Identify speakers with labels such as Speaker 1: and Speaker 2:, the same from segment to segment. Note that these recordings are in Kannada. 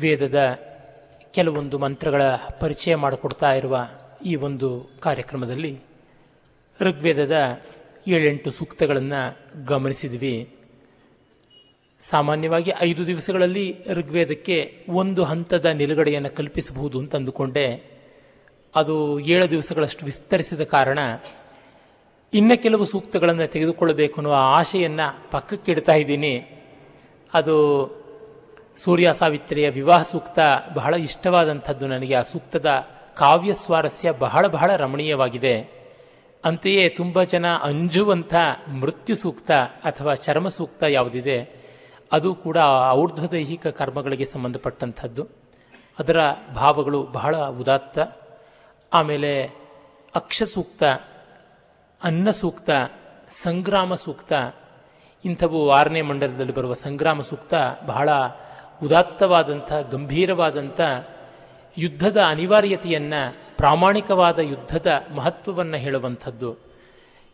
Speaker 1: ವೇದದ ಕೆಲವೊಂದು ಮಂತ್ರಗಳ ಪರಿಚಯ ಮಾಡಿಕೊಡ್ತಾ ಇರುವ ಈ ಒಂದು ಕಾರ್ಯಕ್ರಮದಲ್ಲಿ ಋಗ್ವೇದದ ಏಳೆಂಟು ಸೂಕ್ತಗಳನ್ನು ಗಮನಿಸಿದ್ವಿ. ಸಾಮಾನ್ಯವಾಗಿ ಐದು ದಿವಸಗಳಲ್ಲಿ ಋಗ್ವೇದಕ್ಕೆ ಒಂದು ಹಂತದ ನಿಲುಗಡೆಯನ್ನು ಕಲ್ಪಿಸಬಹುದು ಅಂತ ಅಂದುಕೊಂಡೆ. ಅದು ಏಳು ದಿವಸಗಳಷ್ಟು ವಿಸ್ತರಿಸಿದ ಕಾರಣ ಇನ್ನ ಕೆಲವು ಸೂಕ್ತಗಳನ್ನು ತೆಗೆದುಕೊಳ್ಳಬೇಕು ಅನ್ನುವ ಆಶೆಯನ್ನು ಪಕ್ಕಕ್ಕಿಡ್ತಾ ಇದ್ದೀನಿ. ಅದು ಸೂರ್ಯ ಸಾವಿತ್ರಿಯ ವಿವಾಹ ಸೂಕ್ತ ಬಹಳ ಇಷ್ಟವಾದಂಥದ್ದು ನನಗೆ. ಆ ಸೂಕ್ತದ ಕಾವ್ಯ ಸ್ವಾರಸ್ಯ ಬಹಳ ಬಹಳ ರಮಣೀಯವಾಗಿದೆ. ಅಂತೆಯೇ ತುಂಬ ಜನ ಅಂಜುವಂಥ ಮೃತ್ಯು ಸೂಕ್ತ ಅಥವಾ ಚರ್ಮ ಸೂಕ್ತ ಯಾವುದಿದೆ, ಅದು ಕೂಡ ಔರ್ಧ್ವದೈಹಿಕ ಕರ್ಮಗಳಿಗೆ ಸಂಬಂಧಪಟ್ಟಂಥದ್ದು. ಅದರ ಭಾವಗಳು ಬಹಳ ಉದಾತ್ತ. ಆಮೇಲೆ ಅಕ್ಷ ಸೂಕ್ತ, ಅನ್ನ ಸೂಕ್ತ, ಸಂಗ್ರಾಮ ಸೂಕ್ತ, ಇಂಥವು ಆರನೇ ಮಂಡಲದಲ್ಲಿ ಬರುವ ಸಂಗ್ರಾಮ ಸೂಕ್ತ ಬಹಳ ಉದಾತ್ತವಾದಂಥ, ಗಂಭೀರವಾದಂಥ ಯುದ್ಧದ ಅನಿವಾರ್ಯತೆಯನ್ನು, ಪ್ರಾಮಾಣಿಕವಾದ ಯುದ್ಧದ ಮಹತ್ವವನ್ನು ಹೇಳುವಂಥದ್ದು.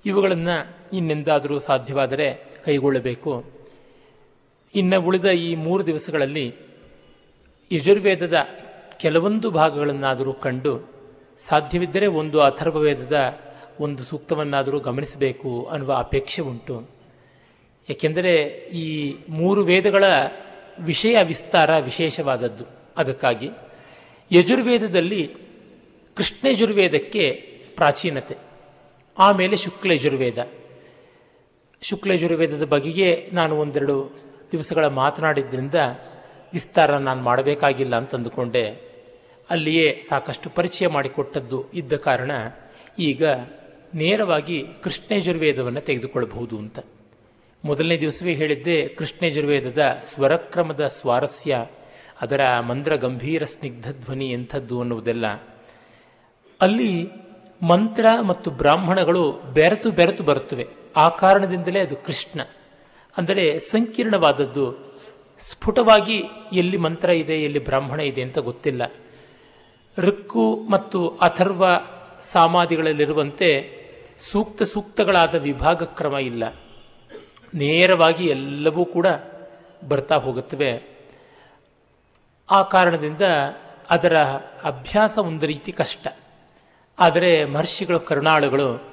Speaker 1: ಇವುಗಳನ್ನು ಇನ್ನೆಂದಾದರೂ ಸಾಧ್ಯವಾದರೆ ಕೈಗೊಳ್ಳಬೇಕು. ಇನ್ನು ಉಳಿದ ಈ ಮೂರು ದಿವಸಗಳಲ್ಲಿ ಯಜುರ್ವೇದದ ಕೆಲವೊಂದು ಭಾಗಗಳನ್ನಾದರೂ ಕಂಡು ಸಾಧ್ಯವಿದ್ದರೆ ಒಂದು ಅಥರ್ವವೇದದ ಒಂದು ಸೂಕ್ತವನ್ನಾದರೂ ಗಮನಿಸಬೇಕು ಅನ್ನುವ ಅಪೇಕ್ಷೆ ಉಂಟು. ಏಕೆಂದರೆ ಈ ಮೂರು ವೇದಗಳ ವಿಷಯ ವಿಸ್ತಾರ ವಿಶೇಷವಾದದ್ದು. ಅದಕ್ಕಾಗಿ ಯಜುರ್ವೇದದಲ್ಲಿ ಕೃಷ್ಣಯಜುರ್ವೇದಕ್ಕೆ ಪ್ರಾಚೀನತೆ, ಆಮೇಲೆ ಶುಕ್ಲಯಜುರ್ವೇದ ಶುಕ್ಲಯಜುರ್ವೇದದ ಬಗೆಗೆ ನಾನು ಒಂದೆರಡು ದಿವಸಗಳ ಮಾತನಾಡಿದ್ರಿಂದ ವಿಸ್ತಾರ ನಾನು ಮಾಡಬೇಕಾಗಿಲ್ಲ ಅಂತ ಅಂದುಕೊಂಡೆ. ಅಲ್ಲಿಯೇ ಸಾಕಷ್ಟು ಪರಿಚಯ ಮಾಡಿಕೊಟ್ಟದ್ದು ಇದ್ದ ಕಾರಣ ಈಗ ನೇರವಾಗಿ ಕೃಷ್ಣಯಜುರ್ವೇದವನ್ನು ತೆಗೆದುಕೊಳ್ಳಬಹುದು ಅಂತ. ಮೊದಲನೇ ದಿವಸವೇ ಹೇಳಿದ್ದೆ ಕೃಷ್ಣಯಜುರ್ವೇದದ ಸ್ವರಕ್ರಮದ ಸ್ವಾರಸ್ಯ, ಅದರ ಮಂತ್ರ ಗಂಭೀರ ಸ್ನಿಗ್ಧ ಧ್ವನಿ ಎಂಥದ್ದು ಅನ್ನುವುದೆಲ್ಲ. ಅಲ್ಲಿ ಮಂತ್ರ ಮತ್ತು ಬ್ರಾಹ್ಮಣಗಳು ಬೆರೆತು ಬೆರೆತು ಬರುತ್ತವೆ. ಆ ಕಾರಣದಿಂದಲೇ ಅದು ಕೃಷ್ಣ. ಅಂದರೆ ಸಂಕೀರ್ಣವಾದದ್ದು. ಸ್ಫುಟವಾಗಿ ಎಲ್ಲಿ ಮಂತ್ರ ಇದೆ, ಎಲ್ಲಿ ಬ್ರಾಹ್ಮಣ ಇದೆ ಅಂತ ಗೊತ್ತಿಲ್ಲ. ಋಕ್ಕು ಮತ್ತು ಅಥರ್ವ ಸಾಮಾದಿಗಳಲ್ಲಿರುವಂತೆ ಸೂಕ್ತ ಸೂಕ್ತಗಳಾದ ವಿಭಾಗ ಕ್ರಮ ಇಲ್ಲ. ನೇರವಾಗಿ ಎಲ್ಲವೂ ಕೂಡ ಬರ್ತಾ ಹೋಗುತ್ತವೆ. ಆ ಕಾರಣದಿಂದ ಅದರ ಅಭ್ಯಾಸ ಒಂದು ರೀತಿ ಕಷ್ಟ. ಆದರೆ ಮಹರ್ಷಿಗಳು, ಕರುಣಾಳುಗಳು,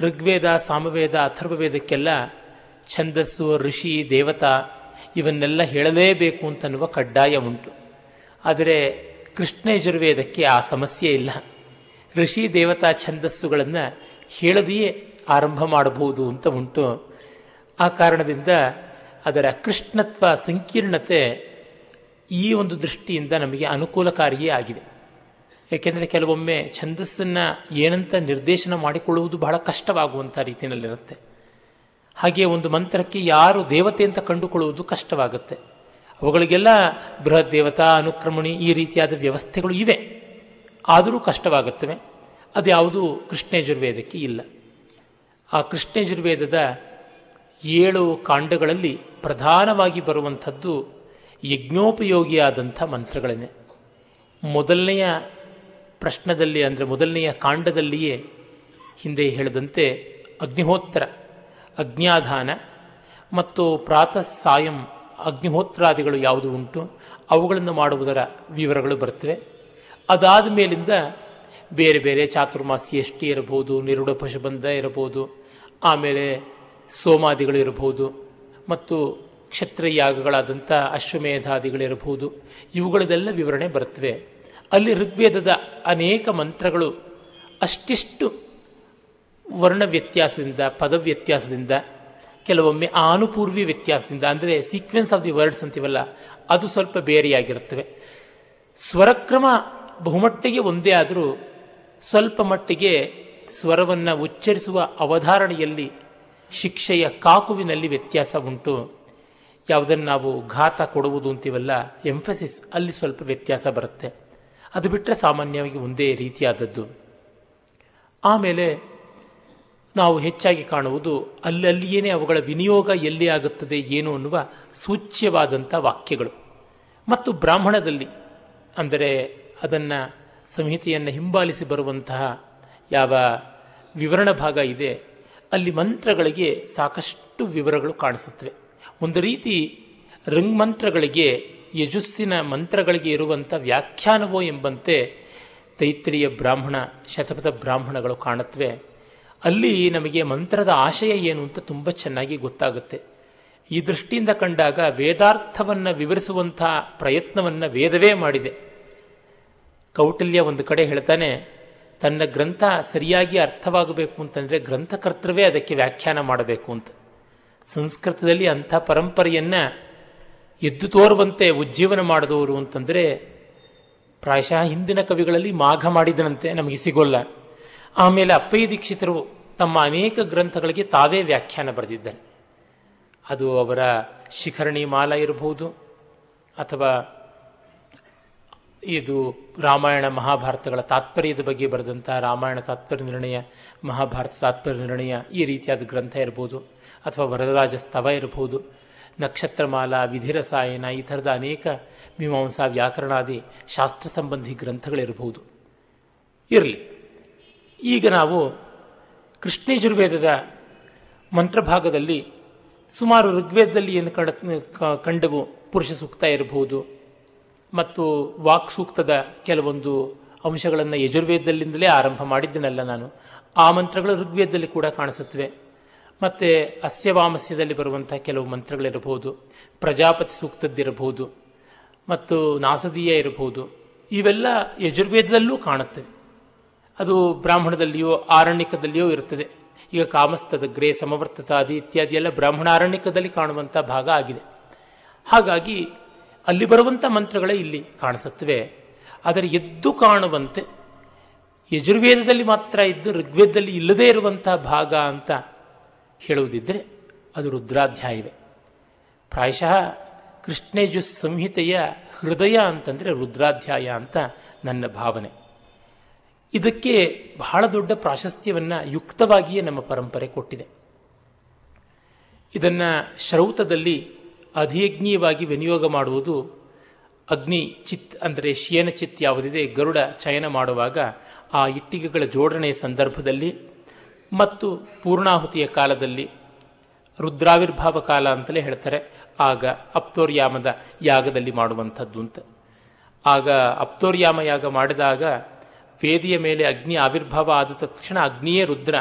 Speaker 1: ಋಗ್ವೇದ, ಸಾಮವೇದ, ಅಥರ್ವವೇದಕ್ಕೆಲ್ಲ ಛಂದಸ್ಸು, ಋಷಿ, ದೇವತಾ ಇವನ್ನೆಲ್ಲ ಹೇಳಲೇಬೇಕು ಅಂತನ್ನುವ ಕಡ್ಡಾಯ ಉಂಟು. ಆದರೆ ಕೃಷ್ಣ ಯಜುರ್ವೇದಕ್ಕೆ ಆ ಸಮಸ್ಯೆ ಇಲ್ಲ. ಋಷಿ, ದೇವತಾ, ಛಂದಸ್ಸುಗಳನ್ನು ಹೇಳದೆಯೇ ಆರಂಭ ಮಾಡಬಹುದು ಅಂತ ಉಂಟು. ಆ ಕಾರಣದಿಂದ ಅದರ ಕೃಷ್ಣತ್ವ ಸಂಕೀರ್ಣತೆ ಈ ಒಂದು ದೃಷ್ಟಿಯಿಂದ ನಮಗೆ ಅನುಕೂಲಕಾರಿಯೇ ಆಗಿದೆ. ಏಕೆಂದರೆ ಕೆಲವೊಮ್ಮೆ ಛಂದಸ್ಸನ್ನು ಏನಂತ ನಿರ್ದೇಶನ ಮಾಡಿಕೊಳ್ಳುವುದು ಬಹಳ ಕಷ್ಟವಾಗುವಂಥ ರೀತಿಯಲ್ಲಿರುತ್ತೆ. ಹಾಗೆ ಒಂದು ಮಂತ್ರಕ್ಕೆ ಯಾರು ದೇವತೆ ಅಂತ ಕಂಡುಕೊಳ್ಳುವುದು ಕಷ್ಟವಾಗುತ್ತೆ. ಅವುಗಳಿಗೆಲ್ಲ ಬೃಹತ್ ದೇವತಾ ಅನುಕ್ರಮಣಿ ಈ ರೀತಿಯಾದ ವ್ಯವಸ್ಥೆಗಳು ಇವೆ. ಆದರೂ ಕಷ್ಟವಾಗುತ್ತವೆ. ಅದ್ಯಾವುದು ಕೃಷ್ಣಯಜುರ್ವೇದಕ್ಕೆ ಇಲ್ಲ. ಆ ಕೃಷ್ಣಯಜುರ್ವೇದದ ಏಳು ಕಾಂಡಗಳಲ್ಲಿ ಪ್ರಧಾನವಾಗಿ ಬರುವಂಥದ್ದು ಯಜ್ಞೋಪಯೋಗಿಯಾದಂಥ ಮಂತ್ರಗಳನ್ನೇ. ಮೊದಲನೆಯ ಪ್ರಶ್ನದಲ್ಲಿ ಅಂದರೆ ಮೊದಲನೆಯ ಕಾಂಡದಲ್ಲಿಯೇ ಹಿಂದೆ ಹೇಳಿದಂತೆ ಅಗ್ನಿಹೋತ್ರ, ಅಗ್ನ್ಯಾಧಾನ ಮತ್ತು ಪ್ರಾತಃ ಸಾಯಂ ಅಗ್ನಿಹೋತ್ರಾದಿಗಳು ಯಾವುದು ಉಂಟು ಅವುಗಳನ್ನು ಮಾಡುವುದರ ವಿವರಗಳು ಬರ್ತವೆ. ಅದಾದ ಮೇಲಿಂದ ಬೇರೆ ಬೇರೆ ಚಾತುರ್ಮಾಸಿ ಎಷ್ಟಿ ಇರಬಹುದು, ನಿರುಡ ಪಶುಬಂಧ ಇರಬಹುದು, ಆಮೇಲೆ ಸೋಮಾದಿಗಳು ಇರಬಹುದು ಮತ್ತು ಕ್ಷತ್ರಿಯಾಗಗಳಾದಂಥ ಅಶ್ವಮೇಧಾದಿಗಳಿರಬಹುದು. ಇವುಗಳದೆಲ್ಲ ವಿವರಣೆ ಬರ್ತವೆ ಅಲ್ಲಿ ಋಗ್ವೇದದ ಅನೇಕ ಮಂತ್ರಗಳು ಅಷ್ಟಿಷ್ಟು ವರ್ಣ ವ್ಯತ್ಯಾಸದಿಂದ, ಪದ ವ್ಯತ್ಯಾಸದಿಂದ, ಕೆಲವೊಮ್ಮೆ ಆನುಪೂರ್ವಿ ವ್ಯತ್ಯಾಸದಿಂದ, ಅಂದರೆ ಸೀಕ್ವೆನ್ಸ್ ಆಫ್ ದಿ ವರ್ಡ್ಸ್ ಅಂತೀವಲ್ಲ, ಅದು ಸ್ವಲ್ಪ ಬೇರೆಯಾಗಿರುತ್ತವೆ. ಸ್ವರಕ್ರಮ ಬಹುಮಟ್ಟಿಗೆ ಒಂದೇ ಆದರೂ ಸ್ವಲ್ಪ ಮಟ್ಟಿಗೆ ಸ್ವರವನ್ನು ಉಚ್ಚರಿಸುವ ಅವಧಾರಣೆಯಲ್ಲಿ ಶಿಕ್ಷೆಯ ಕಾಕುವಿನಲ್ಲಿ ವ್ಯತ್ಯಾಸ ಉಂಟು. ಯಾವುದನ್ನು ನಾವು ಘಾತ ಕೊಡುವುದು ಅಂತೀವಲ್ಲ ಎಂಫಸಿಸ್ ಅಲ್ಲಿ ಸ್ವಲ್ಪ ವ್ಯತ್ಯಾಸ ಬರುತ್ತೆ. ಅದು ಬಿಟ್ಟರೆ ಸಾಮಾನ್ಯವಾಗಿ ಒಂದೇ ರೀತಿಯಾದದ್ದು. ಆಮೇಲೆ ನಾವು ಹೆಚ್ಚಾಗಿ ಕಾಣುವುದು ಅಲ್ಲಲ್ಲಿಯೇ ಅವುಗಳ ವಿನಿಯೋಗ ಎಲ್ಲಿ ಆಗುತ್ತದೆ, ಏನು ಅನ್ನುವ ಸೂಚ್ಯವಾದಂಥ ವಾಕ್ಯಗಳು. ಮತ್ತು ಬ್ರಾಹ್ಮಣದಲ್ಲಿ, ಅಂದರೆ ಅದನ್ನು ಸಂಹಿತೆಯನ್ನು ಹಿಂಬಾಲಿಸಿ ಬರುವಂತಹ ಯಾವ ವಿವರಣ ಭಾಗ ಇದೆ ಅಲ್ಲಿ ಮಂತ್ರಗಳಿಗೆ ಸಾಕಷ್ಟು ವಿವರಗಳು ಕಾಣಿಸುತ್ತವೆ. ಒಂದು ರೀತಿ ರಿಂಗ್ಮಂತ್ರಗಳಿಗೆ ಯಜಸ್ಸಿನ ಮಂತ್ರಗಳಿಗೆ ಇರುವಂಥ ವ್ಯಾಖ್ಯಾನವೋ ಎಂಬಂತೆ ತೈತ್ರಿಯ ಬ್ರಾಹ್ಮಣ, ಶತಪಥ ಬ್ರಾಹ್ಮಣಗಳು ಕಾಣುತ್ತವೆ. ಅಲ್ಲಿ ನಮಗೆ ಮಂತ್ರದ ಆಶಯ ಏನು ಅಂತ ತುಂಬ ಚೆನ್ನಾಗಿ ಗೊತ್ತಾಗುತ್ತೆ. ಈ ದೃಷ್ಟಿಯಿಂದ ಕಂಡಾಗ ವೇದಾರ್ಥವನ್ನು ವಿವರಿಸುವಂಥ ಪ್ರಯತ್ನವನ್ನು ವೇದವೇ ಮಾಡಿದೆ. ಕೌಟಲ್ಯ ಒಂದು ಕಡೆ ಹೇಳ್ತಾನೆ ತನ್ನ ಗ್ರಂಥ ಸರಿಯಾಗಿ ಅರ್ಥವಾಗಬೇಕು ಅಂತಂದರೆ ಗ್ರಂಥಕರ್ತೃವೇ ಅದಕ್ಕೆ ವ್ಯಾಖ್ಯಾನ ಮಾಡಬೇಕು ಅಂತ. ಸಂಸ್ಕೃತದಲ್ಲಿ ಅಂಥ ಪರಂಪರೆಯನ್ನು ಎದ್ದು ತೋರುವಂತೆ ಉಜ್ಜೀವನ ಮಾಡಿದವರು ಅಂತಂದರೆ ಪ್ರಾಯಶಃ ಹಿಂದಿನ ಕವಿಗಳಲ್ಲಿ ಮಾಘ ಮಾಡಿದನಂತೆ ನಮಗೆ ಸಿಗೋಲ್ಲ. ಆಮೇಲೆ ಅಪ್ಪಯ್ಯ ದೀಕ್ಷಿತರು ತಮ್ಮ ಅನೇಕ ಗ್ರಂಥಗಳಿಗೆ ತಾವೇ ವ್ಯಾಖ್ಯಾನ ಬರೆದಿದ್ದಾರೆ. ಅದು ಅವರ ಶಿಖರಣಿ ಮಾಲ ಇರಬಹುದು ಅಥವಾ ಇದು ರಾಮಾಯಣ ಮಹಾಭಾರತಗಳ ತಾತ್ಪರ್ಯದ ಬಗ್ಗೆ ಬರೆದಂಥ ರಾಮಾಯಣ ತಾತ್ಪರ್ಯ ನಿರ್ಣಯ, ಮಹಾಭಾರತ ತಾತ್ಪರ್ಯ ನಿರ್ಣಯ ಈ ರೀತಿಯಾದ ಗ್ರಂಥ ಇರ್ಬೋದು ಅಥವಾ ವರದರಾಜ ಸ್ತವ ಇರಬಹುದು ನಕ್ಷತ್ರಮಾಲ, ವಿಧಿರಸಾಯನ ಈ ಥರದ ಅನೇಕ ಮೀಮಾಂಸಾ ವ್ಯಾಕರಣಾದಿ ಶಾಸ್ತ್ರ ಸಂಬಂಧಿ ಗ್ರಂಥಗಳಿರಬಹುದು ಇರಲಿ. ಈಗ ನಾವು ಕೃಷ್ಣೇಜುರ್ವೇದದ ಮಂತ್ರಭಾಗದಲ್ಲಿ ಸುಮಾರು ಋಗ್ವೇದದಲ್ಲಿ ಏನು ಕಂಡ ಕಂಡವು ಪುರುಷ ಸೂಕ್ತ ಇರಬಹುದು ಮತ್ತು ವಾಕ್ ಸೂಕ್ತದ ಕೆಲವೊಂದು ಅಂಶಗಳನ್ನು ಯಜುರ್ವೇದದಲ್ಲಿಂದಲೇ ಆರಂಭ ಮಾಡಿದ್ದನಲ್ಲ ನಾನು. ಆ ಮಂತ್ರಗಳು ಋಗ್ವೇದದಲ್ಲಿ ಕೂಡ ಕಾಣಿಸುತ್ತವೆ. ಮತ್ತು ಅಸ್ಯವಾಮಸ್ಯದಲ್ಲಿ ಬರುವಂಥ ಕೆಲವು ಮಂತ್ರಗಳಿರಬಹುದು. ಪ್ರಜಾಪತಿ ಸೂಕ್ತದ್ದಿರಬಹುದು. ಮತ್ತು ನಾಸದೀಯ ಇರಬಹುದು. ಇವೆಲ್ಲ ಯಜುರ್ವೇದದಲ್ಲೂ ಕಾಣುತ್ತವೆ. ಅದು ಬ್ರಾಹ್ಮಣದಲ್ಲಿಯೋ, ಆರಣ್ಯಕದಲ್ಲಿಯೋ ಇರುತ್ತದೆ. ಈಗ ಕಾಮಸ್ತದ, ಗ್ರೇ ಸಮವರ್ತತಾದಿ ಇತ್ಯಾದಿ ಎಲ್ಲ ಬ್ರಾಹ್ಮಣಾರಣ್ಯಕದಲ್ಲಿ ಕಾಣುವಂಥ ಭಾಗ ಆಗಿದೆ. ಹಾಗಾಗಿ ಅಲ್ಲಿ ಬರುವಂಥ ಮಂತ್ರಗಳೇ ಇಲ್ಲಿ ಕಾಣಿಸುತ್ತವೆ. ಆದರೆ ಎದ್ದು ಕಾಣುವಂತೆ ಯಜುರ್ವೇದದಲ್ಲಿ ಮಾತ್ರ ಇದ್ದು ಋಗ್ವೇದದಲ್ಲಿ ಇಲ್ಲದೇ ಇರುವಂಥ ಭಾಗ ಅಂತ ಹೇಳುವುದಿದ್ದರೆ ಅದು ರುದ್ರಾಧ್ಯಾಯವೇ. ಪ್ರಾಯಶಃ ಕೃಷ್ಣೇಜು ಸಂಹಿತೆಯ ಹೃದಯ ಅಂತಂದರೆ ರುದ್ರಾಧ್ಯಾಯ ಅಂತ ನನ್ನ ಭಾವನೆ. ಇದಕ್ಕೆ ಬಹಳ ದೊಡ್ಡ ಪ್ರಾಶಸ್ತ್ಯವನ್ನು ಯುಕ್ತವಾಗಿಯೇ ನಮ್ಮ ಪರಂಪರೆ ಕೊಟ್ಟಿದೆ. ಇದನ್ನು ಶ್ರೌತದಲ್ಲಿ ಅಧಿಯಜ್ಞೀಯವಾಗಿ ವಿನಿಯೋಗ ಮಾಡುವುದು ಅಗ್ನಿ ಚಿತ್ ಅಂದರೆ ಶಿಯನ ಚಿತ್ ಯಾವುದಿದೆ ಗರುಡ ಚಯನ ಮಾಡುವಾಗ ಆ ಇಟ್ಟಿಗೆಗಳ ಜೋಡಣೆಯ ಸಂದರ್ಭದಲ್ಲಿ ಮತ್ತು ಪೂರ್ಣಾಹುತಿಯ ಕಾಲದಲ್ಲಿ ರುದ್ರಾವಿರ್ಭಾವ ಕಾಲ ಅಂತಲೇ ಹೇಳ್ತಾರೆ. ಆಗ ಅಪ್ತೋರ್ಯಾಮದ ಯಾಗದಲ್ಲಿ ಮಾಡುವಂಥದ್ದು ಅಂತ. ಆಗ ಅಪ್ತೋರ್ಯಾಮ ಯಾಗ ಮಾಡಿದಾಗ ವೇದಿಯ ಮೇಲೆ ಅಗ್ನಿ ಆವಿರ್ಭಾವ ಆದ ತಕ್ಷಣ ಅಗ್ನಿಯೇ ರುದ್ರ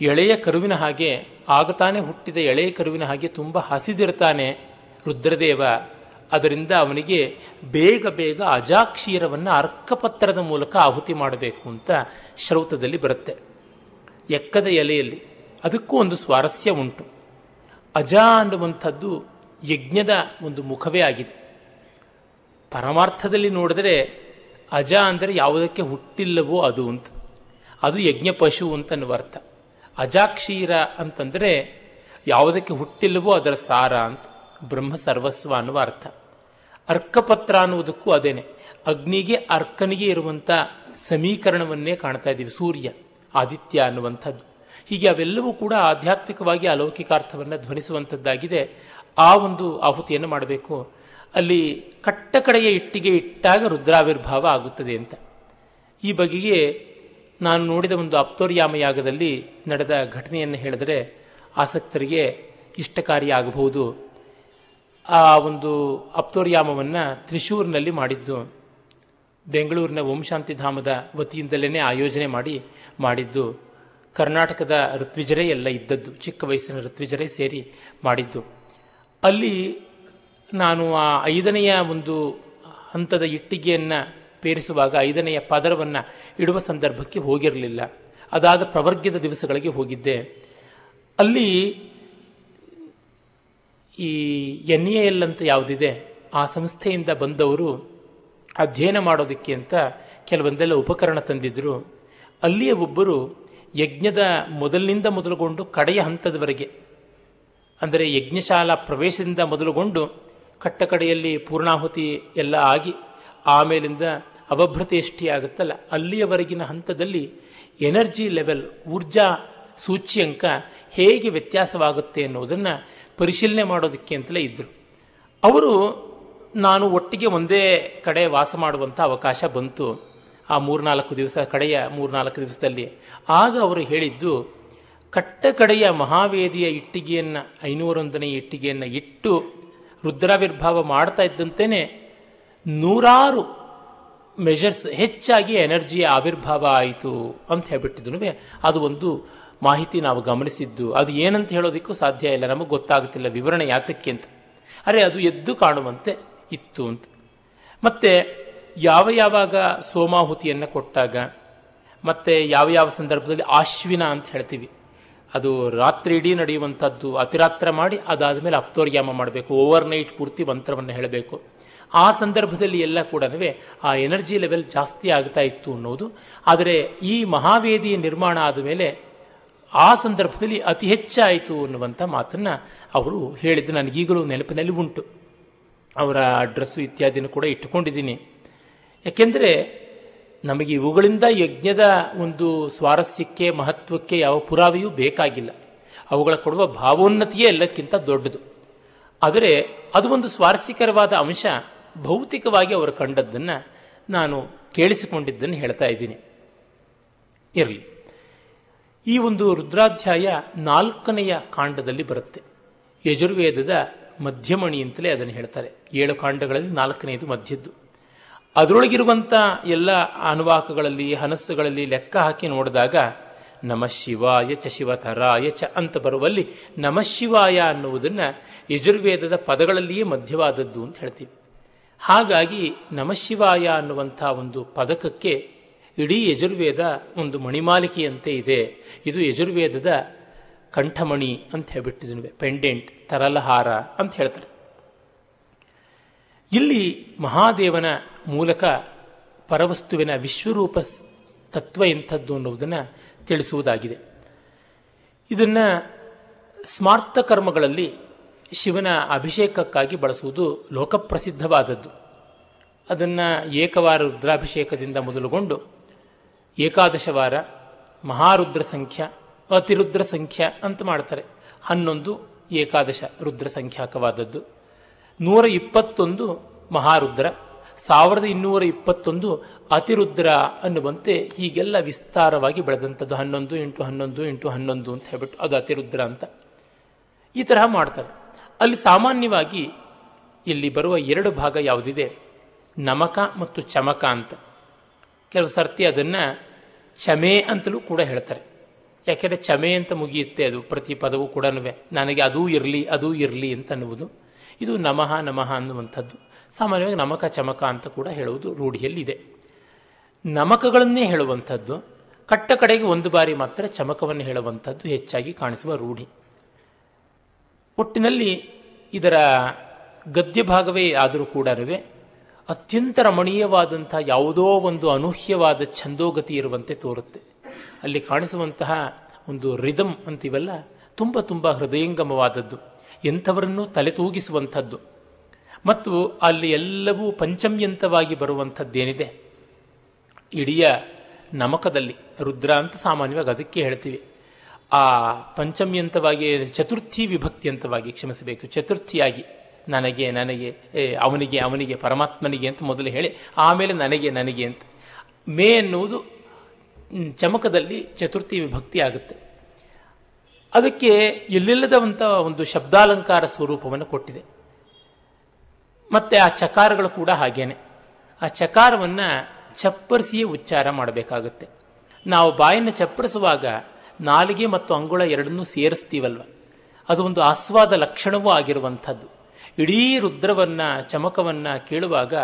Speaker 1: ಎಳೆಯ ಕರುವಿನ ಹಾಗೆ ಆಗತಾನೆ ಹುಟ್ಟಿದ ಎಳೆಯ ಕರುವಿನ ಹಾಗೆ ತುಂಬ ಹಸಿದಿರ್ತಾನೆ ರುದ್ರದೇವ. ಅದರಿಂದ ಅವನಿಗೆ ಬೇಗ ಬೇಗ ಅಜಾಕ್ಷೀರವನ್ನು ಅರ್ಕಪತ್ರದ ಮೂಲಕ ಆಹುತಿ ಮಾಡಬೇಕು ಅಂತ ಶ್ರೌತದಲ್ಲಿ ಬರುತ್ತೆ. ಎಕ್ಕದ ಎಲೆಯಲ್ಲಿ ಅದಕ್ಕೂ ಒಂದು ಸ್ವಾರಸ್ಯ ಉಂಟು. ಅಜ ಅನ್ನುವಂಥದ್ದು ಯಜ್ಞದ ಒಂದು ಮುಖವೇ ಆಗಿದೆ. ಪರಮಾರ್ಥದಲ್ಲಿ ನೋಡಿದರೆ ಅಜ ಅಂದರೆ ಯಾವುದಕ್ಕೆ ಹುಟ್ಟಿಲ್ಲವೋ ಅದು ಅಂತ. ಅದು ಯಜ್ಞ ಪಶು ಅಂತ ಅರ್ಥ. ಅಜಾಕ್ಷೀರ ಅಂತಂದರೆ ಯಾವುದಕ್ಕೆ ಹುಟ್ಟಿಲ್ಲವೋ ಅದರ ಸಾರ ಅಂತ ಬ್ರಹ್ಮ ಸರ್ವಸ್ವ ಅನ್ನುವ ಅರ್ಥ. ಅರ್ಕಪತ್ರ ಅನ್ನುವುದಕ್ಕೂ ಅದೇನೆ. ಅಗ್ನಿಗೆ ಅರ್ಕನಿಗೆ ಇರುವಂಥ ಸಮೀಕರಣವನ್ನೇ ಕಾಣ್ತಾ ಇದ್ದೀವಿ, ಸೂರ್ಯ, ಆದಿತ್ಯ ಅನ್ನುವಂಥದ್ದು. ಹೀಗೆ ಅವೆಲ್ಲವೂ ಕೂಡ ಆಧ್ಯಾತ್ಮಿಕವಾಗಿ ಅಲೌಕಿಕಾರ್ಥವನ್ನು ಧ್ವನಿಸುವಂಥದ್ದಾಗಿದೆ. ಆ ಒಂದು ಆಹುತಿಯನ್ನು ಮಾಡಬೇಕು. ಅಲ್ಲಿ ಕಟ್ಟ ಕಡೆಯ ಇಟ್ಟಿಗೆ ಇಟ್ಟಾಗ ರುದ್ರಾವಿರ್ಭಾವ ಆಗುತ್ತದೆ ಅಂತ. ಈ ಬಗೆಗೆ ನಾನು ನೋಡಿದ ಒಂದು ಅಪ್ತೋರ್ಯಾಮ ಯಾಗದಲ್ಲಿ ನಡೆದ ಘಟನೆಯನ್ನು ಹೇಳಿದರೆ ಆಸಕ್ತರಿಗೆ ಇಷ್ಟಕಾರಿ ಆಗಬಹುದು. ಆ ಒಂದು ಅಪ್ತೋರ್ಯಾಮವನ್ನು ತ್ರಿಶೂರಿನಲ್ಲಿ ಮಾಡಿದ್ದು, ಬೆಂಗಳೂರಿನ ವಂಶಾಂತಿಧಾಮದ ವತಿಯಿಂದಲೇ ಆಯೋಜನೆ ಮಾಡಿ, ಮಾಡಿದ್ದು. ಕರ್ನಾಟಕದ ಋತ್ವಿಜರೇ ಎಲ್ಲ ಇದ್ದದ್ದು, ಚಿಕ್ಕ ವಯಸ್ಸಿನ ಋತ್ವಿಜರೇ ಸೇರಿ ಮಾಡಿದ್ದು. ಅಲ್ಲಿ ನಾನು ಆ ಐದನೆಯ ಒಂದು ಹಂತದ ಇಟ್ಟಿಗೆಯನ್ನು ಪೇರಿಸುವಾಗ ಐದನೆಯ ಪದರವನ್ನು ಇಡುವ ಸಂದರ್ಭಕ್ಕೆ ಹೋಗಿರಲಿಲ್ಲ. ಅದಾದ ಪ್ರವರ್ಗದ ದಿವಸಗಳಿಗೆ ಹೋಗಿದ್ದೆ. ಅಲ್ಲಿ ಈ ಎನ್ ಎ ಎಲ್ ಅಂತ ಯಾವುದಿದೆ, ಆ ಸಂಸ್ಥೆಯಿಂದ ಬಂದವರು ಅಧ್ಯಯನ ಮಾಡೋದಕ್ಕೆ ಅಂತ ಕೆಲವೊಂದೆಲ್ಲ ಉಪಕರಣ ತಂದಿದ್ದರು ಅಲ್ಲಿಯ ಒಬ್ಬರು ಯಜ್ಞದ ಮೊದಲಿನಿಂದ ಮೊದಲುಗೊಂಡು ಕಡೆಯ ಹಂತದವರೆಗೆ, ಅಂದರೆ ಯಜ್ಞಶಾಲಾ ಪ್ರವೇಶದಿಂದ ಮೊದಲುಗೊಂಡು ಕಟ್ಟಕಡೆಯಲ್ಲಿ ಪೂರ್ಣಾಹುತಿ ಎಲ್ಲ ಆಗಿ ಆಮೇಲಿಂದ ಅವಭೃತೇಷ್ಟಿ ಆಗುತ್ತಲ್ಲ? ಅಲ್ಲಿಯವರೆಗಿನ ಹಂತದಲ್ಲಿ ಎನರ್ಜಿ ಲೆವೆಲ್, ಊರ್ಜಾ ಸೂಚ್ಯಂಕ ಹೇಗೆ ವ್ಯತ್ಯಾಸವಾಗುತ್ತೆ ಅನ್ನೋದನ್ನು ಪರಿಶೀಲನೆ ಮಾಡೋದಕ್ಕೆ ಅಂತಲೇ ಇದ್ದರು ಅವರು, ನಾನು ಒಟ್ಟಿಗೆ ಒಂದೇ ಕಡೆ ವಾಸ ಮಾಡುವಂಥ ಅವಕಾಶ ಬಂತು. ಆ ಮೂರ್ನಾಲ್ಕು ದಿವಸ, ಕಡೆಯ ಮೂರ್ನಾಲ್ಕು ದಿವಸದಲ್ಲಿ. ಆಗ ಅವರು ಹೇಳಿದ್ದು ಕಟ್ಟ ಕಡೆಯ ಮಹಾವೇದಿಯ ಇಟ್ಟಿಗೆಯನ್ನು ಐನೂರೊಂದನೇ ಇಟ್ಟಿಗೆಯನ್ನು ಇಟ್ಟು ರುದ್ರಾವಿರ್ಭಾವ ಮಾಡ್ತಾ ಇದ್ದಂತೆಯೇ ನೂರಾರು ಮೆಷರ್ಸ್ ಹೆಚ್ಚಾಗಿ ಎನರ್ಜಿ ಆವಿರ್ಭಾವ ಆಯಿತು ಅಂತ ಹೇಳ್ಬಿಟ್ಟಿದ್ರು ಅದು ಒಂದು ಮಾಹಿತಿ ನಾವು ಗಮನಿಸಿದ್ದು. ಅದು ಏನಂತ ಹೇಳೋದಕ್ಕೂ ಸಾಧ್ಯ ಇಲ್ಲ, ನಮಗೆ ಗೊತ್ತಾಗುತ್ತಿಲ್ಲ ವಿವರಣೆ ಯಾತಕ್ಕೆ ಅಂತ. ಅರೆ, ಅದು ಎದ್ದು ಕಾಣುವಂತೆ ಇತ್ತು ಅಂತ. ಮತ್ತೆ ಯಾವ ಯಾವಾಗ ಸೋಮಾಹುತಿಯನ್ನು ಕೊಟ್ಟಾಗ, ಮತ್ತೆ ಯಾವ ಯಾವ ಸಂದರ್ಭದಲ್ಲಿ ಆಶ್ವಿನ ಅಂತ ಹೇಳ್ತೀವಿ. ಅದು ರಾತ್ರಿ ಇಡೀ ನಡೆಯುವಂಥದ್ದು, ಅತಿರಾತ್ರ ಮಾಡಿ ಅದಾದ ಮೇಲೆ ಅಪ್ತೋರ್ಯಾಮ ಮಾಡಬೇಕು ಓವರ್ ನೈಟ್ ಪೂರ್ತಿ ಮಂತ್ರವನ್ನು ಹೇಳಬೇಕು. ಆ ಸಂದರ್ಭದಲ್ಲಿ ಎಲ್ಲ ಕೂಡ ಆ ಎನರ್ಜಿ ಲೆವೆಲ್ ಜಾಸ್ತಿ ಆಗ್ತಾ ಇತ್ತು ಅನ್ನೋದು. ಆದರೆ ಈ ಮಹಾವೇದಿ ನಿರ್ಮಾಣ ಆದ ಮೇಲೆ ಆ ಸಂದರ್ಭದಲ್ಲಿ ಅತಿ ಹೆಚ್ಚಾಯಿತು ಅನ್ನುವಂಥ ಮಾತನ್ನು ಅವರು ಹೇಳಿದ್ದು ನನಗೀಗಲೂ ನೆನಪಿನಲ್ಲಿ ಉಂಟು. ಅವರ ಅಡ್ರೆಸ್ಸು ಇತ್ಯಾದಿನೂ ಕೂಡ ಇಟ್ಟುಕೊಂಡಿದ್ದೀನಿ. ಯಾಕೆಂದರೆ ನಮಗೆ ಇವುಗಳಿಂದ ಯಜ್ಞದ ಒಂದು ಸ್ವಾರಸ್ಯಕ್ಕೆ, ಮಹತ್ವಕ್ಕೆ ಯಾವ ಪುರಾವೆಯೂ ಬೇಕಾಗಿಲ್ಲ. ಅವುಗಳ ಕೊಡುವ ಭಾವೋನ್ನತಿಯೇ ಎಲ್ಲಕ್ಕಿಂತ ದೊಡ್ಡದು. ಆದರೆ ಅದು ಒಂದು ಸ್ವಾರಸ್ಯಕರವಾದ ಅಂಶ. ಭೌತಿಕವಾಗಿ ಅವರು ಕಂಡದ್ದನ್ನು ನಾನು ಕೇಳಿಸಿಕೊಂಡಿದ್ದನ್ನು ಹೇಳ್ತಾ ಇದ್ದೀನಿ. ಇರಲಿ. ಈ ಒಂದು ರುದ್ರಾಧ್ಯಾಯ ನಾಲ್ಕನೆಯ ಕಾಂಡದಲ್ಲಿ ಬರುತ್ತೆ. ಯಜುರ್ವೇದದ ಮಧ್ಯಮಣಿ ಅಂತಲೇ ಅದನ್ನು ಹೇಳ್ತಾರೆ. ಏಳು ಕಾಂಡಗಳಲ್ಲಿ ನಾಲ್ಕನೆಯದು ಮಧ್ಯದ್ದು. ಅದರೊಳಗಿರುವಂಥ ಎಲ್ಲ ಅನುವಾಕಗಳಲ್ಲಿ, ಹನಸ್ಸುಗಳಲ್ಲಿ ಲೆಕ್ಕ ಹಾಕಿ ನೋಡಿದಾಗ ನಮ ಶಿವಾಯ ಚ ಶಿವತರಾಯ ಚ ಅಂತ ಬರುವಲ್ಲಿ ನಮಃ ಶಿವಾಯ ಅನ್ನುವುದನ್ನು ಯಜುರ್ವೇದದ ಪದಗಳಲ್ಲಿಯೇ ಮಧ್ಯವಾದದ್ದು ಅಂತ ಹೇಳ್ತೀವಿ. ಹಾಗಾಗಿ ನಮಶಿವಾಯ ಅನ್ನುವಂಥ ಒಂದು ಪದಕಕ್ಕೆ ಇಡೀ ಯಜುರ್ವೇದ ಒಂದು ಮಣಿಮಾಲಿಕೆಯಂತೆ ಇದೆ. ಇದು ಯಜುರ್ವೇದದ ಕಂಠಮಣಿ ಅಂತ ಹೇಳ್ಬಿಟ್ಟಿದ್ವಿ ಪೆಂಡೆಂಟ್ ತರಲಹಾರ ಅಂತ ಹೇಳ್ತಾರೆ. ಇಲ್ಲಿ ಮಹಾದೇವನ ಮೂಲಕ ಪರವಸ್ತುವಿನ ವಿಶ್ವರೂಪ ತತ್ವ ಎಂಥದ್ದು ಅನ್ನುವುದನ್ನು ತಿಳಿಸುವುದಾಗಿದೆ. ಇದನ್ನು ಸ್ಮಾರ್ಥ ಕರ್ಮಗಳಲ್ಲಿ ಶಿವನ ಅಭಿಷೇಕಕ್ಕಾಗಿ ಬಳಸುವುದು ಲೋಕಪ್ರಸಿದ್ಧವಾದದ್ದು. ಅದನ್ನು ಏಕವಾರ ರುದ್ರಾಭಿಷೇಕದಿಂದ ಮೊದಲುಗೊಂಡು ಏಕಾದಶ ವಾರ ಮಹಾರುದ್ರ ಸಂಖ್ಯಾ, ಅತಿರುದ್ರ ಸಂಖ್ಯಾ ಅಂತ ಮಾಡ್ತಾರೆ. ಹನ್ನೊಂದು ಏಕಾದಶ ರುದ್ರ ಸಂಖ್ಯಾಕವಾದದ್ದು. ನೂರ ಇಪ್ಪತ್ತೊಂದು ಮಹಾರುದ್ರ, ಸಾವಿರದ ಇನ್ನೂರ ಇಪ್ಪತ್ತೊಂದು ಅತಿರುದ್ರ ಅನ್ನುವಂತೆ ಹೀಗೆಲ್ಲ ವಿಸ್ತಾರವಾಗಿ ಬೆಳೆದಂಥದ್ದು. ಹನ್ನೊಂದು ಇಂಟು ಹನ್ನೊಂದು ಇಂಟು ಹನ್ನೊಂದು ಅಂತ ಹೇಳ್ಬಿಟ್ಟು ಅದು ಅತಿರುದ್ರ ಅಂತ ಈ ತರಹ ಮಾಡ್ತಾರೆ. ಅಲ್ಲಿ ಸಾಮಾನ್ಯವಾಗಿ ಇಲ್ಲಿ ಬರುವ ಎರಡು ಭಾಗ ಯಾವುದಿದೆ? ನಮಕ ಮತ್ತು ಚಮಕ ಅಂತ. ಕೆಲವು ಸರ್ತಿ ಅದನ್ನು ಚಮೆ ಅಂತಲೂ ಕೂಡ ಹೇಳ್ತಾರೆ. ಯಾಕೆಂದರೆ ಚಮೆ ಅಂತ ಮುಗಿಯುತ್ತೆ ಅದು, ಪ್ರತಿ ಪದವೂ ಕೂಡ ನನಗೆ ಅದೂ ಇರಲಿ ಅದೂ ಇರಲಿ ಅಂತ ಅನ್ನುವುದು. ಇದು ನಮಃ ನಮಃ ಅನ್ನುವಂಥದ್ದು. ಸಾಮಾನ್ಯವಾಗಿ ನಮಕ, ಚಮಕ ಅಂತ ಕೂಡ ಹೇಳುವುದು ರೂಢಿಯಲ್ಲಿದೆ. ನಮಕಗಳನ್ನೇ ಹೇಳುವಂಥದ್ದು, ಕಟ್ಟ ಕಡೆಗೆ ಒಂದು ಬಾರಿ ಮಾತ್ರ ಚಮಕವನ್ನು ಹೇಳುವಂಥದ್ದು ಹೆಚ್ಚಾಗಿ ಕಾಣಿಸುವ ರೂಢಿ. ಒಟ್ಟಿನಲ್ಲಿ ಇದರ ಗದ್ಯ ಭಾಗವೇ ಆದರೂ ಕೂಡ ಅತ್ಯಂತ ರಮಣೀಯವಾದಂತಹ ಯಾವುದೋ ಒಂದು ಅನೂಹ್ಯವಾದ ಛಂದೋಗತಿ ಇರುವಂತೆ ತೋರುತ್ತೆ. ಅಲ್ಲಿ ಕಾಣಿಸುವಂತಹ ಒಂದು ರಿದಮ್ ಅಂತೀವಲ್ಲ, ತುಂಬ ತುಂಬ ಹೃದಯಂಗಮವಾದದ್ದು, ಎಂಥವರನ್ನು ತಲೆ ತೂಗಿಸುವಂಥದ್ದು. ಮತ್ತು ಅಲ್ಲಿ ಎಲ್ಲವೂ ಪಂಚಮ್ಯಂತವಾಗಿ ಬರುವಂಥದ್ದೇನಿದೆ? ಇಡಿಯ ನಮಕದಲ್ಲಿ ರುದ್ರ ಅಂತ ಸಾಮಾನ್ಯವಾಗಿ ಅದಕ್ಕೆ ಹೇಳ್ತೀವಿ. ಆ ಪಂಚಮ್ಯಂತವಾಗಿ, ಚತುರ್ಥಿ ವಿಭಕ್ತಿ ಅಂತವಾಗಿ ಕ್ಷಮಿಸಬೇಕು. ಚತುರ್ಥಿಯಾಗಿ ನನಗೆ ನನಗೆ ಅವನಿಗೆ ಅವನಿಗೆ, ಪರಮಾತ್ಮನಿಗೆ ಅಂತ ಮೊದಲು ಹೇಳಿ, ಆಮೇಲೆ ನನಗೆ ನನಗೆ ಅಂತ. ಮೇ ಎನ್ನುವುದು ಚಮಕದಲ್ಲಿ ಚತುರ್ಥಿ ವಿಭಕ್ತಿ ಆಗುತ್ತೆ. ಅದಕ್ಕೆ ಎಲ್ಲಿಲ್ಲದಂಥ ಒಂದು ಶಬ್ದಾಲಂಕಾರ ಸ್ವರೂಪವನ್ನು ಕೊಟ್ಟಿದೆ. ಮತ್ತೆ ಆ ಚಕಾರಗಳು ಕೂಡ ಹಾಗೇನೆ. ಆ ಚಕಾರವನ್ನು ಚಪ್ಪರಿಸಿಯೇ ಉಚ್ಚಾರ ಮಾಡಬೇಕಾಗುತ್ತೆ. ನಾವು ಬಾಯನ್ನು ಚಪ್ಪರಿಸುವಾಗ ನಾಲಿಗೆ ಮತ್ತು ಅಂಗುಳ ಎರಡನ್ನೂ ಸೇರಿಸ್ತೀವಲ್ವ? ಅದು ಒಂದು ಆಸ್ವಾದ ಲಕ್ಷಣವೂ ಆಗಿರುವಂಥದ್ದು. ಇಡೀ ರುದ್ರವನ್ನ, ಚಮಕವನ್ನ ಕೇಳುವಾಗ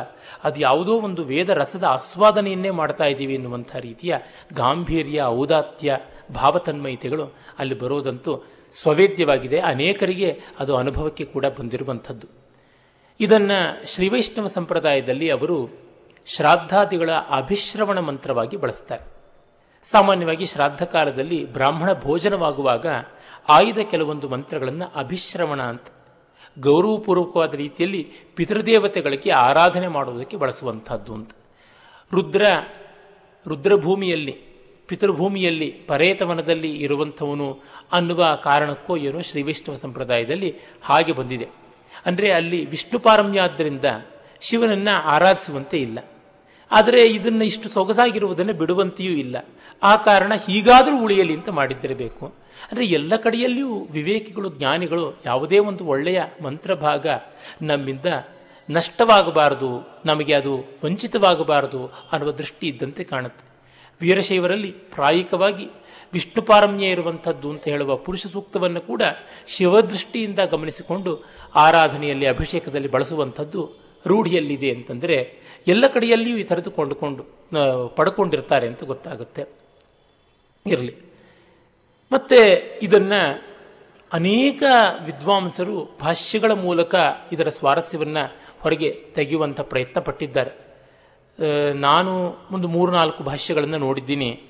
Speaker 1: ಅದು ಯಾವುದೋ ಒಂದು ವೇದ ರಸದ ಆಸ್ವಾದನೆಯನ್ನೇ ಮಾಡ್ತಾ ಇದ್ದೀವಿ ಎನ್ನುವಂಥ ರೀತಿಯ ಗಾಂಭೀರ್ಯ, ಔದಾತ್ಯ, ಭಾವತನ್ಮಯತೆಗಳು ಅಲ್ಲಿ ಬರೋದಂತೂ ಸ್ವವೇದ್ಯವಾಗಿದೆ. ಅನೇಕರಿಗೆ ಅದು ಅನುಭವಕ್ಕೆ ಕೂಡ ಬಂದಿರುವಂಥದ್ದು. ಇದನ್ನು ಶ್ರೀವೈಷ್ಣವ ಸಂಪ್ರದಾಯದಲ್ಲಿ ಅವರು ಶ್ರಾದ್ದಾದಿಗಳ ಅಭಿಶ್ರವಣ ಮಂತ್ರವಾಗಿ ಬಳಸ್ತಾರೆ. ಸಾಮಾನ್ಯವಾಗಿ ಶ್ರಾದ್ದ ಕಾಲದಲ್ಲಿ ಬ್ರಾಹ್ಮಣ ಭೋಜನವಾಗುವಾಗ ಆಯ್ದ ಕೆಲವೊಂದು ಮಂತ್ರಗಳನ್ನು ಅಭಿಶ್ರವಣ ಅಂತ, ಗೌರವಪೂರ್ವಕವಾದ ರೀತಿಯಲ್ಲಿ ಪಿತೃದೇವತೆಗಳಿಗೆ ಆರಾಧನೆ ಮಾಡುವುದಕ್ಕೆ ಬಳಸುವಂಥದ್ದು ಅಂತ. ರುದ್ರ, ರುದ್ರಭೂಮಿಯಲ್ಲಿ, ಪಿತೃಭೂಮಿಯಲ್ಲಿ ಪರೇತವನದಲ್ಲಿ ಇರುವಂಥವನು ಅನ್ನುವ ಕಾರಣಕ್ಕೋ ಏನೋ ಶ್ರೀ ವೈಷ್ಣವ ಸಂಪ್ರದಾಯದಲ್ಲಿ ಹಾಗೆ ಬಂದಿದೆ. ಅಂದರೆ ಅಲ್ಲಿ ವಿಷ್ಣು ಪಾರಮ್ಯಾದ್ದರಿಂದ ಶಿವನನ್ನು ಆರಾಧಿಸುವಂತೆ ಇಲ್ಲ. ಆದರೆ ಇದನ್ನು ಇಷ್ಟು ಸೊಗಸಾಗಿರುವುದನ್ನು ಬಿಡುವಂತೆಯೂ ಇಲ್ಲ. ಆ ಕಾರಣ ಹೀಗಾದರೂ ಉಳಿಯಲಿ ಅಂತ ಮಾಡಿದ್ದಿರಬೇಕು. ಅಂದರೆ ಎಲ್ಲ ಕಡೆಯಲ್ಲಿಯೂ ವಿವೇಕಿಗಳು, ಜ್ಞಾನಿಗಳು ಯಾವುದೇ ಒಂದು ಒಳ್ಳೆಯ ಮಂತ್ರಭಾಗ ನಮ್ಮಿಂದ ನಷ್ಟವಾಗಬಾರದು, ನಮಗೆ ಅದು ವಂಚಿತವಾಗಬಾರದು ಅನ್ನುವ ದೃಷ್ಟಿ ಇದ್ದಂತೆ ಕಾಣುತ್ತೆ. ವೀರಶೈವರಲ್ಲಿ ಪ್ರಾಯಿಕವಾಗಿ ವಿಷ್ಣು ಪಾರಮ್ಯ ಇರುವಂಥದ್ದು ಅಂತ ಹೇಳುವ ಪುರುಷ ಸೂಕ್ತವನ್ನು ಕೂಡ ಶಿವದೃಷ್ಟಿಯಿಂದ ಗಮನಿಸಿಕೊಂಡು ಆರಾಧನೆಯಲ್ಲಿ ಅಭಿಷೇಕದಲ್ಲಿ ಬಳಸುವಂಥದ್ದು ರೂಢಿಯಲ್ಲಿದೆ ಅಂತಂದರೆ ಎಲ್ಲ ಕಡೆಯಲ್ಲಿಯೂ ಈ ಥರದ್ದು ಕೊಂಡುಕೊಂಡು ಪಡ್ಕೊಂಡಿರ್ತಾರೆ ಅಂತ ಗೊತ್ತಾಗುತ್ತೆ. ಇರಲಿ. ಮತ್ತೆ ಇದನ್ನು ಅನೇಕ ವಿದ್ವಾಂಸರು ಭಾಷ್ಯಗಳ ಮೂಲಕ ಇದರ ಸ್ವಾರಸ್ಯವನ್ನು ಹೊರಗೆ ತೆಗೆಯುವಂಥ ಪ್ರಯತ್ನ ಪಟ್ಟಿದ್ದಾರೆ. ನಾನು ಒಂದು ಮೂರು ನಾಲ್ಕು ಭಾಷ್ಯಗಳನ್ನು ನೋಡಿದ್ದೀನಿ.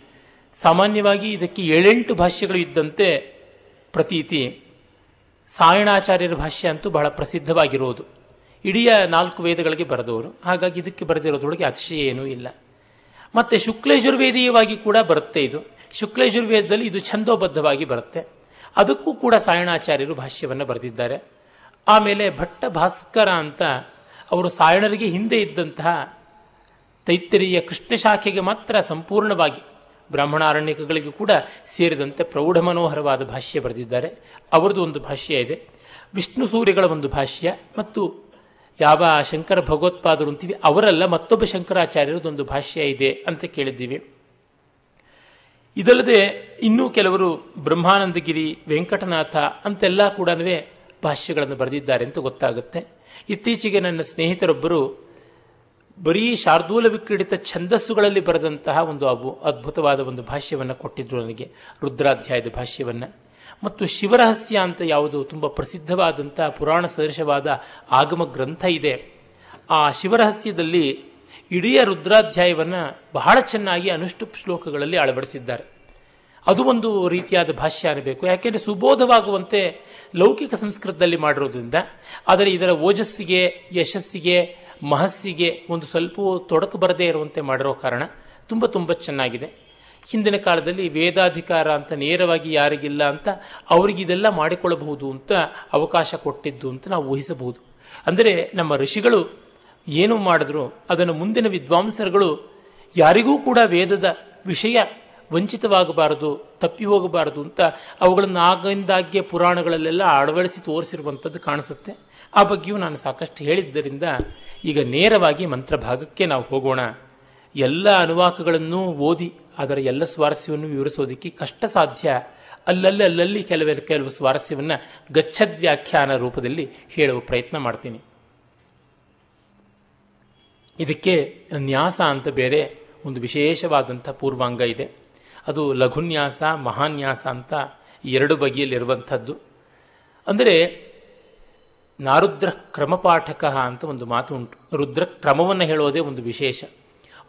Speaker 1: ಸಾಮಾನ್ಯವಾಗಿ ಇದಕ್ಕೆ ಏಳೆಂಟು ಭಾಷ್ಯಗಳು ಇದ್ದಂತೆ ಪ್ರತೀತಿ ಸಾಯಣಾಚಾರ್ಯರ ಭಾಷ್ಯ ಅಂತೂ ಬಹಳ ಪ್ರಸಿದ್ಧವಾಗಿರೋದು. ಇಡೀ ನಾಲ್ಕು ವೇದಗಳಿಗೆ ಬರೆದವರು. ಹಾಗಾಗಿ ಇದಕ್ಕೆ ಬರೆದಿರೋದ್ರೊಳಗೆ ಅತಿಶಯ ಏನೂ ಇಲ್ಲ. ಮತ್ತು ಶುಕ್ಲಯಜುರ್ವೇದೀಯವಾಗಿ ಕೂಡ ಬರುತ್ತೆ ಇದು. ಶುಕ್ಲಯಜುರ್ವೇದದಲ್ಲಿ ಇದು ಛಂದೋಬದ್ಧವಾಗಿ ಬರುತ್ತೆ. ಅದಕ್ಕೂ ಕೂಡ ಸಾಯಣಾಚಾರ್ಯರು ಭಾಷ್ಯವನ್ನು ಬರೆದಿದ್ದಾರೆ. ಆಮೇಲೆ ಭಟ್ಟ ಭಾಸ್ಕರ ಅಂತ ಅವರು ಸಾಯಣರಿಗೆ ಹಿಂದೆ ಇದ್ದಂತಹ ತೈತ್ತರಿಯ ಕೃಷ್ಣ ಶಾಖೆಗೆ ಮಾತ್ರ ಸಂಪೂರ್ಣವಾಗಿ ಬ್ರಾಹ್ಮಣಾರಣ್ಯಕಗಳಿಗೆ ಕೂಡ ಸೇರಿದಂತೆ ಪ್ರೌಢ ಮನೋಹರವಾದ ಭಾಷ್ಯ ಬರೆದಿದ್ದಾರೆ. ಅವರದ್ದು ಒಂದು ಭಾಷ್ಯ ಇದೆ. ವಿಷ್ಣು ಸೂರ್ಯಗಳ ಒಂದು ಭಾಷ್ಯ ಮತ್ತು ಯಾವ ಶಂಕರ ಭಗವತ್ಪಾದರು ಅಂತೀವಿ, ಅವರಲ್ಲ, ಮತ್ತೊಬ್ಬ ಶಂಕರಾಚಾರ್ಯರದೊಂದು ಭಾಷ್ಯ ಇದೆ ಅಂತ ಕೇಳಿದ್ದೀವಿ. ಇದಲ್ಲದೆ ಇನ್ನೂ ಕೆಲವರು ಬ್ರಹ್ಮಾನಂದಗಿರಿ, ವೆಂಕಟನಾಥ ಅಂತೆಲ್ಲ ಕೂಡ ಭಾಷ್ಯಗಳನ್ನು ಬರೆದಿದ್ದಾರೆ ಅಂತ ಗೊತ್ತಾಗುತ್ತೆ. ಇತ್ತೀಚೆಗೆ ನನ್ನ ಸ್ನೇಹಿತರೊಬ್ಬರು ಬರೀ ಶಾರ್ದೂಲ ವಿಕ್ರೀಡಿತ ಛಂದಸ್ಸುಗಳಲ್ಲಿ ಬರೆದಂತಹ ಒಂದು ಅಬು ಅದ್ಭುತವಾದ ಒಂದು ಭಾಷ್ಯವನ್ನು ಕೊಟ್ಟಿದ್ರು ನನಗೆ, ರುದ್ರಾಧ್ಯಾಯದ ಭಾಷ್ಯವನ್ನು. ಮತ್ತು ಶಿವರಹಸ್ಯ ಅಂತ ಯಾವುದು ತುಂಬ ಪ್ರಸಿದ್ಧವಾದಂಥ ಪುರಾಣ ಸದೃಶವಾದ ಆಗಮ ಗ್ರಂಥ ಇದೆ. ಆ ಶಿವರಹಸ್ಯದಲ್ಲಿ ಇಡೀ ರುದ್ರಾಧ್ಯಾಯವನ್ನು ಬಹಳ ಚೆನ್ನಾಗಿ ಅನುಷ್ಠುಪ್ ಶ್ಲೋಕಗಳಲ್ಲಿ ಅಳವಡಿಸಿದ್ದಾರೆ. ಅದು ಒಂದು ರೀತಿಯಾದ ಭಾಷ್ಯ ಅನ್ನಬೇಕು ಯಾಕೆಂದರೆ ಸುಬೋಧವಾಗುವಂತೆ ಲೌಕಿಕ ಸಂಸ್ಕೃತದಲ್ಲಿ ಮಾಡಿರೋದ್ರಿಂದ ಆದರೆ ಇದರ ಓಜಸ್ಸಿಗೆ, ಯಶಸ್ಸಿಗೆ, ಮಹಸ್ಸಿಗೆ ಒಂದು ಸ್ವಲ್ಪ ತೊಡಕು ಬರದೇ ಇರುವಂತೆ ಮಾಡಿರೋ ಕಾರಣ ತುಂಬ ತುಂಬ ಚೆನ್ನಾಗಿದೆ. ಹಿಂದಿನ ಕಾಲದಲ್ಲಿ ವೇದಾಧಿಕಾರ ಅಂತ ನೇರವಾಗಿ ಯಾರಿಗಿಲ್ಲ ಅಂತ ಅವರಿಗೆ ಇದೆಲ್ಲ ಮಾಡಿಕೊಳ್ಳಬಹುದು ಅಂತ ಅವಕಾಶ ಕೊಟ್ಟಿದ್ದು ಅಂತ ನಾವು ಊಹಿಸಬಹುದು. ಅಂದರೆ ನಮ್ಮ ಋಷಿಗಳು ಏನು ಮಾಡಿದ್ರು, ಅದನ್ನು ಮುಂದಿನ ವಿದ್ವಾಂಸರುಗಳು ಯಾರಿಗೂ ಕೂಡ ವೇದದ ವಿಷಯ ವಂಚಿತವಾಗಬಾರದು, ತಪ್ಪಿ ಹೋಗಬಾರದು ಅಂತ ಅವುಗಳನ್ನು ಆಗಿಂದಾಗ್ಗೆ ಪುರಾಣಗಳಲ್ಲೆಲ್ಲ ಅಳವಡಿಸಿ ತೋರಿಸಿರುವಂಥದ್ದು ಕಾಣಿಸುತ್ತೆ. ಆ ಬಗ್ಗೆಯೂ ನಾನು ಸಾಕಷ್ಟು ಹೇಳಿದ್ದರಿಂದ ಈಗ ನೇರವಾಗಿ ಮಂತ್ರಭಾಗಕ್ಕೆ ನಾವು ಹೋಗೋಣ. ಎಲ್ಲ ಅನುವಾಕಗಳನ್ನು ಓದಿ ಅದರ ಎಲ್ಲ ಸ್ವಾರಸ್ಯವನ್ನು ವಿವರಿಸೋದಕ್ಕೆ ಕಷ್ಟ ಸಾಧ್ಯ. ಅಲ್ಲಲ್ಲಿ ಅಲ್ಲಲ್ಲಿ ಕೆಲವೇ ಕೆಲವು ಸ್ವಾರಸ್ಯವನ್ನು ಗಚ್ಚದ್ವ್ಯಾಖ್ಯಾನ ರೂಪದಲ್ಲಿ ಹೇಳುವ ಪ್ರಯತ್ನ ಮಾಡ್ತೀನಿ. ಇದಕ್ಕೆ ನ್ಯಾಸ ಅಂತ ಬೇರೆ ಒಂದು ವಿಶೇಷವಾದಂಥ ಪೂರ್ವಾಂಗ ಇದೆ. ಅದು ಲಘುನ್ಯಾಸ, ಮಹಾನ್ಯಾಸ ಅಂತ ಎರಡು ಬಗೆಯಲ್ಲಿರುವಂಥದ್ದು. ಅಂದರೆ ನಾರುದ್ರ ಕ್ರಮಪಾಠಕ ಅಂತ ಒಂದು ಮಾತು ಉಂಟು. ರುದ್ರ ಕ್ರಮವನ್ನು ಹೇಳೋದೇ ಒಂದು ವಿಶೇಷ.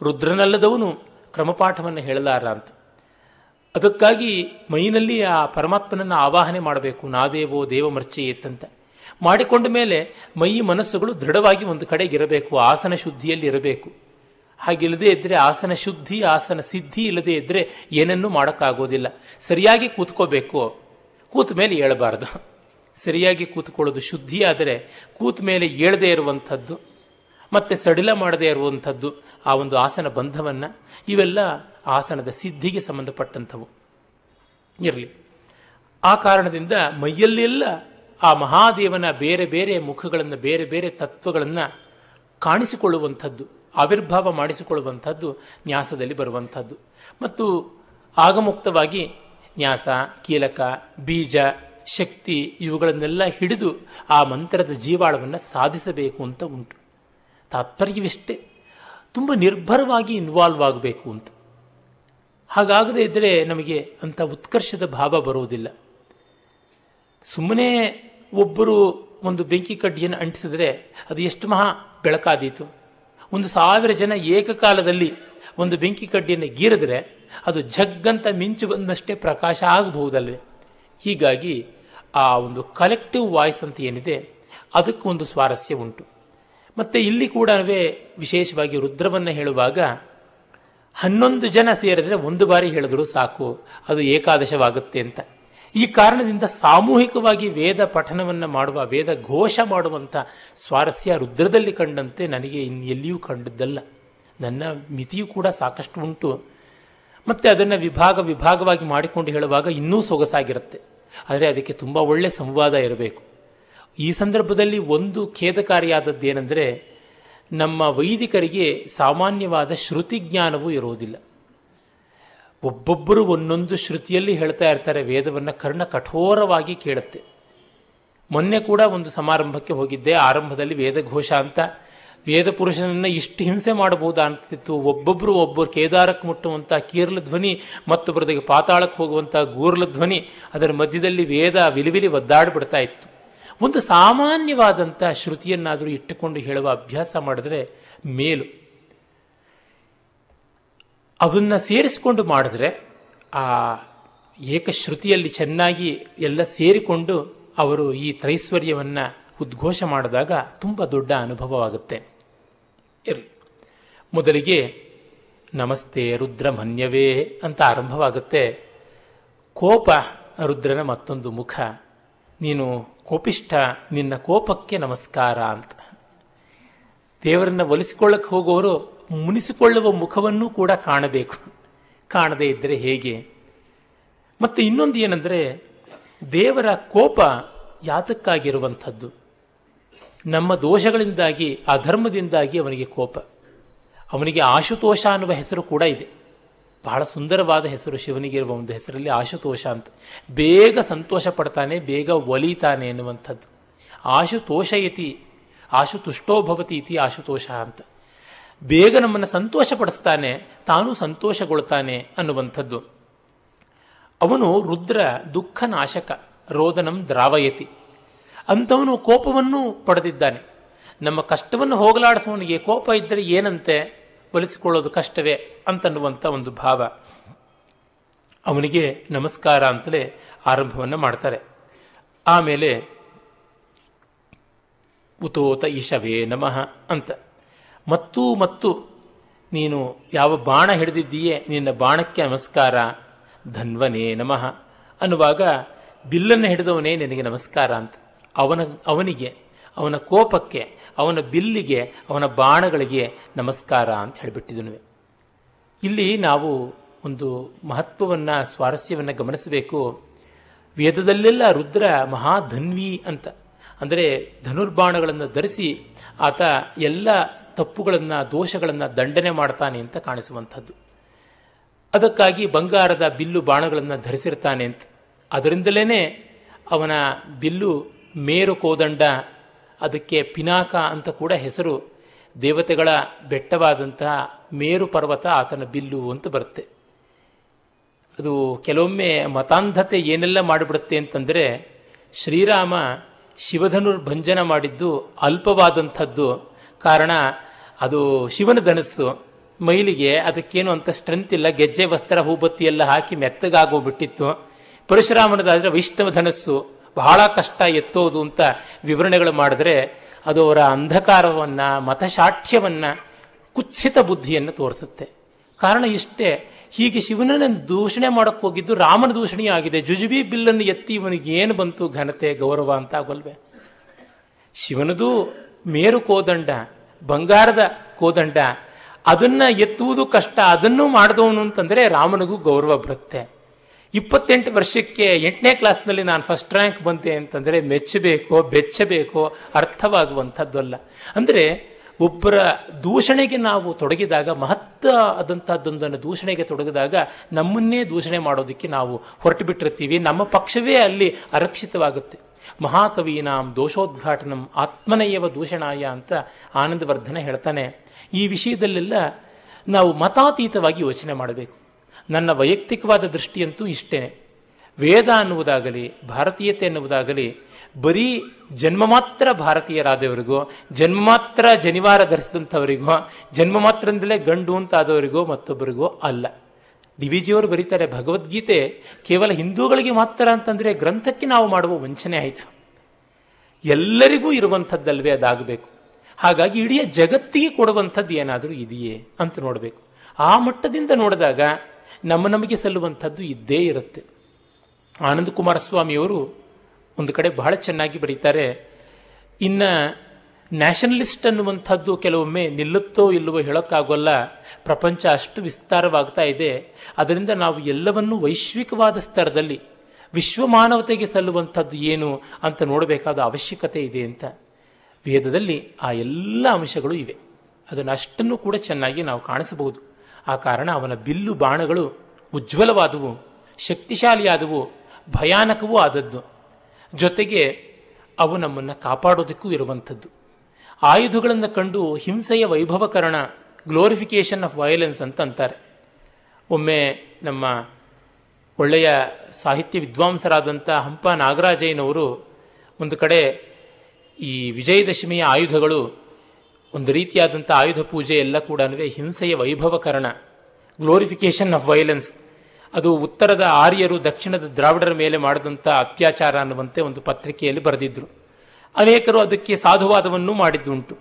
Speaker 1: ರುದ್ರನಲ್ಲದವನು ಕ್ರಮಪಾಠವನ್ನು ಹೇಳಲಾರ ಅಂತ. ಅದಕ್ಕಾಗಿ ಮೈನಲ್ಲಿ ಆ ಪರಮಾತ್ಮನನ್ನು ಆವಾಹನೆ ಮಾಡಬೇಕು. ನಾದೇವೋ ದೇವಮರ್ಚೆಯೇತ್ತಂತ ಮಾಡಿಕೊಂಡ ಮೇಲೆ ಮೈ ಮನಸ್ಸುಗಳು ದೃಢವಾಗಿ ಒಂದು ಕಡೆಗಿರಬೇಕು ಆಸನ ಶುದ್ಧಿಯಲ್ಲಿ ಇರಬೇಕು. ಹಾಗಿಲ್ಲದೆ ಇದ್ದರೆ ಆಸನ ಶುದ್ಧಿ, ಆಸನ ಸಿದ್ಧಿ ಇಲ್ಲದೆ ಇದ್ದರೆ ಏನನ್ನೂ ಮಾಡೋಕ್ಕಾಗೋದಿಲ್ಲ. ಸರಿಯಾಗಿ ಕೂತ್ಕೋಬೇಕು. ಕೂತ ಮೇಲೆ ಏಳಬಾರದು ಸರಿಯಾಗಿ ಕೂತ್ಕೊಳ್ಳೋದು ಶುದ್ಧಿಯಾದರೆ ಕೂತ ಮೇಲೆ ಏಳದೇ ಇರುವಂಥದ್ದು ಮತ್ತೆ ಸಡಿಲ ಮಾಡದೇ ಇರುವಂಥದ್ದು ಆ ಒಂದು ಆಸನ ಬಂಧವನ್ನು ಇವೆಲ್ಲ ಆಸನದ ಸಿದ್ಧಿಗೆ ಸಂಬಂಧಪಟ್ಟಂಥವು. ಇರಲಿ. ಆ ಕಾರಣದಿಂದ ಮೈಯಲ್ಲೆಲ್ಲ ಆ ಮಹಾದೇವನ ಬೇರೆ ಬೇರೆ ಮುಖಗಳನ್ನು, ಬೇರೆ ಬೇರೆ ತತ್ವಗಳನ್ನು ಕಾಣಿಸಿಕೊಳ್ಳುವಂಥದ್ದು, ಆವಿರ್ಭಾವ ಮಾಡಿಸಿಕೊಳ್ಳುವಂಥದ್ದು ನ್ಯಾಸದಲ್ಲಿ ಬರುವಂಥದ್ದು. ಮತ್ತು ಆಗಮುಕ್ತವಾಗಿ ನ್ಯಾಸ, ಕೀಲಕ, ಬೀಜ, ಶಕ್ತಿ ಇವುಗಳನ್ನೆಲ್ಲ ಹಿಡಿದು ಆ ಮಂತ್ರದ ಜೀವಾಳವನ್ನು ಸಾಧಿಸಬೇಕು ಅಂತ ಉಂಟು. ತಾತ್ಪರ್ಯವಿಷ್ಟೇ. ತುಂಬ ನಿರ್ಭರವಾಗಿ ಇನ್ವಾಲ್ವ್ ಆಗಬೇಕು ಅಂತ. ಹಾಗಾಗದೇ ಇದ್ದರೆ ನಮಗೆ ಅಂಥ ಉತ್ಕರ್ಷದ ಭಾವ ಬರೋದಿಲ್ಲ ಸುಮ್ಮನೆ ಒಬ್ಬರು ಒಂದು ಬೆಂಕಿ ಕಡ್ಡಿಯನ್ನು ಅಂಟಿಸಿದ್ರೆ ಅದು ಎಷ್ಟು ಮಹಾ ಬೆಳಕಾದೀತು. ಒಂದು ಸಾವಿರ ಜನ ಏಕಕಾಲದಲ್ಲಿ ಒಂದು ಬೆಂಕಿ ಕಡ್ಡಿಯನ್ನು ಗೀರಿದ್ರೆ ಅದು ಜಗ್ಗಂತ ಮಿಂಚು ಬಂದಷ್ಟೇ ಪ್ರಕಾಶ ಆಗಬಹುದಲ್ವೇ? ಹೀಗಾಗಿ ಆ ಒಂದು ಕಲೆಕ್ಟಿವ್ ವಾಯ್ಸ್ ಅಂತ ಏನಿದೆ, ಅದಕ್ಕೂ ಒಂದು ಸ್ವಾರಸ್ಯ ಉಂಟು. ಮತ್ತು ಇಲ್ಲಿ ಕೂಡ ವಿಶೇಷವಾಗಿ ರುದ್ರವನ್ನು ಹೇಳುವಾಗ ಹನ್ನೊಂದು ಜನ ಸೇರಿದ್ರೆ ಒಂದು ಬಾರಿ ಹೇಳಿದ್ರು ಸಾಕು, ಅದು ಏಕಾದಶವಾಗುತ್ತೆ ಅಂತ. ಈ ಕಾರಣದಿಂದ ಸಾಮೂಹಿಕವಾಗಿ ವೇದ ಪಠನವನ್ನು ಮಾಡುವ, ವೇದ ಘೋಷ ಮಾಡುವಂಥ ಸ್ವಾರಸ್ಯ ರುದ್ರದಲ್ಲಿ ಕಂಡಂತೆ ನನಗೆ ಇನ್ನು ಎಲ್ಲಿಯೂ ಕಂಡದ್ದಲ್ಲ. ನನ್ನ ಮಿತಿಯೂ ಕೂಡ ಸಾಕಷ್ಟು ಉಂಟು. ಮತ್ತೆ ಅದನ್ನು ವಿಭಾಗ ವಿಭಾಗವಾಗಿ ಮಾಡಿಕೊಂಡು ಹೇಳುವಾಗ ಇನ್ನೂ ಸೊಗಸಾಗಿರುತ್ತೆ. ಆದರೆ ಅದಕ್ಕೆ ತುಂಬ ಒಳ್ಳೆಯ ಸಂವಾದ ಇರಬೇಕು. ಈ ಸಂದರ್ಭದಲ್ಲಿ ಒಂದು ಖೇದಕಾರಿಯಾದದ್ದೇನೆಂದರೆ ನಮ್ಮ ವೈದಿಕರಿಗೆ ಸಾಮಾನ್ಯವಾದ ಶ್ರುತಿ ಜ್ಞಾನವೂ ಇರುವುದಿಲ್ಲ. ಒಬ್ಬೊಬ್ಬರು ಒಂದೊಂದು ಶ್ರುತಿಯಲ್ಲಿ ಹೇಳ್ತಾ ಇರ್ತಾರೆ, ವೇದವನ್ನು ಕರ್ಣ ಕಠೋರವಾಗಿ ಕೇಳುತ್ತೆ. ಮೊನ್ನೆ ಕೂಡ ಒಂದು ಸಮಾರಂಭಕ್ಕೆ ಹೋಗಿದ್ದೆ, ಆರಂಭದಲ್ಲಿ ವೇದಘೋಷ ಅಂತ. ವೇದ ಪುರುಷನನ್ನು ಇಷ್ಟು ಹಿಂಸೆ ಮಾಡಬಹುದಾ ಅಂತಿತ್ತು. ಒಬ್ಬೊಬ್ಬರು ಒಬ್ಬರು ಕೇದಾರಕ್ಕೆ ಮುಟ್ಟುವಂಥ ಕೀರ್ಲ ಧ್ವನಿ, ಮತ್ತೊಬ್ಬರದಿಗೆ ಪಾತಾಳಕ್ಕೆ ಹೋಗುವಂಥ ಗೂರ್ಲ ಧ್ವನಿ, ಅದರ ಮಧ್ಯದಲ್ಲಿ ವೇದ ವಿಲಿವಿಲಿ ಒದ್ದಾಡ್ಬಿಡ್ತಾ ಇತ್ತು. ಒಂದು ಸಾಮಾನ್ಯವಾದಂಥ ಶ್ರುತಿಯನ್ನಾದರೂ ಇಟ್ಟುಕೊಂಡು ಹೇಳುವ ಅಭ್ಯಾಸ ಮಾಡಿದ್ರೆ ಮೇಲು. ಅದನ್ನು ಸೇರಿಸಿಕೊಂಡು ಮಾಡಿದ್ರೆ ಆ ಏಕಶ್ರುತಿಯಲ್ಲಿ ಚೆನ್ನಾಗಿ ಎಲ್ಲ ಸೇರಿಕೊಂಡು ಅವರು ಈ ತ್ರೈಶ್ವರ್ಯವನ್ನು ಉದ್ಘೋಷ ಮಾಡಿದಾಗ ತುಂಬ ದೊಡ್ಡ ಅನುಭವವಾಗುತ್ತೆ ಇರಲಿ. ಮೊದಲಿಗೆ, ನಮಸ್ತೆ ರುದ್ರ ಮನ್ಯವೇ ಅಂತ ಆರಂಭವಾಗುತ್ತೆ. ಕೋಪ ರುದ್ರನ ಮತ್ತೊಂದು ಮುಖ. ನೀನು ಕೋಪಿಷ್ಠ, ನಿನ್ನ ಕೋಪಕ್ಕೆ ನಮಸ್ಕಾರ ಅಂತ. ದೇವರನ್ನ ಒಲಿಸಿಕೊಳ್ಳಕ್ಕೆ ಹೋಗೋರು ಮುನಿಸಿಕೊಳ್ಳುವ ಮುಖವನ್ನು ಕೂಡ ಕಾಣಬೇಕು. ಕಾಣದೇ ಇದ್ದರೆ ಹೇಗೆ? ಮತ್ತೆ ಇನ್ನೊಂದು ಏನಂದರೆ, ದೇವರ ಕೋಪ ಯಾತಕ್ಕಾಗಿರುವಂಥದ್ದು? ನಮ್ಮ ದೋಷಗಳಿಂದಾಗಿ, ಅಧರ್ಮದಿಂದಾಗಿ ಅವನಿಗೆ ಕೋಪ. ಅವನಿಗೆ ಆಶುತೋಷ ಅನ್ನುವ ಹೆಸರು ಕೂಡ ಇದೆ. ಬಹಳ ಸುಂದರವಾದ ಹೆಸರು ಶಿವನಿಗೆ ಇರುವ ಒಂದು ಹೆಸರಲ್ಲಿ ಆಶುತೋಷ ಅಂತ. ಬೇಗ ಸಂತೋಷ ಪಡ್ತಾನೆ, ಬೇಗ ಒಲಿತಾನೆ ಎನ್ನುವಂಥದ್ದು. ಆಶುತೋಷಯತಿ, ಆಶುತುಷ್ಟೋ ಭವತಿ ಇತಿ ಆಶುತೋಷ ಅಂತ. ಬೇಗ ನಮ್ಮನ್ನು ಸಂತೋಷ ಪಡಿಸ್ತಾನೆ, ತಾನು ಸಂತೋಷಗೊಳ್ತಾನೆ ಅನ್ನುವಂಥದ್ದು. ಅವನು ರುದ್ರ ದುಃಖ ನಾಶಕ ರೋದನಂ ದ್ರಾವಯತಿ. ಅಂಥವನು ಕೋಪವನ್ನು ಪಡೆದಿದ್ದಾನೆ. ನಮ್ಮ ಕಷ್ಟವನ್ನು ಹೋಗಲಾಡಿಸುವವನಿಗೆ ಕೋಪ ಇದ್ದರೆ ಏನಂತೆ? ಒಲಿಸಿಕೊಳ್ಳೋದು ಕಷ್ಟವೇ ಅಂತನ್ನುವಂಥ ಒಂದು ಭಾವ. ಅವನಿಗೆ ನಮಸ್ಕಾರ ಅಂತಲೇ ಆರಂಭವನ್ನು ಮಾಡ್ತಾರೆ. ಆಮೇಲೆ, ಉತೋತ ಈಶವೇ ನಮಃ ಅಂತ. ಮತ್ತು ಮತ್ತು, ನೀನು ಯಾವ ಬಾಣ ಹಿಡಿದಿದ್ದೀಯೇ, ನಿನ್ನ ಬಾಣಕ್ಕೆ ನಮಸ್ಕಾರ, ಧನ್ವನೇ ನಮಃ ಅನ್ನುವಾಗ, ಬಿಲ್ಲನ್ನು ಹಿಡಿದವನೇ ನಿನಗೆ ನಮಸ್ಕಾರ ಅಂತ. ಅವನ, ಅವನಿಗೆ, ಅವನ ಕೋಪಕ್ಕೆ ಅವನ ಬಿಲ್ಲಿಗೆ, ಅವನ ಬಾಣಗಳಿಗೆ ನಮಸ್ಕಾರ ಅಂತ ಹೇಳಿಬಿಟ್ಟಿದನು ಇಲ್ಲಿ ನಾವು ಒಂದು ಮಹತ್ವವನ್ನು, ಸ್ವಾರಸ್ಯವನ್ನು ಗಮನಿಸಬೇಕು. ವೇದದಲ್ಲೆಲ್ಲ ರುದ್ರ ಮಹಾಧನ್ವಿ ಅಂತ, ಅಂದರೆ ಧನುರ್ಬಾಣಗಳನ್ನು ಧರಿಸಿ ಆತ ಎಲ್ಲ ತಪ್ಪುಗಳನ್ನು, ದೋಷಗಳನ್ನು ದಂಡನೆ ಮಾಡ್ತಾನೆ ಅಂತ ಕಾಣಿಸುವಂಥದ್ದು. ಅದಕ್ಕಾಗಿ ಬಂಗಾರದ ಬಿಲ್ಲು ಬಾಣಗಳನ್ನು ಧರಿಸಿರ್ತಾನೆ ಅಂತ. ಅದರಿಂದಲೇ ಅವನ ಬಿಲ್ಲು ಮೇರು ಕೋದಂಡ ಅದಕ್ಕೆ ಪಿನಾಕ ಅಂತ ಕೂಡ ಹೆಸರು ದೇವತೆಗಳ ಬೆಟ್ಟವಾದಂತಹ ಮೇರು ಪರ್ವತ ಆತನ ಬಿಲ್ಲು ಅಂತ ಬರುತ್ತೆ. ಅದು ಕೆಲವೊಮ್ಮೆ ಮತಾಂಧತೆ ಏನೆಲ್ಲ ಮಾಡಿಬಿಡುತ್ತೆ ಅಂತಂದರೆ ಶ್ರೀರಾಮ ಶಿವಧನುರ್ಭಂಜನ ಮಾಡಿದ್ದು ಅಲ್ಪವಾದಂಥದ್ದು. ಕಾರಣ ಅದು ಶಿವನ ಧನಸ್ಸು. ಮೈಲಿಗೆ ಅದಕ್ಕೇನು ಅಂತ ಸ್ಟ್ರೆಂತ್ ಇಲ್ಲ. ಗೆಜ್ಜೆ, ವಸ್ತ್ರ, ಹೂಬತ್ತಿ ಎಲ್ಲ ಹಾಕಿ ಮೆತ್ತಗಾಗೋಗ್ಬಿಟ್ಟಿತ್ತು. ಪರಶುರಾಮನದಾದರೆ ವೈಷ್ಣವ ಧನಸ್ಸು. ಬಹಳ ಕಷ್ಟ ಎತ್ತೋದು ಅಂತ ವಿವರಣೆಗಳು ಮಾಡಿದ್ರೆ ಅದು ಅವರ ಅಂಧಕಾರವನ್ನು ಮತಶಾಠ್ಯವನ್ನು ಕುತ್ಸಿತ ಬುದ್ಧಿಯನ್ನು ತೋರಿಸುತ್ತೆ. ಕಾರಣ ಇಷ್ಟೇ, ಹೀಗೆ ಶಿವನನ್ನು ದೂಷಣೆ ಮಾಡಕ್ಕೆ ಹೋಗಿದ್ದು ರಾಮನ ದೂಷಣೆ ಆಗಿದೆ. ಜುಜುಬಿ ಬಿಲ್ಲನ್ನು ಎತ್ತಿ ಇವನಿಗೆ ಏನು ಬಂತು ಘನತೆ, ಗೌರವ ಅಂತ ಆಗೋಲ್ವೇ ಶಿವನದು ಮೇರು ಕೋದಂಡ, ಬಂಗಾರದ ಕೋದಂಡ. ಅದನ್ನ ಎತ್ತುವುದು ಕಷ್ಟ, ಅದನ್ನು ಮಾಡಿದವನು ಅಂತಂದ್ರೆ ರಾಮನಿಗೂ ಗೌರವ ಬರುತ್ತೆ. ಇಪ್ಪತ್ತೆಂಟು ವರ್ಷಕ್ಕೆ ಎಂಟನೇ ಕ್ಲಾಸ್ನಲ್ಲಿ ನಾನು ಫಸ್ಟ್ ರ್ಯಾಂಕ್ ಬಂತೆ ಅಂತಂದರೆ ಮೆಚ್ಚಬೇಕೋ, ಬೆಚ್ಚಬೇಕೋ ಅರ್ಥವಾಗುವಂಥದ್ದಲ್ಲ. ಅಂದರೆ ಒಬ್ಬರ ದೂಷಣೆಗೆ ನಾವು ತೊಡಗಿದಾಗ ಮಹತ್ವ ಆದಂಥದ್ದೊಂದನ್ನು ದೂಷಣೆಗೆ ತೊಡಗಿದಾಗ ನಮ್ಮನ್ನೇ ದೂಷಣೆ ಮಾಡೋದಕ್ಕೆ ನಾವು ಹೊರಟು ಬಿಟ್ಟಿರ್ತೀವಿ ನಮ್ಮ ಪಕ್ಷವೇ ಅಲ್ಲಿ ಅರಕ್ಷಿತವಾಗುತ್ತೆ. ಮಹಾಕವೀನಾಂ ದೋಷೋದ್ಘಾಟನಂ ಆತ್ಮನಯವ ದೂಷಣಾಯ ಅಂತ ಆನಂದವರ್ಧನ ಹೇಳ್ತಾನೆ. ಈ ವಿಷಯದಲ್ಲೆಲ್ಲ ನಾವು ಮತಾತೀತವಾಗಿ ಯೋಚನೆ ಮಾಡಬೇಕು. ನನ್ನ ವೈಯಕ್ತಿಕವಾದ ದೃಷ್ಟಿಯಂತೂ ಇಷ್ಟೇ. ವೇದ ಅನ್ನುವುದಾಗಲಿ, ಭಾರತೀಯತೆ ಅನ್ನುವುದಾಗಲಿ, ಬರೀ ಜನ್ಮ ಮಾತ್ರ ಭಾರತೀಯರಾದವರಿಗೋ, ಜನ್ಮ ಮಾತ್ರ ಜನಿವಾರ ಧರಿಸಿದಂಥವರಿಗೋ, ಜನ್ಮ ಮಾತ್ರದಿಂದಲೇ ಗಂಡು ಅಂತಾದವರಿಗೋ ಮತ್ತೊಬ್ಬರಿಗೋ ಅಲ್ಲ. ಡಿ ವಿ ಜಿಯವರು ಬರೀತಾರೆ, ಭಗವದ್ಗೀತೆ ಕೇವಲ ಹಿಂದೂಗಳಿಗೆ ಮಾತ್ರ ಅಂತಂದರೆ ಗ್ರಂಥಕ್ಕೆ ನಾವು ಮಾಡುವ ವಂಚನೆ ಆಯಿತು. ಎಲ್ಲರಿಗೂ ಇರುವಂಥದ್ದಲ್ವೇ ಅದಾಗಬೇಕು. ಹಾಗಾಗಿ ಇಡೀ ಜಗತ್ತಿಗೆ ಕೊಡುವಂಥದ್ದು ಏನಾದರೂ ಇದೆಯೇ ಅಂತ ನೋಡಬೇಕು. ಆ ಮಟ್ಟದಿಂದ ನೋಡಿದಾಗ ನಮ್ಮ ನಮಗೆ ಸಲ್ಲುವಂಥದ್ದು ಇದ್ದೇ ಇರುತ್ತೆ. ಆನಂದ ಕುಮಾರಸ್ವಾಮಿಯವರು ಒಂದು ಕಡೆ ಬಹಳ ಚೆನ್ನಾಗಿ ಬರೀತಾರೆ, ಇನ್ನು ನ್ಯಾಷನಲಿಸ್ಟ್ ಅನ್ನುವಂಥದ್ದು ಕೆಲವೊಮ್ಮೆ ನಿಲ್ಲುತ್ತೋ ಇಲ್ಲವೋ ಹೇಳೋಕ್ಕಾಗೋಲ್ಲ, ಪ್ರಪಂಚ ಅಷ್ಟು ವಿಸ್ತಾರವಾಗ್ತಾ ಇದೆ, ಅದರಿಂದ ನಾವು ಎಲ್ಲವನ್ನೂ ವೈಶ್ವಿಕವಾದ ಸ್ತರದಲ್ಲಿ ವಿಶ್ವ ಮಾನವತೆಗೆ ಸಲ್ಲುವಂಥದ್ದು ಏನು ಅಂತ ನೋಡಬೇಕಾದ ಅವಶ್ಯಕತೆ ಇದೆ ಅಂತ. ವೇದದಲ್ಲಿ ಆ ಎಲ್ಲ ಅಂಶಗಳು ಇವೆ. ಅದನ್ನು ಅಷ್ಟನ್ನು ಕೂಡ ಚೆನ್ನಾಗಿ ನಾವು ಕಾಣಿಸಬಹುದು. ಆ ಕಾರಣ ಅವನ ಬಿಲ್ಲು ಬಾಣಗಳು ಉಜ್ವಲವಾದವು, ಶಕ್ತಿಶಾಲಿಯಾದವು, ಭಯಾನಕವೂ ಆದದ್ದು. ಜೊತೆಗೆ ಅವು ನಮ್ಮನ್ನು ಕಾಪಾಡೋದಕ್ಕೂ ಇರುವಂಥದ್ದು. ಆಯುಧಗಳನ್ನು ಕಂಡು ಹಿಂಸೆಯ ವೈಭವಕರಣ ಗ್ಲೋರಿಫಿಕೇಶನ್ ಆಫ್ ವಯಲೆನ್ಸ್ ಅಂತ ಅಂತಾರೆ. ಒಮ್ಮೆ ನಮ್ಮ ಒಳ್ಳೆಯ ಸಾಹಿತ್ಯ ವಿದ್ವಾಂಸರಾದಂಥ ಹಂಪ ನಾಗರಾಜಯ್ಯನವರು ಒಂದು ಕಡೆ ಈ ವಿಜಯದಶಮಿಯ ಆಯುಧಗಳು ಒಂದು ರೀತಿಯಾದಂಥ ಆಯುಧ ಪೂಜೆ ಎಲ್ಲ ಕೂಡ ಹಿಂಸೆಯ ವೈಭವಕರಣ ಗ್ಲೋರಿಫಿಕೇಶನ್ ಆಫ್ ವೈಲೆನ್ಸ್ ಅದು ಉತ್ತರದ ಆರ್ಯರು ದಕ್ಷಿಣದ ದ್ರಾವಿಡರ ಮೇಲೆ ಮಾಡಿದಂಥ ಅತ್ಯಾಚಾರ ಅನ್ನುವಂತೆ ಒಂದು ಪತ್ರಿಕೆಯಲ್ಲಿ ಬರೆದಿದ್ದರು ಅನೇಕರು ಅದಕ್ಕೆ ಸಾಧುವಾದವನ್ನು ಮಾಡಿದ್ದುಂಟು.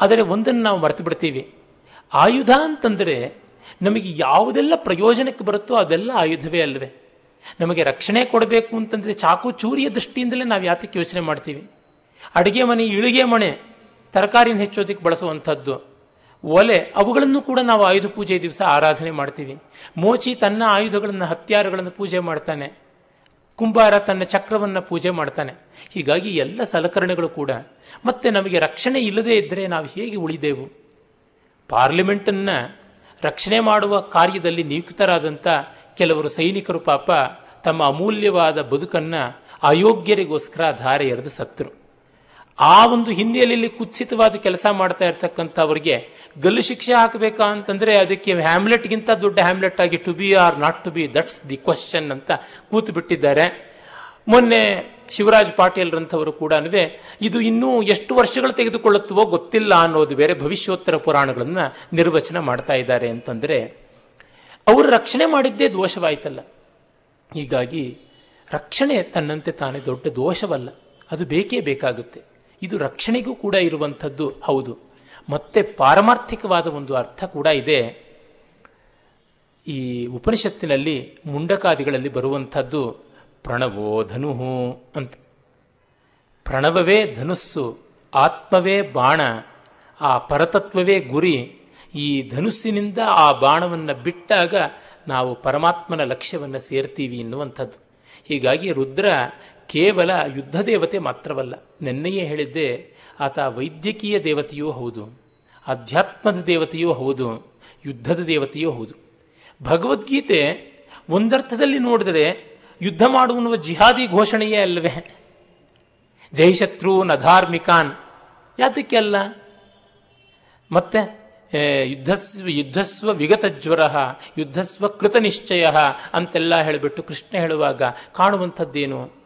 Speaker 1: ಆದರೆ ಒಂದನ್ನು ನಾವು ಮರೆತು ಬಿಡ್ತೀವಿ ಆಯುಧ ಅಂತಂದರೆ ನಮಗೆ ಯಾವುದೆಲ್ಲ ಪ್ರಯೋಜನಕ್ಕೆ ಬರುತ್ತೋ ಅದೆಲ್ಲ ಆಯುಧವೇ ಅಲ್ವೇ. ನಮಗೆ ರಕ್ಷಣೆ ಕೊಡಬೇಕು ಅಂತಂದರೆ ಚಾಕು ಚೂರಿಯ ದೃಷ್ಟಿಯಿಂದಲೇ ನಾವು ಯಾತಕ್ಕೆ ಯೋಚನೆ ಮಾಡ್ತೀವಿ. ಅಡುಗೆ ಮನೆ, ಇಳಿಗೆ ಮಣೆ ತರಕಾರಿನ ಹೆಚ್ಚೋದಕ್ಕೆ ಬಳಸುವಂಥದ್ದು. ಒಲೆ, ಅವುಗಳನ್ನು ಕೂಡ ನಾವು ಆಯುಧ ಪೂಜೆ ದಿವಸ ಆರಾಧನೆ ಮಾಡ್ತೀವಿ. ಮೋಚಿ ತನ್ನ ಆಯುಧಗಳನ್ನು, ಹತ್ಯಾರಗಳನ್ನು ಪೂಜೆ ಮಾಡ್ತಾನೆ. ಕುಂಬಾರ ತನ್ನ ಚಕ್ರವನ್ನು ಪೂಜೆ ಮಾಡ್ತಾನೆ. ಹೀಗಾಗಿ ಎಲ್ಲ ಸಲಕರಣೆಗಳು ಕೂಡ. ಮತ್ತೆ ನಮಗೆ ರಕ್ಷಣೆ ಇಲ್ಲದೇ ಇದ್ದರೆ ನಾವು ಹೇಗೆ ಉಳಿದೆವು? ಪಾರ್ಲಿಮೆಂಟನ್ನು ರಕ್ಷಣೆ ಮಾಡುವ ಕಾರ್ಯದಲ್ಲಿ ನಿಯುಕ್ತರಾದಂಥ ಕೆಲವರು ಸೈನಿಕರು ಪಾಪ ತಮ್ಮ ಅಮೂಲ್ಯವಾದ ಬದುಕನ್ನು ಅಯೋಗ್ಯರಿಗೋಸ್ಕರ ಧಾರೆ ಎರೆದು ಸತ್ತರು. ಆ ಒಂದು ಹಿನ್ನೆಲೆಯಲ್ಲಿ ಕುತ್ಸಿತವಾದ ಕೆಲಸ ಮಾಡ್ತಾ ಇರ್ತಕ್ಕಂಥವ್ರಿಗೆ ಗಲ್ಲು ಶಿಕ್ಷೆ ಹಾಕಬೇಕಾ ಅಂತಂದ್ರೆ ಅದಕ್ಕೆ ಹ್ಯಾಮ್ಲೆಟ್ಗಿಂತ ದೊಡ್ಡ ಹ್ಯಾಮ್ಲೆಟ್ ಆಗಿ to be or not to be that's the question ಅಂತ ಕೂತು ಬಿಟ್ಟಿದ್ದಾರೆ. ಮೊನ್ನೆ ಶಿವರಾಜ್ ಪಾಟೀಲ್ರಂಥವರು ಕೂಡ ಇದು ಇನ್ನೂ ಎಷ್ಟು ವರ್ಷಗಳು ತೆಗೆದುಕೊಳ್ಳುತ್ತವೋ ಗೊತ್ತಿಲ್ಲ ಅನ್ನೋದು ಬೇರೆ ಭವಿಷ್ಯೋತ್ತರ ಪುರಾಣಗಳನ್ನು ನಿರ್ವಚನ ಮಾಡ್ತಾ ಇದ್ದಾರೆ ಅಂತಂದ್ರೆ, ಅವರು ರಕ್ಷಣೆ ಮಾಡಿದ್ದೇ ದೋಷವಾಯ್ತಲ್ಲ. ಹೀಗಾಗಿ ರಕ್ಷಣೆ ತನ್ನಂತೆ ತಾನೇ ದೊಡ್ಡ ದೋಷವಲ್ಲ, ಅದು ಬೇಕೇ ಬೇಕಾಗುತ್ತೆ. ಇದು ರಕ್ಷಣೆಗೂ ಕೂಡ ಇರುವಂಥದ್ದು ಹೌದು. ಮತ್ತೆ ಪಾರಮಾರ್ಥಿಕವಾದ ಒಂದು ಅರ್ಥ ಕೂಡ ಇದೆ. ಈ ಉಪನಿಷತ್ತಿನಲ್ಲಿ ಮುಂಡಕಾದಿಗಳಲ್ಲಿ ಬರುವಂಥದ್ದು ಪ್ರಣವೋ ಧನು ಅಂತ. ಪ್ರಣವವೇ ಧನುಸ್ಸು, ಆತ್ಮವೇ ಬಾಣ, ಆ ಪರತತ್ವವೇ ಗುರಿ. ಈ ಧನುಸ್ಸಿನಿಂದ ಆ ಬಾಣವನ್ನು ಬಿಟ್ಟಾಗ ನಾವು ಪರಮಾತ್ಮನ ಲಕ್ಷ್ಯವನ್ನು ಸೇರ್ತೀವಿ ಎನ್ನುವಂಥದ್ದು. ಹೀಗಾಗಿ ರುದ್ರ ಕೇವಲ ಯುದ್ಧ ದೇವತೆ ಮಾತ್ರವಲ್ಲ, ನೆನ್ನೆಯೇ ಹೇಳಿದ್ದೆ, ಆತ ವೈದ್ಯಕೀಯ ದೇವತೆಯೂ ಹೌದು, ಅಧ್ಯಾತ್ಮದ ದೇವತೆಯೂ ಹೌದು, ಯುದ್ಧದ ದೇವತೆಯೂ ಹೌದು. ಭಗವದ್ಗೀತೆ ಒಂದರ್ಥದಲ್ಲಿ ನೋಡಿದರೆ ಯುದ್ಧ ಮಾಡುವ ಜಿಹಾದಿ ಘೋಷಣೆಯೇ ಅಲ್ಲವೇ? ಜೈಶತ್ರು ನಧಾರ್ಮಿಕಾನ್ ಯಾತಕ್ಕೆ ಅಲ್ಲ? ಮತ್ತೆ ಯುದ್ಧಸ್ವ ಯುದ್ಧಸ್ವ ವಿಗತ ಜ್ವರ, ಯುದ್ಧಸ್ವ ಕೃತ ನಿಶ್ಚಯ ಅಂತೆಲ್ಲ ಹೇಳಿಬಿಟ್ಟು ಕೃಷ್ಣ ಹೇಳುವಾಗ ಕಾಣುವಂಥದ್ದೇನು?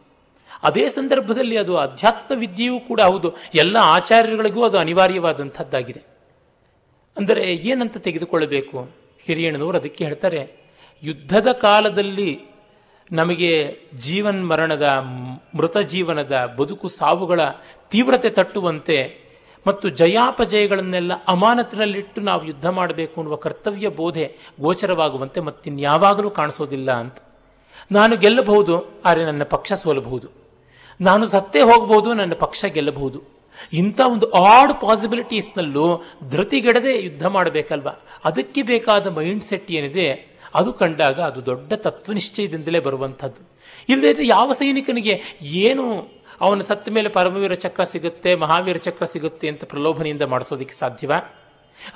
Speaker 1: ಅದೇ ಸಂದರ್ಭದಲ್ಲಿ ಅದು ಅಧ್ಯಾತ್ಮ ವಿದ್ಯೆಯೂ ಕೂಡ ಹೌದು. ಎಲ್ಲ ಆಚಾರ್ಯರುಗಳಿಗೂ ಅದು ಅನಿವಾರ್ಯವಾದಂಥದ್ದಾಗಿದೆ. ಅಂದರೆ ಏನಂತ ತೆಗೆದುಕೊಳ್ಳಬೇಕು? ಹಿರಿಯಣ್ಣನವರು ಅದಕ್ಕೆ ಹೇಳ್ತಾರೆ, ಯುದ್ಧದ ಕಾಲದಲ್ಲಿ ನಮಗೆ ಜೀವನ್ ಮರಣದ, ಮೃತ ಜೀವನದ ಬದುಕು ಸಾವುಗಳ ತೀವ್ರತೆ ತಟ್ಟುವಂತೆ ಮತ್ತು ಜಯಾಪಜಯಗಳನ್ನೆಲ್ಲ ಅಮಾನತಿನಲ್ಲಿಟ್ಟು ನಾವು ಯುದ್ಧ ಮಾಡಬೇಕು ಅನ್ನುವ ಕರ್ತವ್ಯ ಬೋಧೆ ಗೋಚರವಾಗುವಂತೆ ಮತ್ತಿನ್ಯಾವಾಗಲೂ ಕಾಣಿಸೋದಿಲ್ಲ ಅಂತ. ನಾನು ಗೆಲ್ಲಬಹುದು, ಆದರೆ ನನ್ನ ಪಕ್ಷ ಸೋಲಬಹುದು. ನಾನು ಸತ್ತೇ ಹೋಗ್ಬೋದು, ನನ್ನ ಪಕ್ಷ ಗೆಲ್ಲಬಹುದು. ಇಂಥ ಒಂದು ಆಡ್ ಪಾಸಿಬಿಲಿಟೀಸ್ನಲ್ಲೂ ಧೃತಿಗೆಡದೆ ಯುದ್ಧ ಮಾಡಬೇಕಲ್ವ? ಅದಕ್ಕೆ ಬೇಕಾದ ಮೈಂಡ್ ಸೆಟ್ ಏನಿದೆ, ಅದು ಕಂಡಾಗ ಅದು ದೊಡ್ಡ ತತ್ವನಿಶ್ಚಯದಿಂದಲೇ ಬರುವಂಥದ್ದು. ಇಲ್ಲದೇ ಯಾವ ಸೈನಿಕನಿಗೆ ಏನು ಅವನ ಸತ್ತ ಮೇಲೆ ಪರಮವೀರ ಚಕ್ರ ಸಿಗುತ್ತೆ, ಮಹಾವೀರ ಚಕ್ರ ಸಿಗುತ್ತೆ ಅಂತ ಪ್ರಲೋಭನೆಯಿಂದ ಮಾಡಿಸೋದಕ್ಕೆ ಸಾಧ್ಯವ?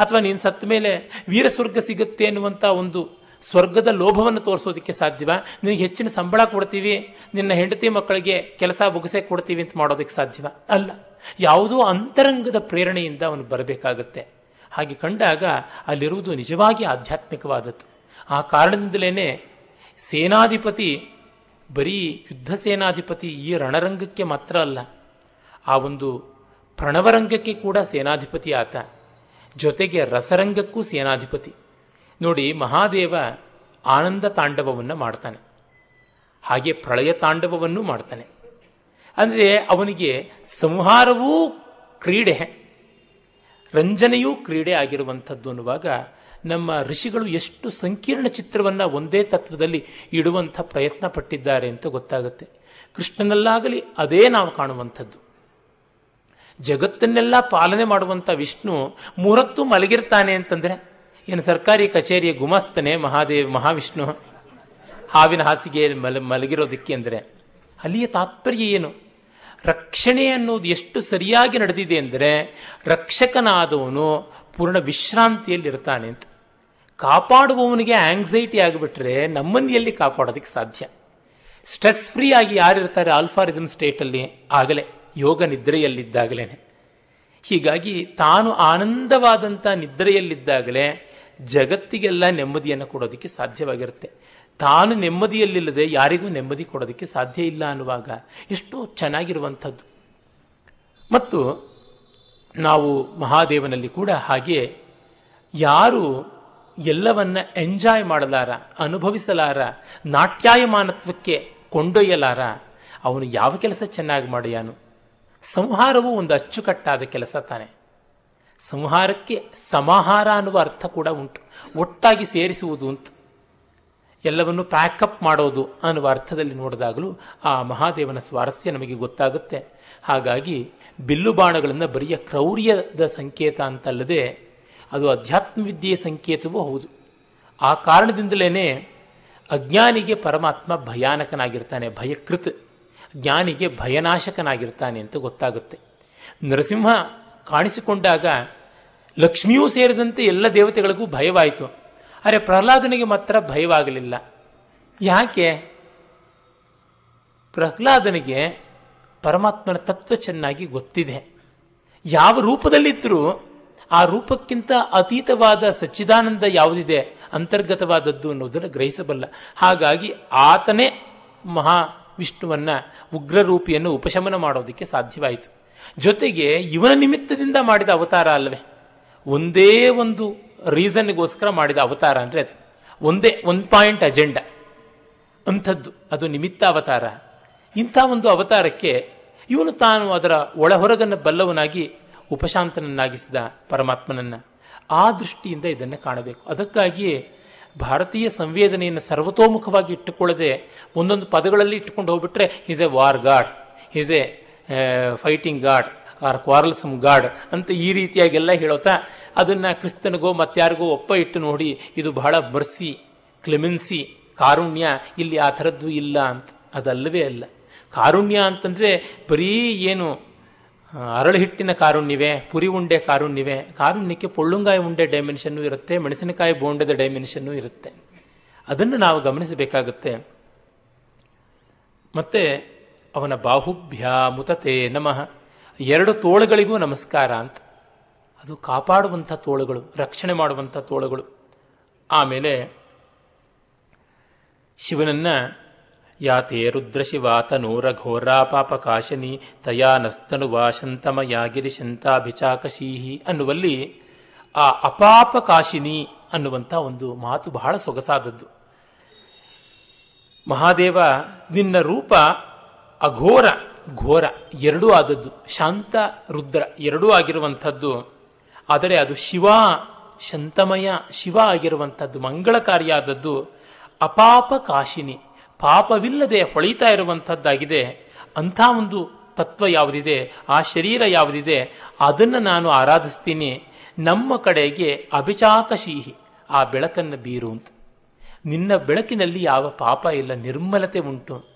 Speaker 1: ಅಥವಾ ನೀನು ಸತ್ತ ಮೇಲೆ ವೀರ ಸ್ವರ್ಗ ಸಿಗುತ್ತೆ ಅನ್ನುವಂಥ ಒಂದು ಸ್ವರ್ಗದ ಲೋಭವನ್ನು ತೋರಿಸೋದಕ್ಕೆ ಸಾಧ್ಯವ? ನಿನಗೆ ಹೆಚ್ಚಿನ ಸಂಬಳ ಕೊಡ್ತೀವಿ, ನಿನ್ನ ಹೆಂಡತಿ ಮಕ್ಕಳಿಗೆ ಕೆಲಸ ಬೊಗಸೆ ಕೊಡ್ತೀವಿ ಅಂತ ಮಾಡೋದಕ್ಕೆ ಸಾಧ್ಯವ? ಅಲ್ಲ. ಯಾವುದೋ ಅಂತರಂಗದ ಪ್ರೇರಣೆಯಿಂದ ಅವನು ಬರಬೇಕಾಗತ್ತೆ. ಹಾಗೆ ಕಂಡಾಗ ಅಲ್ಲಿರುವುದು ನಿಜವಾಗಿ ಆಧ್ಯಾತ್ಮಿಕವಾದದ್ದು. ಆ ಕಾರಣದಿಂದಲೇ ಸೇನಾಧಿಪತಿ, ಬರೀ ಯುದ್ಧ ಸೇನಾಧಿಪತಿ ಈ ರಣರಂಗಕ್ಕೆ ಮಾತ್ರ ಅಲ್ಲ, ಆ ಒಂದು ಪ್ರಣವರಂಗಕ್ಕೆ ಕೂಡ ಸೇನಾಧಿಪತಿ ಆತ. ಜೊತೆಗೆ ರಸರಂಗಕ್ಕೂ ಸೇನಾಧಿಪತಿ. ನೋಡಿ ಮಹಾದೇವ ಆನಂದ ತಾಂಡವವನ್ನು ಮಾಡ್ತಾನೆ. ಹಾಗೆ ಪ್ರಳಯ ತಾಂಡವವನ್ನು ಮಾಡ್ತಾನೆ. ಅಂದರೆ ಅವನಿಗೆ ಸಂಹಾರವೂ ಕ್ರೀಡೆ, ರಂಜನೆಯೂ ಕ್ರೀಡೆ ಆಗಿರುವಂಥದ್ದು ಅನ್ನುವಾಗ ನಮ್ಮ ಋಷಿಗಳು ಎಷ್ಟು ಸಂಕೀರ್ಣ ಚಿತ್ರವನ್ನು ಒಂದೇ ತತ್ವದಲ್ಲಿ ಇಡುವಂಥ ಪ್ರಯತ್ನ ಪಟ್ಟಿದ್ದಾರೆ ಅಂತ ಗೊತ್ತಾಗುತ್ತೆ. ಕೃಷ್ಣನಲ್ಲಾಗಲಿ ಅದೇ ನಾವು ಕಾಣುವಂಥದ್ದು. ಜಗತ್ತನ್ನೆಲ್ಲ ಪಾಲನೆ ಮಾಡುವಂಥ ವಿಷ್ಣು ಮೂರತ್ತು ಮಲಗಿರ್ತಾನೆ ಅಂತಂದ್ರೆ ಏನು ಸರ್ಕಾರಿ ಕಚೇರಿಯ ಗುಮಾಸ್ತನೆ ಮಹಾದೇವ್ ಮಹಾವಿಷ್ಣು ಹಾವಿನ ಹಾಸಿಗೆ ಮಲ ಮಲಗಿರೋದಕ್ಕೆ ಅಂದರೆ ಅಲ್ಲಿಯ ತಾತ್ಪರ್ಯ ಏನು? ರಕ್ಷಣೆ ಅನ್ನೋದು ಎಷ್ಟು ಸರಿಯಾಗಿ ನಡೆದಿದೆ ಅಂದರೆ ರಕ್ಷಕನಾದವನು ಪೂರ್ಣ ವಿಶ್ರಾಂತಿಯಲ್ಲಿರ್ತಾನೆ ಅಂತ. ಕಾಪಾಡುವವನಿಗೆ ಆಂಗ್ಸೈಟಿ ಆಗಿಬಿಟ್ರೆ ನಮ್ಮನ್ನು ಎಲ್ಲಿ ಕಾಪಾಡೋದಕ್ಕೆ ಸಾಧ್ಯ. ಸ್ಟ್ರೆಸ್ ಫ್ರೀ ಆಗಿ ಯಾರಿರ್ತಾರೆ ಆಲ್ಫಾರಿದಮ್ ಸ್ಟೇಟಲ್ಲಿ ಆಗಲೇ, ಯೋಗ ನಿದ್ರೆಯಲ್ಲಿದ್ದಾಗಲೇ ಹೀಗಾಗಿ ತಾನು ಆನಂದವಾದಂಥ ನಿದ್ರೆಯಲ್ಲಿದ್ದಾಗಲೇ ಜಗತ್ತಿಗೆಲ್ಲ ನೆಮ್ಮದಿಯನ್ನು ಕೊಡೋದಕ್ಕೆ ಸಾಧ್ಯವಾಗಿರುತ್ತೆ. ತಾನು ನೆಮ್ಮದಿಯಲ್ಲಿಲ್ಲದೆ ಯಾರಿಗೂ ನೆಮ್ಮದಿ ಕೊಡೋದಕ್ಕೆ ಸಾಧ್ಯ ಇಲ್ಲ ಅನ್ನುವಾಗ ಎಷ್ಟೋ ಚೆನ್ನಾಗಿರುವಂಥದ್ದು. ಮತ್ತು ನಾವು ಮಹಾದೇವನಲ್ಲಿ ಕೂಡ ಹಾಗೆ ಯಾರು ಎಲ್ಲವನ್ನ ಎಂಜಾಯ್ ಮಾಡಲಾರ, ಅನುಭವಿಸಲಾರ, ನಾಟ್ಯಾಯಮಾನತ್ವಕ್ಕೆ ಕೊಂಡೊಯ್ಯಲಾರ, ಅವನು ಯಾವ ಕೆಲಸ ಚೆನ್ನಾಗಿ ಮಾಡ್ಯಾನು. ಸಂಹಾರವು ಒಂದು ಅಚ್ಚುಕಟ್ಟಾದ ಕೆಲಸ ತಾನೆ. ಸಂಹಾರಕ್ಕೆ ಸಮಾಹಾರ ಅನ್ನುವ ಅರ್ಥ ಕೂಡ ಉಂಟು. ಒಟ್ಟಾಗಿ ಸೇರಿಸುವುದು ಅಂತ ಎಲ್ಲವನ್ನು ಪ್ಯಾಕಪ್ ಮಾಡೋದು ಅನ್ನುವ ಅರ್ಥದಲ್ಲಿ ನೋಡಿದಾಗಲೂ ಆ ಮಹಾದೇವನ ಸ್ವಾರಸ್ಯ ನಮಗೆ ಗೊತ್ತಾಗುತ್ತೆ. ಹಾಗಾಗಿ ಬಿಲ್ಲು ಬಾಣಗಳನ್ನು ಬರಿಯ ಕ್ರೌರ್ಯದ ಸಂಕೇತ ಅಂತಲ್ಲದೆ ಅದು ಅಧ್ಯಾತ್ಮವಿದ್ಯೆಯ ಸಂಕೇತವೂ ಹೌದು. ಆ ಕಾರಣದಿಂದಲೇ ಅಜ್ಞಾನಿಗೆ ಪರಮಾತ್ಮ ಭಯಾನಕನಾಗಿರ್ತಾನೆ, ಭಯಕೃತ್. ಜ್ಞಾನಿಗೆ ಭಯನಾಶಕನಾಗಿರ್ತಾನೆ ಅಂತ ಗೊತ್ತಾಗುತ್ತೆ. ನರಸಿಂಹ ಕಾಣಿಸಿಕೊಂಡಾಗ ಲಕ್ಷ್ಮಿಯೂ ಸೇರಿದಂತೆ ಎಲ್ಲ ದೇವತೆಗಳಿಗೂ ಭಯವಾಯಿತು. ಆದರೆ ಪ್ರಹ್ಲಾದನಿಗೆ ಮಾತ್ರ ಭಯವಾಗಲಿಲ್ಲ. ಯಾಕೆ? ಪ್ರಹ್ಲಾದನಿಗೆ ಪರಮಾತ್ಮನ ತತ್ವ ಚೆನ್ನಾಗಿ ಗೊತ್ತಿದೆ. ಯಾವ ರೂಪದಲ್ಲಿದ್ದರೂ ಆ ರೂಪಕ್ಕಿಂತ ಅತೀತವಾದ ಸಚ್ಚಿದಾನಂದ ಯಾವುದಿದೆ? ಅಂತರ್ಗತವಾದದ್ದು ಅನ್ನೋದನ್ನು ಗ್ರಹಿಸಬಲ್ಲ. ಹಾಗಾಗಿ ಆತನೇ ಮಹಾ ವಿಷ್ಣುವನ್ನ ಉಗ್ರರೂಪಿಯನ್ನು ಉಪಶಮನ ಮಾಡೋದಕ್ಕೆ ಸಾಧ್ಯವಾಯಿತು. ಜೊತೆಗೆ ಇವನ ನಿಮಿತ್ತದಿಂದ ಮಾಡಿದ ಅವತಾರ ಅಲ್ಲವೇ ಒಂದೇ ಒಂದು ರೀಸನ್ಗೋಸ್ಕರ ಮಾಡಿದ ಅವತಾರ ಅಂದರೆ ಅದು. ಒಂದೇ ಒನ್ ಪಾಯಿಂಟ್ ಅಜೆಂಡಾ ಅಂಥದ್ದು, ಅದು ನಿಮಿತ್ತ ಅವತಾರ. ಇಂಥ ಒಂದು ಅವತಾರಕ್ಕೆ ಇವನು ತಾನು ಅದರ ಒಳಹೊರಗನ್ನು ಬಲ್ಲವನಾಗಿ ಉಪಶಾಂತನನ್ನಾಗಿಸಿದ ಪರಮಾತ್ಮನನ್ನು. ಆ ದೃಷ್ಟಿಯಿಂದ ಇದನ್ನು ಕಾಣಬೇಕು. ಅದಕ್ಕಾಗಿಯೇ ಭಾರತೀಯ ಸಂವೇದನೆಯನ್ನು ಸರ್ವತೋಮುಖವಾಗಿ ಇಟ್ಟುಕೊಳ್ಳದೆ ಒಂದೊಂದು ಪದಗಳಲ್ಲಿ ಇಟ್ಟುಕೊಂಡು ಹೋಗ್ಬಿಟ್ರೆ is a war god is a fighting god or quarrelsome god ಅಂತ ಈ ರೀತಿಯಾಗೆಲ್ಲ ಹೇಳುತ್ತಾ ಅದನ್ನು ಕ್ರಿಸ್ತನಿಗೋ ಮತ್ತಾರಿಗೋ ಒಪ್ಪ ಇಟ್ಟು ನೋಡಿ ಇದು ಬಹಳ ಮರ್ಸಿ ಕ್ಲೆಮೆನ್ಸಿ, ಕಾರುಣ್ಯ ಇಲ್ಲಿ ಆ ಥರದ್ದು ಇಲ್ಲ ಅಂತ. ಅದಲ್ಲವೇ ಅಲ್ಲ. ಕಾರುಣ್ಯ ಅಂತಂದರೆ ಬರೀ ಏನು ಅರಳು ಹಿಟ್ಟಿನ ಕಾರುಣ್ಯವೇ, ಪುರಿ ಉಂಡೆ ಕಾರುಣ್ಯವೇ. ಕಾರುಣ್ಯಕ್ಕೆ ಪೊಳ್ಳುಂಗಾಯಿ ಉಂಡೆ ಡೈಮೆನ್ಷನ್ನು ಇರುತ್ತೆ, ಮೆಣಸಿನಕಾಯಿ ಬೋಂಡದ ಡೈಮೆನ್ಷನ್ನು ಇರುತ್ತೆ. ಅದನ್ನು ನಾವು ಗಮನಿಸಬೇಕಾಗುತ್ತೆ. ಮತ್ತೆ ಅವನ ಬಾಹುಭ್ಯ ಮುತತೆ ನಮಃ. ಎರಡು ತೋಳುಗಳಿಗೂ ನಮಸ್ಕಾರ ಅಂತ. ಅದು ಕಾಪಾಡುವಂಥ ತೋಳುಗಳು, ರಕ್ಷಣೆ ಮಾಡುವಂಥ ತೋಳುಗಳು. ಆಮೇಲೆ ಶಿವನನ್ನ ಯಾತೆ ರುದ್ರಶಿವಾತನೂರ ಘೋರಾಪಾಪಕಾಶನಿ ತಯಾ ನಸ್ತನುವಾ ಶಂತಮಯ ಗಿರಿಶಂತಾಭಿಚಾಕಶೀಹಿ ಅನ್ನುವಲ್ಲಿ ಆ ಅಪಾಪಕಾಶಿನಿ ಅನ್ನುವಂಥ ಒಂದು ಮಾತು ಬಹಳ ಸೊಗಸಾದದ್ದು. ಮಹಾದೇವ, ನಿನ್ನ ರೂಪ ಅಘೋರ, ಘೋರ ಎರಡೂ ಆದದ್ದು. ಶಾಂತ, ರುದ್ರ ಎರಡೂ ಆಗಿರುವಂಥದ್ದು. ಆದರೆ ಅದು ಶಿವ, ಶಂತಮಯ ಶಿವ ಆಗಿರುವಂಥದ್ದು. ಮಂಗಳಕಾರಿಯಾದದ್ದು. ಅಪಾಪ ಕಾಶಿನಿ, ಪಾಪವಿಲ್ಲದೆ ಹೊಳಿತಾ ಇರುವಂಥದ್ದಾಗಿದೆ. ಅಂಥ ಒಂದು ತತ್ವ ಯಾವುದಿದೆ? ಆ ಶರೀರ ಯಾವುದಿದೆ? ಅದನ್ನು ನಾನು ಆರಾಧಿಸ್ತೀನಿ. ನಮ್ಮ ಕಡೆಗೆ ಅಭಿಚಾಕಶೀಹಿ ಆ ಬೆಳಕನ್ನು ಬೀರು ಅಂತ. ನಿನ್ನ ಬೆಳಕಿನಲ್ಲಿ ಯಾವ ಪಾಪ ಇಲ್ಲ, ನಿರ್ಮಲತೆ ಉಂಟು.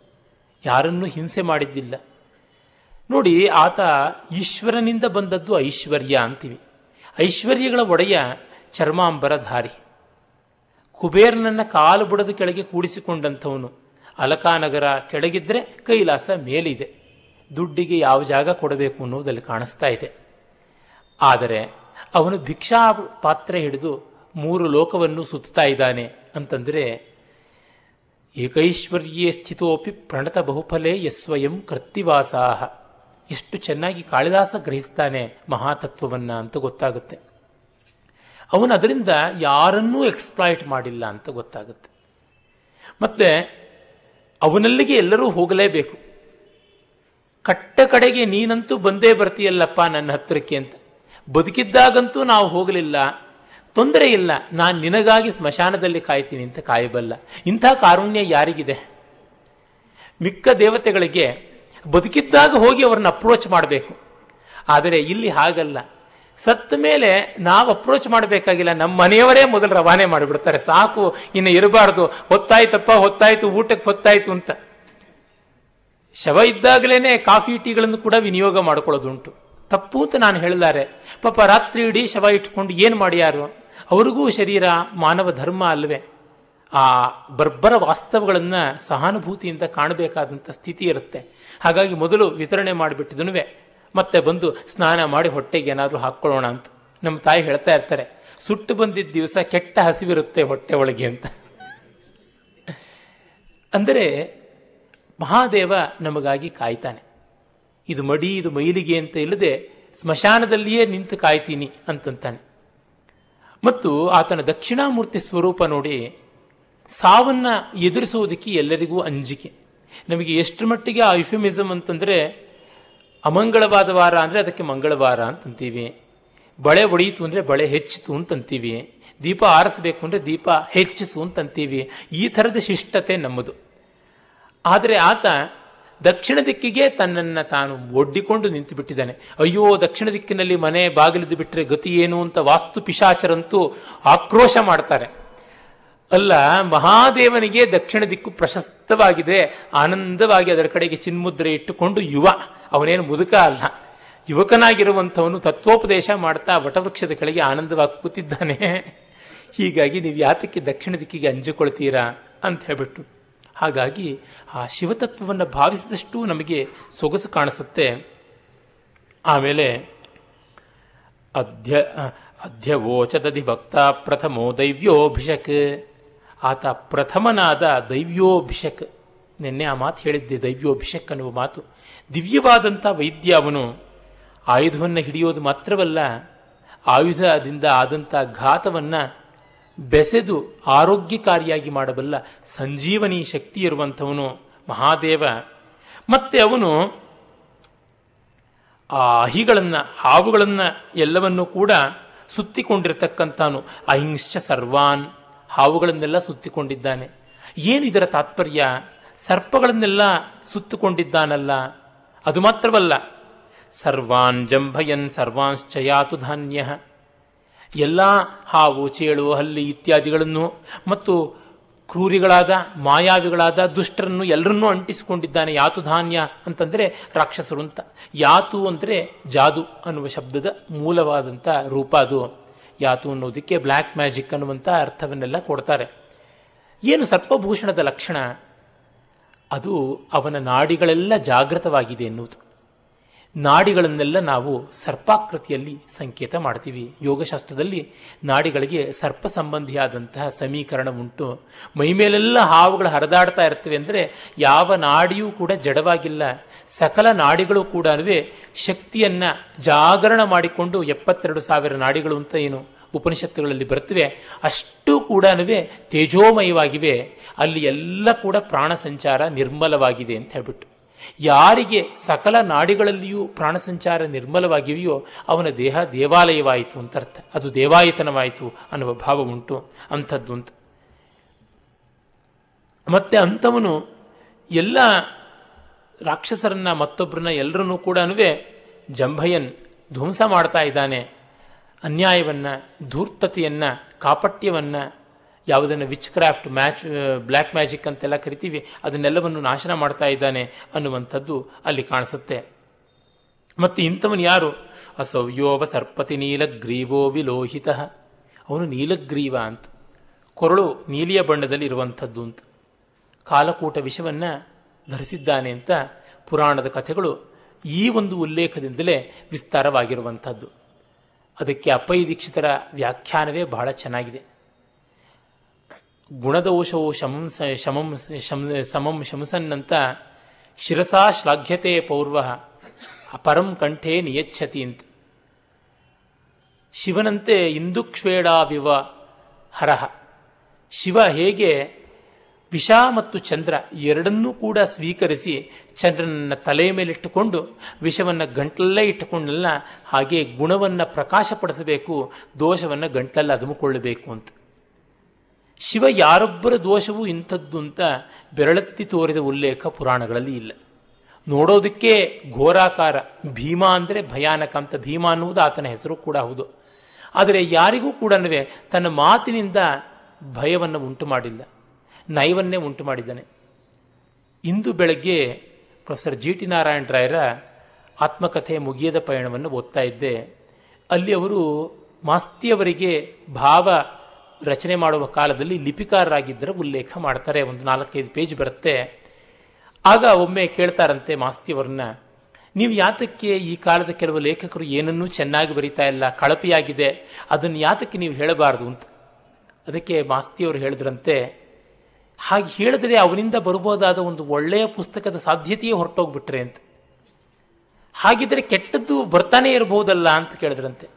Speaker 1: ಯಾರನ್ನೂ ಹಿಂಸೆ ಮಾಡಿದ್ದಿಲ್ಲ. ನೋಡಿ, ಆತ ಈಶ್ವರನಿಂದ ಬಂದದ್ದು ಐಶ್ವರ್ಯ ಅಂತೀವಿ. ಐಶ್ವರ್ಯಗಳ ಒಡೆಯ ಚರ್ಮಾಂಬರಧಾರಿ ಕುಬೇರನನ್ನ ಕಾಲು ಬುಡದ ಕೆಳಗೆ ಕೂಡಿಸಿಕೊಂಡಂಥವನು. ಅಲಕಾನಗರ ಕೆಳಗಿದ್ರೆ ಕೈಲಾಸ ಮೇಲಿದೆ. ದುಡ್ಡಿಗೆ ಯಾವ ಜಾಗ ಕೊಡಬೇಕು ಅನ್ನೋದಲ್ಲಿ ಕಾಣಿಸ್ತಾ ಇದೆ. ಆದರೆ ಅವನು ಭಿಕ್ಷಾ ಪಾತ್ರೆ ಹಿಡಿದು ಮೂರು ಲೋಕವನ್ನು ಸುತ್ತಾ ಇದ್ದಾನೆ ಅಂತಂದರೆ ಏಕೈಶ್ವರ್ಯೇ ಸ್ಥಿತೋಪಿ ಪ್ರಣತ ಬಹುಫಲೇ ಯಸ್ವಯಂ ಕೃತ್ತಿವಾಸಾಹ. ಎಷ್ಟು ಚೆನ್ನಾಗಿ ಕಾಳಿದಾಸ ಗ್ರಹಿಸ್ತಾನೆ ಮಹಾತತ್ವವನ್ನು ಅಂತ ಗೊತ್ತಾಗುತ್ತೆ. ಅವನು ಅದರಿಂದ ಯಾರನ್ನೂ ಎಕ್ಸ್ಪ್ಲಾಯ್ಟ್ ಮಾಡಿಲ್ಲ ಅಂತ ಗೊತ್ತಾಗುತ್ತೆ. ಮತ್ತೆ ಅವನಲ್ಲಿಗೆ ಎಲ್ಲರೂ ಹೋಗಲೇಬೇಕು. ಕಟ್ಟ ಕಡೆಗೆ ನೀನಂತೂ ಬಂದೇ ಬರ್ತೀಯಲ್ಲಪ್ಪ ನನ್ನ ಹತ್ತಿರಕ್ಕೆ ಅಂತ. ಬದುಕಿದ್ದಾಗಂತೂ ನಾವು ಹೋಗಲಿಲ್ಲ. ತೊಂದರೆ ಇಲ್ಲ, ನಾನು ನಿನಗಾಗಿ ಸ್ಮಶಾನದಲ್ಲಿ ಕಾಯ್ತೀನಿ ಅಂತ ಕಾಯಬಲ್ಲ. ಇಂಥ ಕಾರುಣ್ಯ ಯಾರಿಗಿದೆ? ಮಿಕ್ಕ ದೇವತೆಗಳಿಗೆ ಬದುಕಿದ್ದಾಗ ಹೋಗಿ ಅವ್ರನ್ನ ಅಪ್ರೋಚ್ ಮಾಡಬೇಕು. ಆದರೆ ಇಲ್ಲಿ ಹಾಗಲ್ಲ. ಸತ್ತ ಮೇಲೆ ನಾವು ಅಪ್ರೋಚ್ ಮಾಡಬೇಕಾಗಿಲ್ಲ ನಮ್ಮ ಮನೆಯವರೇ ಮೊದಲು ರವಾನೆ ಮಾಡಿಬಿಡ್ತಾರೆ. ಸಾಕು, ಇನ್ನು ಇರಬಾರ್ದು. ಹೊತ್ತಾಯ್ತಪ್ಪ, ಹೊತ್ತಾಯ್ತು, ಊಟಕ್ಕೆ ಹೊತ್ತಾಯ್ತು ಅಂತ. ಶವ ಇದ್ದಾಗಲೇ ಕಾಫಿ ಟೀಗಳನ್ನು ಕೂಡ ವಿನಿಯೋಗ ಮಾಡ್ಕೊಳ್ಳೋದುಂಟು. ತಪ್ಪು ಅಂತ ನಾನು ಹೇಳಿದ್ದಾರೆ ಪಾಪ ರಾತ್ರಿ ಇಡೀ ಶವ ಇಟ್ಕೊಂಡು ಏನು ಮಾಡ್ಯಾರು? ಅವ್ರಿಗೂ ಶರೀರ, ಮಾನವ ಧರ್ಮ ಅಲ್ವೇ. ಆ ಬರ್ಬರ ವಾಸ್ತವಗಳನ್ನು ಸಹಾನುಭೂತಿಯಿಂದ ಕಾಣಬೇಕಾದಂಥ ಸ್ಥಿತಿ ಇರುತ್ತೆ. ಹಾಗಾಗಿ ಮೊದಲು ವಿತರಣೆ ಮಾಡಿಬಿಟ್ಟಿದನು ಮತ್ತೆ ಬಂದು ಸ್ನಾನ ಮಾಡಿ ಹೊಟ್ಟೆಗೆ ಏನಾದರೂ ಹಾಕ್ಕೊಳ್ಳೋಣ ಅಂತ. ನಮ್ಮ ತಾಯಿ ಹೇಳ್ತಾ ಇರ್ತಾರೆ, ಸುಟ್ಟು ಬಂದಿದ್ದ ದಿವಸ ಕೆಟ್ಟ ಹಸಿವಿರುತ್ತೆ ಹೊಟ್ಟೆ ಒಳಗೆ ಅಂತ. ಅಂದರೆ ಮಹಾದೇವ ನಮಗಾಗಿ ಕಾಯ್ತಾನೆ. ಇದು ಮಡಿ, ಇದು ಮೈಲಿಗೆ ಅಂತ ಇಲ್ಲದೆ ಸ್ಮಶಾನದಲ್ಲಿಯೇ ನಿಂತು ಕಾಯ್ತೀನಿ ಅಂತಂತಾನೆ. ಮತ್ತು ಆತನ ದಕ್ಷಿಣಾಮೂರ್ತಿ ಸ್ವರೂಪ ನೋಡಿ ಸಾವನ್ನ ಎದುರಿಸುವುದಕ್ಕೆ ಎಲ್ಲರಿಗೂ ಅಂಜಿಕೆ. ನಮಗೆ ಎಷ್ಟು ಮಟ್ಟಿಗೆ ಆ ಯುಫಿಮಿಸಮ್ ಅಂತಂದರೆ ಅಮಂಗಳವಾದ ವಾರ ಅಂದರೆ ಅದಕ್ಕೆ ಮಂಗಳವಾರ ಅಂತಂತೀವಿ. ಬಳೆ ಒಡೆಯಿತು ಅಂದರೆ ಬಳೆ ಹೆಚ್ಚಿತು ಅಂತಂತೀವಿ. ದೀಪ ಆರಿಸಬೇಕು ಅಂದರೆ ದೀಪ ಹೆಚ್ಚಿಸು ಅಂತಂತೀವಿ. ಈ ಥರದ ಶಿಷ್ಟತೆ ನಮ್ಮದು. ಆದರೆ ಆತ ದಕ್ಷಿಣ ದಿಕ್ಕಿಗೆ ತನ್ನನ್ನು ತಾನು ಒಡ್ಡಿಕೊಂಡು ನಿಂತು ಬಿಟ್ಟಿದ್ದಾನೆ ಅಯ್ಯೋ, ದಕ್ಷಿಣ ದಿಕ್ಕಿನಲ್ಲಿ ಮನೆ ಬಾಗಿಲಿದ್ದು ಬಿಟ್ಟರೆ ಗತಿ ಏನು ಅಂತ ವಾಸ್ತು ಪಿಶಾಚರಂತೂ ಆಕ್ರೋಶ ಮಾಡ್ತಾರೆ. ಅಲ್ಲ, ಮಹಾದೇವನಿಗೆ ದಕ್ಷಿಣ ದಿಕ್ಕು ಪ್ರಶಸ್ತವಾಗಿದೆ. ಆನಂದವಾಗಿ ಅದರ ಕಡೆಗೆ ಚಿನ್ಮುದ್ರೆ ಇಟ್ಟುಕೊಂಡು ಯುವ. ಅವನೇನು ಮುದುಕ ಅಲ್ಲ. ಯುವಕನಾಗಿರುವಂಥವನು ತತ್ವೋಪದೇಶ ಮಾಡ್ತಾ ವಟವೃಕ್ಷದ ಕೆಳಗೆ ಆನಂದವಾಗಿ ಕೂತಿದ್ದಾನೆ. ಹೀಗಾಗಿ ನೀವು ಯಾತಕ್ಕೆ ದಕ್ಷಿಣ ದಿಕ್ಕಿಗೆ ಅಂಜಿಕೊಳ್ತೀರಾ ಅಂತ ಹೇಳ್ಬಿಟ್ಟು. ಹಾಗಾಗಿ ಆ ಶಿವತತ್ವವನ್ನು ಭಾವಿಸಿದಷ್ಟು ನಮಗೆ ಸೊಗಸು ಕಾಣಿಸುತ್ತೆ. ಆಮೇಲೆ ಅಧ್ಯ ಅಧ್ಯವೋಚತದಿ ಭಕ್ತ ಪ್ರಥಮೋ ದೈವ್ಯೋಭಿಷಕ್. ಆತ ಪ್ರಥಮನಾದ ದೈವ್ಯೋಭಿಷಕ್. ನಿನ್ನೆ ಆ ಮಾತು ಹೇಳಿದ್ದೆ, ದೈವ್ಯೋಭಿಷಕ್ ಅನ್ನುವ ಮಾತು. ದಿವ್ಯವಾದಂಥ ವೈದ್ಯ ಅವನು. ಆಯುಧವನ್ನು ಹಿಡಿಯೋದು ಮಾತ್ರವಲ್ಲ, ಆಯುಧದಿಂದ ಆದಂಥ ಘಾತವನ್ನು ಬೆಸೆದು ಆರೋಗ್ಯಕಾರಿಯಾಗಿ ಮಾಡಬಲ್ಲ ಸಂಜೀವನಿ ಶಕ್ತಿ ಇರುವಂಥವನು ಮಹಾದೇವ. ಮತ್ತೆ ಅವನು ಆ ಅಹಿಗಳನ್ನು, ಹಾವುಗಳನ್ನು ಎಲ್ಲವನ್ನೂ ಕೂಡ ಸುತ್ತಿಕೊಂಡಿರ್ತಕ್ಕಂಥನು ಅಹಿಂಶ್ಚ ಸರ್ವಾನ್, ಹಾವುಗಳನ್ನೆಲ್ಲ ಸುತ್ತಿಕೊಂಡಿದ್ದಾನೆ. ಏನು ಇದರ ತಾತ್ಪರ್ಯ? ಸರ್ಪಗಳನ್ನೆಲ್ಲ ಸುತ್ತಿಕೊಂಡಿದ್ದಾನಲ್ಲ. ಅದು ಮಾತ್ರವಲ್ಲ, ಸರ್ವಾನ್ ಜಂಭಯನ್ ಸರ್ವಾಂಶ್ಚಯಾತು ಧಾನ್ಯ. ಎಲ್ಲ ಹಾವು, ಚೇಳು, ಹಲ್ಲಿ ಇತ್ಯಾದಿಗಳನ್ನು ಮತ್ತು ಕ್ರೂರಿಗಳಾದ, ಮಾಯಾವಿಗಳಾದ ದುಷ್ಟರನ್ನು ಎಲ್ಲರನ್ನೂ ಅಂಟಿಸಿಕೊಂಡಿದ್ದಾನೆ ಯಾತು ಧಾನ್ಯ ಅಂತಂದರೆ ರಾಕ್ಷಸರು ಅಂತ. ಯಾತು ಅಂದರೆ ಜಾದು ಅನ್ನುವ ಶಬ್ದದ ಮೂಲವಾದಂಥ ರೂಪ ಅದು. ಯಾತು ಅನ್ನೋದಕ್ಕೆ ಬ್ಲ್ಯಾಕ್ ಮ್ಯಾಜಿಕ್ ಅನ್ನುವಂಥ ಅರ್ಥವನ್ನೆಲ್ಲ ಕೊಡ್ತಾರೆ. ಏನು ಸರ್ಪಭೂಷಣದ ಲಕ್ಷಣ? ಅದು ಅವನ ನಾಡಿಗಳೆಲ್ಲ ಜಾಗೃತವಾಗಿದೆ ಎನ್ನುವುದು. ನಾಡಿಗಳನ್ನೆಲ್ಲ ನಾವು ಸರ್ಪಾಕೃತಿಯಲ್ಲಿ ಸಂಕೇತ ಮಾಡ್ತೀವಿ. ಯೋಗಶಾಸ್ತ್ರದಲ್ಲಿ ನಾಡಿಗಳಿಗೆ ಸರ್ಪ ಸಂಬಂಧಿಯಾದಂತಹ ಸಮೀಕರಣ ಉಂಟು. ಮೈಮೇಲೆಲ್ಲ ಹಾವುಗಳು ಹರಿದಾಡ್ತಾ ಇರ್ತವೆ ಅಂದರೆ ಯಾವ ನಾಡಿಯೂ ಕೂಡ ಜಡವಾಗಿಲ್ಲ. ಸಕಲ ನಾಡಿಗಳು ಕೂಡ ಶಕ್ತಿಯನ್ನ ಜಾಗರಣ ಮಾಡಿಕೊಂಡು ಎಪ್ಪತ್ತೆರಡು ಸಾವಿರ ನಾಡಿಗಳು ಅಂತ ಏನು ಉಪನಿಷತ್ತುಗಳಲ್ಲಿ ಬರ್ತವೆ ಅಷ್ಟು ಕೂಡ ತೇಜೋಮಯವಾಗಿವೆ. ಅಲ್ಲಿ ಎಲ್ಲ ಕೂಡ ಪ್ರಾಣ ಸಂಚಾರ ನಿರ್ಮಲವಾಗಿದೆ ಅಂತ ಹೇಳ್ಬಿಟ್ಟು. ಯಾರಿಗೆ ಸಕಲ ನಾಡಿಗಳಲ್ಲಿಯೂ ಪ್ರಾಣ ಸಂಚಾರ ನಿರ್ಮಲವಾಗಿವೆಯೋ ಅವನ ದೇಹ ದೇವಾಲಯವಾಯಿತು ಅಂತ ಅರ್ಥ ಅದು ದೇವಾಯತನವಾಯಿತು ಅನ್ನುವ ಭಾವ ಉಂಟು. ಅಂಥದ್ದು ಅಂತ ಮತ್ತೆ ಅಂಥವನು ಎಲ್ಲ ರಾಕ್ಷಸರನ್ನ ಮತ್ತೊಬ್ಬರನ್ನ ಎಲ್ಲರನ್ನೂ ಕೂಡ ಜಂಭಯನ್ ಧ್ವಂಸ ಮಾಡ್ತಾ ಇದ್ದಾನೆ. ಅನ್ಯಾಯವನ್ನ, ಧೂರ್ತತೆಯನ್ನ, ಕಾಪಟ್ಯವನ್ನ ಯಾವುದನ್ನು witchcraft match black magic ಅಂತೆಲ್ಲ ಕರಿತೀವಿ, ಅದನ್ನೆಲ್ಲವನ್ನು ನಾಶನ ಮಾಡ್ತಾ ಇದ್ದಾನೆ ಅನ್ನುವಂಥದ್ದು ಅಲ್ಲಿ ಕಾಣಿಸುತ್ತೆ. ಮತ್ತು ಇಂಥವನು ಯಾರು? ಅಸವ್ಯೋವ ಸರ್ಪತಿ ನೀಲಗ್ರೀವೋ ವಿಲೋಹಿತ. ಅವನು ನೀಲಗ್ರೀವ ಅಂತ. ಕೊರಳು ನೀಲಿಯ ಬಣ್ಣದಲ್ಲಿ ಇರುವಂಥದ್ದು ಅಂತ. ಕಾಲಕೂಟ ವಿಷವನ್ನು ಧರಿಸಿದ್ದಾನೆ ಅಂತ ಪುರಾಣದ ಕಥೆಗಳು ಈ ಒಂದು ಉಲ್ಲೇಖದಿಂದಲೇ ವಿಸ್ತಾರವಾಗಿರುವಂಥದ್ದು. ಅದಕ್ಕೆ ಅಪ್ಪೈ ದೀಕ್ಷಿತರ ವ್ಯಾಖ್ಯಾನವೇ ಬಹಳ ಚೆನ್ನಾಗಿದೆ. ಗುಣದೋಷವು ಶಮಂ ಶಮಂ ಶಂ ಸಮಂ ಶಂಸನ್ನಂತ ಶಿರಸಾ ಶ್ಲಾಘ್ಯತೆ ಪೌರ್ವ ಅಪರಂ ಕಂಠೇ ನಿಯಚ್ಛತಿ ಅಂತ. ಶಿವನಂತೆ ಇಂದುಕ್ಷೇಡಾವಿವ ಹರಹ. ಶಿವ ಹೇಗೆ ವಿಷ ಮತ್ತು ಚಂದ್ರ ಎರಡನ್ನೂ ಕೂಡ ಸ್ವೀಕರಿಸಿ ಚಂದ್ರನನ್ನ ತಲೆಯ ಮೇಲಿಟ್ಟುಕೊಂಡು ವಿಷವನ್ನು ಗಂಟಲಲ್ಲೇ ಇಟ್ಟುಕೊಂಡಲ್ಲ, ಹಾಗೆ ಗುಣವನ್ನು ಪ್ರಕಾಶಪಡಿಸಬೇಕು, ದೋಷವನ್ನು ಗಂಟಲಲ್ಲಿ ಅದುಮುಕೊಳ್ಳಬೇಕು ಅಂತ. ಶಿವ ಯಾರೊಬ್ಬರ ದೋಷವೂ ಇಂಥದ್ದು ಅಂತ ಬೆರಳತ್ತಿ ತೋರಿದ ಉಲ್ಲೇಖ ಪುರಾಣಗಳಲ್ಲಿ ಇಲ್ಲ. ನೋಡೋದಕ್ಕೆ ಘೋರಾಕಾರ, ಭೀಮ ಅಂದರೆ ಭಯಾನಕ ಅಂತ ಭೀಮ ಅನ್ನುವುದು ಆತನ ಹೆಸರು ಕೂಡ ಹೌದು. ಆದರೆ ಯಾರಿಗೂ ಕೂಡ ತನ್ನ ಮಾತಿನಿಂದ ಭಯವನ್ನು ಉಂಟು ಮಾಡಿಲ್ಲ ನಯವನ್ನೇ ಉಂಟು ಮಾಡಿದ್ದಾನೆ. ಇಂದು ಬೆಳಗ್ಗೆ ಪ್ರೊಫೆಸರ್ ಜಿ ಟಿ ನಾರಾಯಣ ರಾಯರ ಆತ್ಮಕಥೆ ಮುಗಿಯದ ಪಯಣವನ್ನು ಓದ್ತಾ ಇದ್ದೆ. ಅಲ್ಲಿ ಅವರು ಮಾಸ್ತಿಯವರಿಗೆ ಭಾವ ರಚನೆ ಮಾಡುವ ಕಾಲದಲ್ಲಿ ಲಿಪಿಕಾರರಾಗಿದ್ದರ ಉಲ್ಲೇಖ ಮಾಡ್ತಾರೆ. ಒಂದು ನಾಲ್ಕೈದು ಪೇಜ್ ಬರುತ್ತೆ. ಆಗ ಒಮ್ಮೆ ಕೇಳ್ತಾರಂತೆ ಮಾಸ್ತಿಯವರನ್ನ ನೀವು ಯಾತಕ್ಕೆ ಈ ಕಾಲದ ಕೆಲವು ಲೇಖಕರು ಏನನ್ನೂ ಚೆನ್ನಾಗಿ ಬರೀತಾ ಇಲ್ಲ, ಕಳಪೆಯಾಗಿದೆ, ಅದನ್ನು ಯಾತಕ್ಕೆ ನೀವು ಹೇಳಬಾರದು? ಅಂತ. ಅದಕ್ಕೆ ಮಾಸ್ತಿಯವರು ಹೇಳಿದ್ರಂತೆ, ಹಾಗೆ ಹೇಳಿದ್ರೆ ಅವನಿಂದ ಬರ್ಬೋದಾದ ಒಂದು ಒಳ್ಳೆಯ ಪುಸ್ತಕದ ಸಾಧ್ಯತೆಯೇ ಹೊರಟೋಗ್ಬಿಟ್ರೆ ಅಂತ. ಹಾಗಿದ್ರೆ ಕೆಟ್ಟದ್ದು ಬರ್ತಾನೆ ಇರಬಹುದಲ್ಲ? ಅಂತ ಕೇಳಿದ್ರಂತೆ.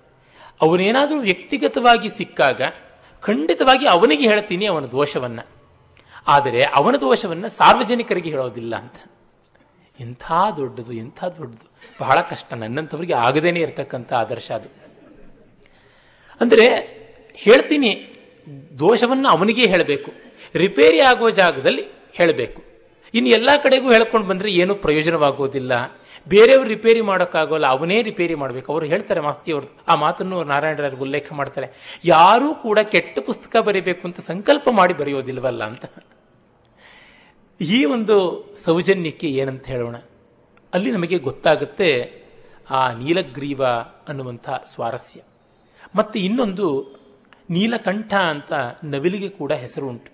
Speaker 1: ಅವನೇನಾದರೂ ವ್ಯಕ್ತಿಗತವಾಗಿ ಸಿಕ್ಕಾಗ ಖಂಡಿತವಾಗಿ ಅವನಿಗೆ ಹೇಳ್ತೀನಿ ಅವನ ದೋಷವನ್ನು. ಆದರೆ ಅವನ ದೋಷವನ್ನು ಸಾರ್ವಜನಿಕರಿಗೆ ಹೇಳೋದಿಲ್ಲ ಅಂತ. ಎಂಥ ದೊಡ್ಡದು ಎಂಥ ದೊಡ್ಡದು. ಬಹಳ ಕಷ್ಟ. ನನ್ನಂಥವ್ರಿಗೆ ಆಗದೇನೆ ಇರತಕ್ಕಂಥ ಆದರ್ಶ ಅದು. ಅಂದರೆ ಹೇಳ್ತೀನಿ, ದೋಷವನ್ನು ಅವನಿಗೆ ಹೇಳಬೇಕು. ರಿಪೇರಿ ಆಗುವ ಜಾಗದಲ್ಲಿ ಹೇಳಬೇಕು. ಇನ್ನು ಎಲ್ಲ ಕಡೆಗೂ ಹೇಳ್ಕೊಂಡು ಬಂದರೆ ಏನೂ ಪ್ರಯೋಜನವಾಗೋದಿಲ್ಲ. ಬೇರೆಯವ್ರು ರಿಪೇರಿ ಮಾಡೋಕ್ಕಾಗೋಲ್ಲ, ಅವನೇ ರಿಪೇರಿ ಮಾಡಬೇಕು. ಅವರು ಹೇಳ್ತಾರೆ ಮಾಸ್ತಿ ಅವ್ರದ್ದು ಆ ಮಾತನ್ನು ನಾರಾಯಣರಾಯರು ಉಲ್ಲೇಖ ಮಾಡ್ತಾರೆ. ಯಾರೂ ಕೂಡ ಕೆಟ್ಟ ಪುಸ್ತಕ ಬರೀಬೇಕು ಅಂತ ಸಂಕಲ್ಪ ಮಾಡಿ ಬರೆಯೋದಿಲ್ವಲ್ಲ ಅಂತ. ಈ ಒಂದು ಸೌಜನ್ಯಕ್ಕೆ ಏನಂತ ಹೇಳೋಣ. ಅಲ್ಲಿ ನಮಗೆ ಗೊತ್ತಾಗುತ್ತೆ ಆ ನೀಲಗ್ರೀವ ಅನ್ನುವಂಥ ಸ್ವಾರಸ್ಯ. ಮತ್ತು ಇನ್ನೊಂದು ನೀಲಕಂಠ ಅಂತ ನವಿಲಿಗೆ ಕೂಡ ಹೆಸರು ಉಂಟು.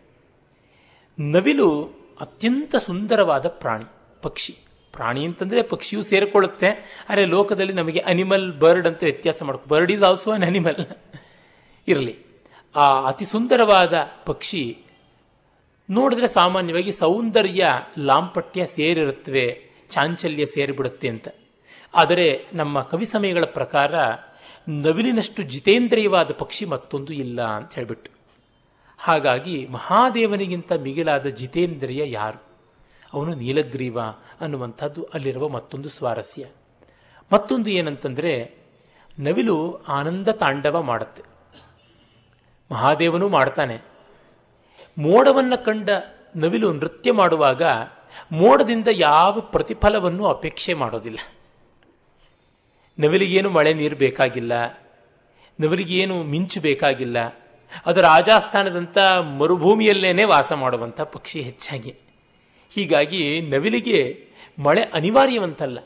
Speaker 1: ನವಿಲು ಅತ್ಯಂತ ಸುಂದರವಾದ ಪ್ರಾಣಿ, ಪಕ್ಷಿ. ಪ್ರಾಣಿ ಅಂತಂದರೆ ಪಕ್ಷಿಯು ಸೇರಿಕೊಳ್ಳುತ್ತೆ, ಆದರೆ ಲೋಕದಲ್ಲಿ ನಮಗೆ ಅನಿಮಲ್ ಬರ್ಡ್ ಅಂತ ವ್ಯತ್ಯಾಸ ಮಾಡ್ಕೊ bird is also an animal ಇರಲಿ. ಆ ಅತಿ ಸುಂದರವಾದ ಪಕ್ಷಿ ನೋಡಿದ್ರೆ ಸಾಮಾನ್ಯವಾಗಿ ಸೌಂದರ್ಯ, ಲಾಂಪಟ್ಯ ಸೇರಿರುತ್ತವೆ, ಚಾಂಚಲ್ಯ ಸೇರಿಬಿಡುತ್ತೆ ಅಂತ. ಆದರೆ ನಮ್ಮ ಕವಿ ಸಮಯಗಳ ಪ್ರಕಾರ ನವಿಲಿನಷ್ಟು ಜಿತೇಂದ್ರಿಯವಾದ ಪಕ್ಷಿ ಮತ್ತೊಂದು ಇಲ್ಲ ಅಂತ ಹೇಳಿಬಿಟ್ಟು. ಹಾಗಾಗಿ ಮಹಾದೇವನಿಗಿಂತ ಮಿಗಿಲಾದ ಜಿತೇಂದ್ರಿಯ ಯಾರು? ಅವನು ನೀಲಗ್ರೀವ ಅನ್ನುವಂಥದ್ದು ಅಲ್ಲಿರುವ ಮತ್ತೊಂದು ಸ್ವಾರಸ್ಯ. ಮತ್ತೊಂದು ಏನಂತಂದರೆ, ನವಿಲು ಆನಂದ ತಾಂಡವ ಮಾಡುತ್ತೆ. ಮಹಾದೇವನು ಮಾಡ್ತಾನೆ. ಮೋಡವನ್ನು ಕಂಡ ನವಿಲು ನೃತ್ಯ ಮಾಡುವಾಗ ಮೋಡದಿಂದ ಯಾವ ಪ್ರತಿಫಲವನ್ನು ಅಪೇಕ್ಷೆ ಮಾಡೋದಿಲ್ಲ. ನವಿಲಿಗೇನು ಮಳೆ ನೀರು ಬೇಕಾಗಿಲ್ಲ, ನವಿಲಿಗೇನು ಮಿಂಚು ಬೇಕಾಗಿಲ್ಲ ಅದು ರಾಜಸ್ಥಾನದಂಥ ಮರುಭೂಮಿಯಲ್ಲೇನೆ ವಾಸ ಮಾಡುವಂಥ ಪಕ್ಷಿ ಹೆಚ್ಚಾಗಿ. ಹೀಗಾಗಿ ನವಿಲಿಗೆ ಮಳೆ ಅನಿವಾರ್ಯವಂತಲ್ಲ.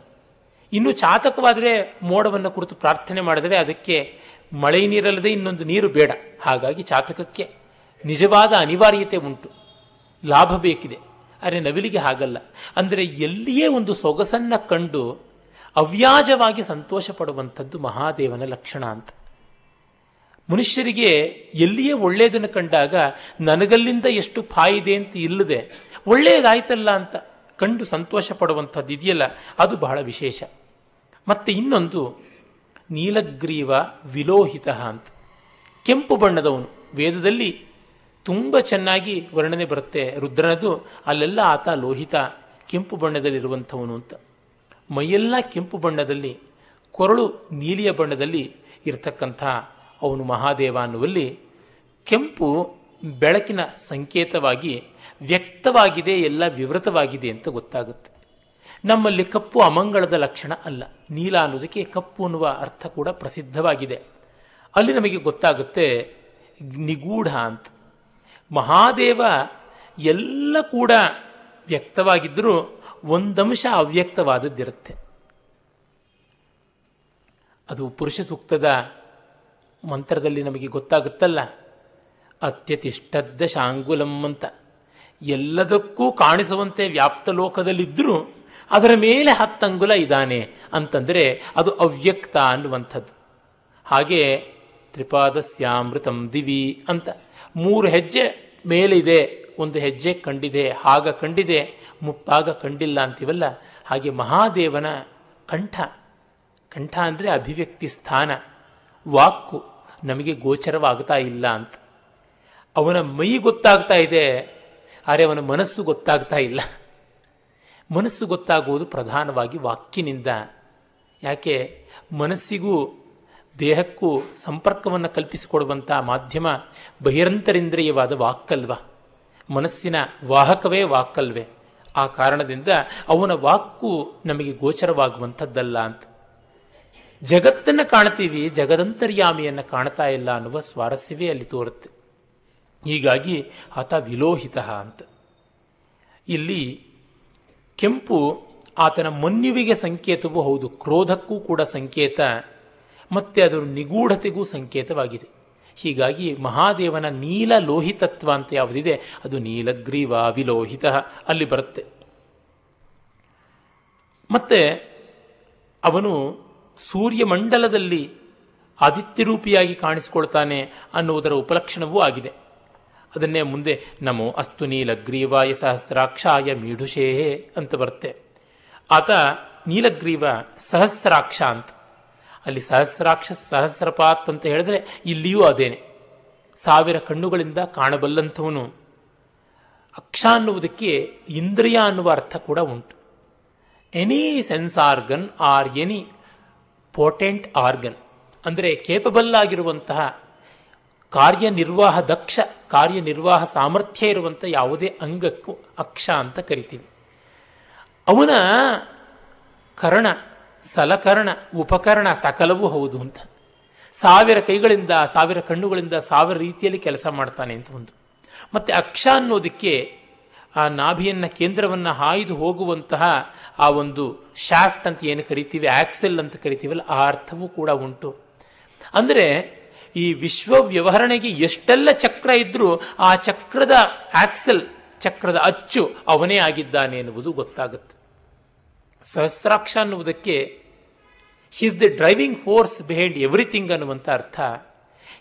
Speaker 1: ಇನ್ನು ಚಾತಕವಾದರೆ ಮೋಡವನ್ನು ಕುರಿತು ಪ್ರಾರ್ಥನೆ ಮಾಡಿದರೆ ಅದಕ್ಕೆ ಮಳೆ ನೀರಲ್ಲದೆ ಇನ್ನೊಂದು ನೀರು ಬೇಡ. ಹಾಗಾಗಿ ಚಾತಕಕ್ಕೆ ನಿಜವಾದ ಅನಿವಾರ್ಯತೆ ಉಂಟು. ಲಾಭ ಬೇಕಿದೆ. ಆದರೆ ನವಿಲಿಗೆ ಹಾಗಲ್ಲ. ಅಂದರೆ ಎಲ್ಲಿಯೇ ಒಂದು ಸೊಗಸನ್ನು ಕಂಡು ಅವ್ಯಾಜವಾಗಿ ಸಂತೋಷ ಪಡುವಂಥದ್ದು ಮಹಾದೇವನ ಲಕ್ಷಣ ಅಂತ. ಮನುಷ್ಯರಿಗೆ ಎಲ್ಲಿಯೇ ಒಳ್ಳೆಯದನ್ನು ಕಂಡಾಗ ನನಗಲ್ಲಿಂದ ಎಷ್ಟು ಫಾಯಿದೆ ಅಂತ ಇಲ್ಲದೆ ಒಳ್ಳೆಯದಾಯ್ತಲ್ಲ ಅಂತ ಕಂಡು ಸಂತೋಷ ಪಡುವಂಥದ್ದು ಇದೆಯಲ್ಲ, ಅದು ಬಹಳ ವಿಶೇಷ. ಮತ್ತೆ ಇನ್ನೊಂದು, ನೀಲಗ್ರೀವ ವಿಲೋಹಿತ ಅಂತ. ಕೆಂಪು ಬಣ್ಣದವನು. ವೇದದಲ್ಲಿ ತುಂಬ ಚೆನ್ನಾಗಿ ವರ್ಣನೆ ಬರುತ್ತೆ ರುದ್ರನದು, ಅಲ್ಲೆಲ್ಲ ಆತ ಲೋಹಿತ, ಕೆಂಪು ಬಣ್ಣದಲ್ಲಿರುವಂಥವನು ಅಂತ. ಮೈಯೆಲ್ಲ ಕೆಂಪು ಬಣ್ಣದಲ್ಲಿ, ಕೊರಳು ನೀಲಿಯ ಬಣ್ಣದಲ್ಲಿ ಇರತಕ್ಕಂಥ ಅವನು ಮಹಾದೇವ ಅನ್ನುವಲ್ಲಿ ಕೆಂಪು ಬೆಳಕಿನ ಸಂಕೇತವಾಗಿ ವ್ಯಕ್ತವಾಗಿದೆ, ಎಲ್ಲ ವಿವೃತವಾಗಿದೆ ಅಂತ ಗೊತ್ತಾಗುತ್ತೆ. ನಮ್ಮಲ್ಲಿ ಕಪ್ಪು ಅಮಂಗಳದ ಲಕ್ಷಣ ಅಲ್ಲ. ನೀಲ ಅನ್ನೋದಕ್ಕೆ ಕಪ್ಪು ಅನ್ನುವ ಅರ್ಥ ಕೂಡ ಪ್ರಸಿದ್ಧವಾಗಿದೆ. ಅಲ್ಲಿ ನಮಗೆ ಗೊತ್ತಾಗುತ್ತೆ ನಿಗೂಢ ಅಂತ. ಮಹಾದೇವ ಎಲ್ಲ ಕೂಡ ವ್ಯಕ್ತವಾಗಿದ್ದರೂ ಒಂದಂಶ ಅವ್ಯಕ್ತವಾದದ್ದಿರುತ್ತೆ. ಅದು ಪುರುಷ ಸೂಕ್ತದ ಮಂತ್ರದಲ್ಲಿ ನಮಗೆ ಗೊತ್ತಾಗುತ್ತಲ್ಲ? ಅತ್ಯತಿಷ್ಠದ್ದ ಶಾಂಗುಲಂ ಅಂತ. ಎಲ್ಲದಕ್ಕೂ ಕಾಣಿಸುವಂತೆ ವ್ಯಾಪ್ತ ಲೋಕದಲ್ಲಿದ್ದರೂ ಅದರ ಮೇಲೆ ಹತ್ತಂಗುಲ ಇದ್ದಾನೆ ಅಂತಂದರೆ ಅದು ಅವ್ಯಕ್ತ ಅನ್ನುವಂಥದ್ದು. ಹಾಗೆ ತ್ರಿಪಾದಸ್ಯಾಮೃತಂ ದಿವಿ ಅಂತ. ಮೂರು ಹೆಜ್ಜೆ ಮೇಲಿದೆ, ಒಂದು ಹೆಜ್ಜೆ ಕಂಡಿದೆ ಆಗ ಕಂಡಿದೆ, ಮುಪ್ಪಾಗ ಕಂಡಿಲ್ಲ ಅಂತೀವಲ್ಲ? ಹಾಗೆ ಮಹಾದೇವನ ಕಂಠ. ಕಂಠ ಅಂದರೆ ಅಭಿವ್ಯಕ್ತಿ ಸ್ಥಾನ. ವಾಕ್ಕು. ನಮಗೆ ಗೋಚರವಾಗ್ತಾ ಇಲ್ಲ ಅಂತ. ಅವನ ಮೈ ಗೊತ್ತಾಗ್ತಾ ಇದೆ, ಆದರೆ ಅವನ ಮನಸ್ಸು ಗೊತ್ತಾಗ್ತಾ ಇಲ್ಲ. ಮನಸ್ಸು ಗೊತ್ತಾಗುವುದು ಪ್ರಧಾನವಾಗಿ ವಾಕ್ಯನಿಂದ. ಯಾಕೆ? ಮನಸ್ಸಿಗೂ ದೇಹಕ್ಕೂ ಸಂಪರ್ಕವನ್ನು ಕಲ್ಪಿಸಿಕೊಡುವಂಥ ಮಾಧ್ಯಮ ಬಹಿರಂತರಿಂದ್ರಿಯವಾದ ವಾಕ್ಕಲ್ವ ಮನಸ್ಸಿನ ವಾಹಕವೇ ವಾಕ್ಕಲ್ವೇ ಆ ಕಾರಣದಿಂದ ಅವನ ವಾಕ್ಕು ನಮಗೆ ಗೋಚರವಾಗುವಂಥದ್ದಲ್ಲ ಅಂತ. ಜಗತ್ತನ್ನು ಕಾಣ್ತೀವಿ, ಜಗದಂತರ್ಯಾಮಿಯನ್ನು ಕಾಣ್ತಾ ಇಲ್ಲ ಅನ್ನುವ ಸ್ವಾರಸ್ಯವೇ ಅಲ್ಲಿ ತೋರುತ್ತೆ. ಹೀಗಾಗಿ ಆತ ವಿಲೋಹಿತ ಅಂತ. ಇಲ್ಲಿ ಕೆಂಪು ಆತನ ಮನ್ಯುವಿಗೆ ಸಂಕೇತವೂ ಹೌದು, ಕ್ರೋಧಕ್ಕೂ ಕೂಡ ಸಂಕೇತ, ಮತ್ತೆ ಅದರ ನಿಗೂಢತೆಗೂ ಸಂಕೇತವಾಗಿದೆ. ಹೀಗಾಗಿ ಮಹಾದೇವನ ನೀಲ ಲೋಹಿತತ್ವ ಅಂತ ಯಾವುದಿದೆ, ಅದು ನೀಲಗ್ರೀವ ವಿಲೋಹಿತ ಅಲ್ಲಿ ಬರುತ್ತೆ. ಮತ್ತೆ ಅವನು ಸೂರ್ಯಮಂಡಲದಲ್ಲಿ ಆದಿತ್ಯರೂಪಿಯಾಗಿ ಕಾಣಿಸಿಕೊಳ್ತಾನೆ ಅನ್ನುವುದರ ಉಪಲಕ್ಷಣವೂ ಆಗಿದೆ. ಅದನ್ನೇ ಮುಂದೆ ನಮೋ ಅಸ್ತು ನೀಲಗ್ರೀವಾಯ ಸಹಸ್ರಾಕ್ಷಾಯ ಮೀಢುಷೇ ಅಂತ ಬರುತ್ತೆ. ಆತ ನೀಲಗ್ರೀವ ಸಹಸ್ರಾಕ್ಷ ಅಂತ. ಅಲ್ಲಿ ಸಹಸ್ರಾಕ್ಷ ಸಹಸ್ರಪಾತ್ ಅಂತ ಹೇಳಿದ್ರೆ ಇಲ್ಲಿಯೂ ಅದೇನೆ. ಸಾವಿರ ಕಣ್ಣುಗಳಿಂದ ಕಾಣಬಲ್ಲಂಥವನು. ಅಕ್ಷ ಅನ್ನುವುದಕ್ಕೆ ಇಂದ್ರಿಯ ಅನ್ನುವ ಅರ್ಥ ಕೂಡ ಉಂಟು. Any sense organ or any potent organ ಅಂದರೆ ಕೇಪಬಲ್ ಆಗಿರುವಂತಹ ಕಾರ್ಯನಿರ್ವಾಹ, ದಕ್ಷ ಕಾರ್ಯನಿರ್ವಾಹ ಸಾಮರ್ಥ್ಯ ಇರುವಂಥ ಯಾವುದೇ ಅಂಗಕ್ಕೂ ಅಕ್ಷ ಅಂತ ಕರಿತೀವಿ. ಅವನ ಕರ್ಣ, ಸಲಕರಣ, ಉಪಕರಣ ಸಕಲವೂ ಹೌದು ಅಂತ. ಸಾವಿರ ಕೈಗಳಿಂದ, ಸಾವಿರ ಕಣ್ಣುಗಳಿಂದ, ಸಾವಿರ ರೀತಿಯಲ್ಲಿ ಕೆಲಸ ಮಾಡ್ತಾನೆ ಅಂತ ಒಂದು. ಮತ್ತೆ ಅಕ್ಷ ಅನ್ನೋದಕ್ಕೆ ಆ ನಾಭಿಯನ್ನ ಕೇಂದ್ರವನ್ನು ಹಾಯ್ದು ಹೋಗುವಂತಹ ಆ ಒಂದು ಶಾಫ್ಟ್ ಅಂತ ಏನು ಕರಿತೀವಿ? ಆಕ್ಸೆಲ್ ಅಂತ ಕರಿತೀವಲ್ಲ, ಆ ಅರ್ಥವೂ ಕೂಡ ಉಂಟು. ಅಂದರೆ ಈ ವಿಶ್ವ ವ್ಯವಹರಣೆಗೆ ಎಷ್ಟೆಲ್ಲ ಚಕ್ರ ಇದ್ರೂ ಆ ಚಕ್ರದ ಆಕ್ಸೆಲ್, ಚಕ್ರದ ಅಚ್ಚು ಅವನೇ ಆಗಿದ್ದಾನೆ ಎನ್ನುವುದು ಗೊತ್ತಾಗುತ್ತೆ. ಸಹಸ್ರಾಕ್ಷ ಅನ್ನುವುದಕ್ಕೆ he's the driving force behind everything ಅನ್ನುವಂಥ ಅರ್ಥ.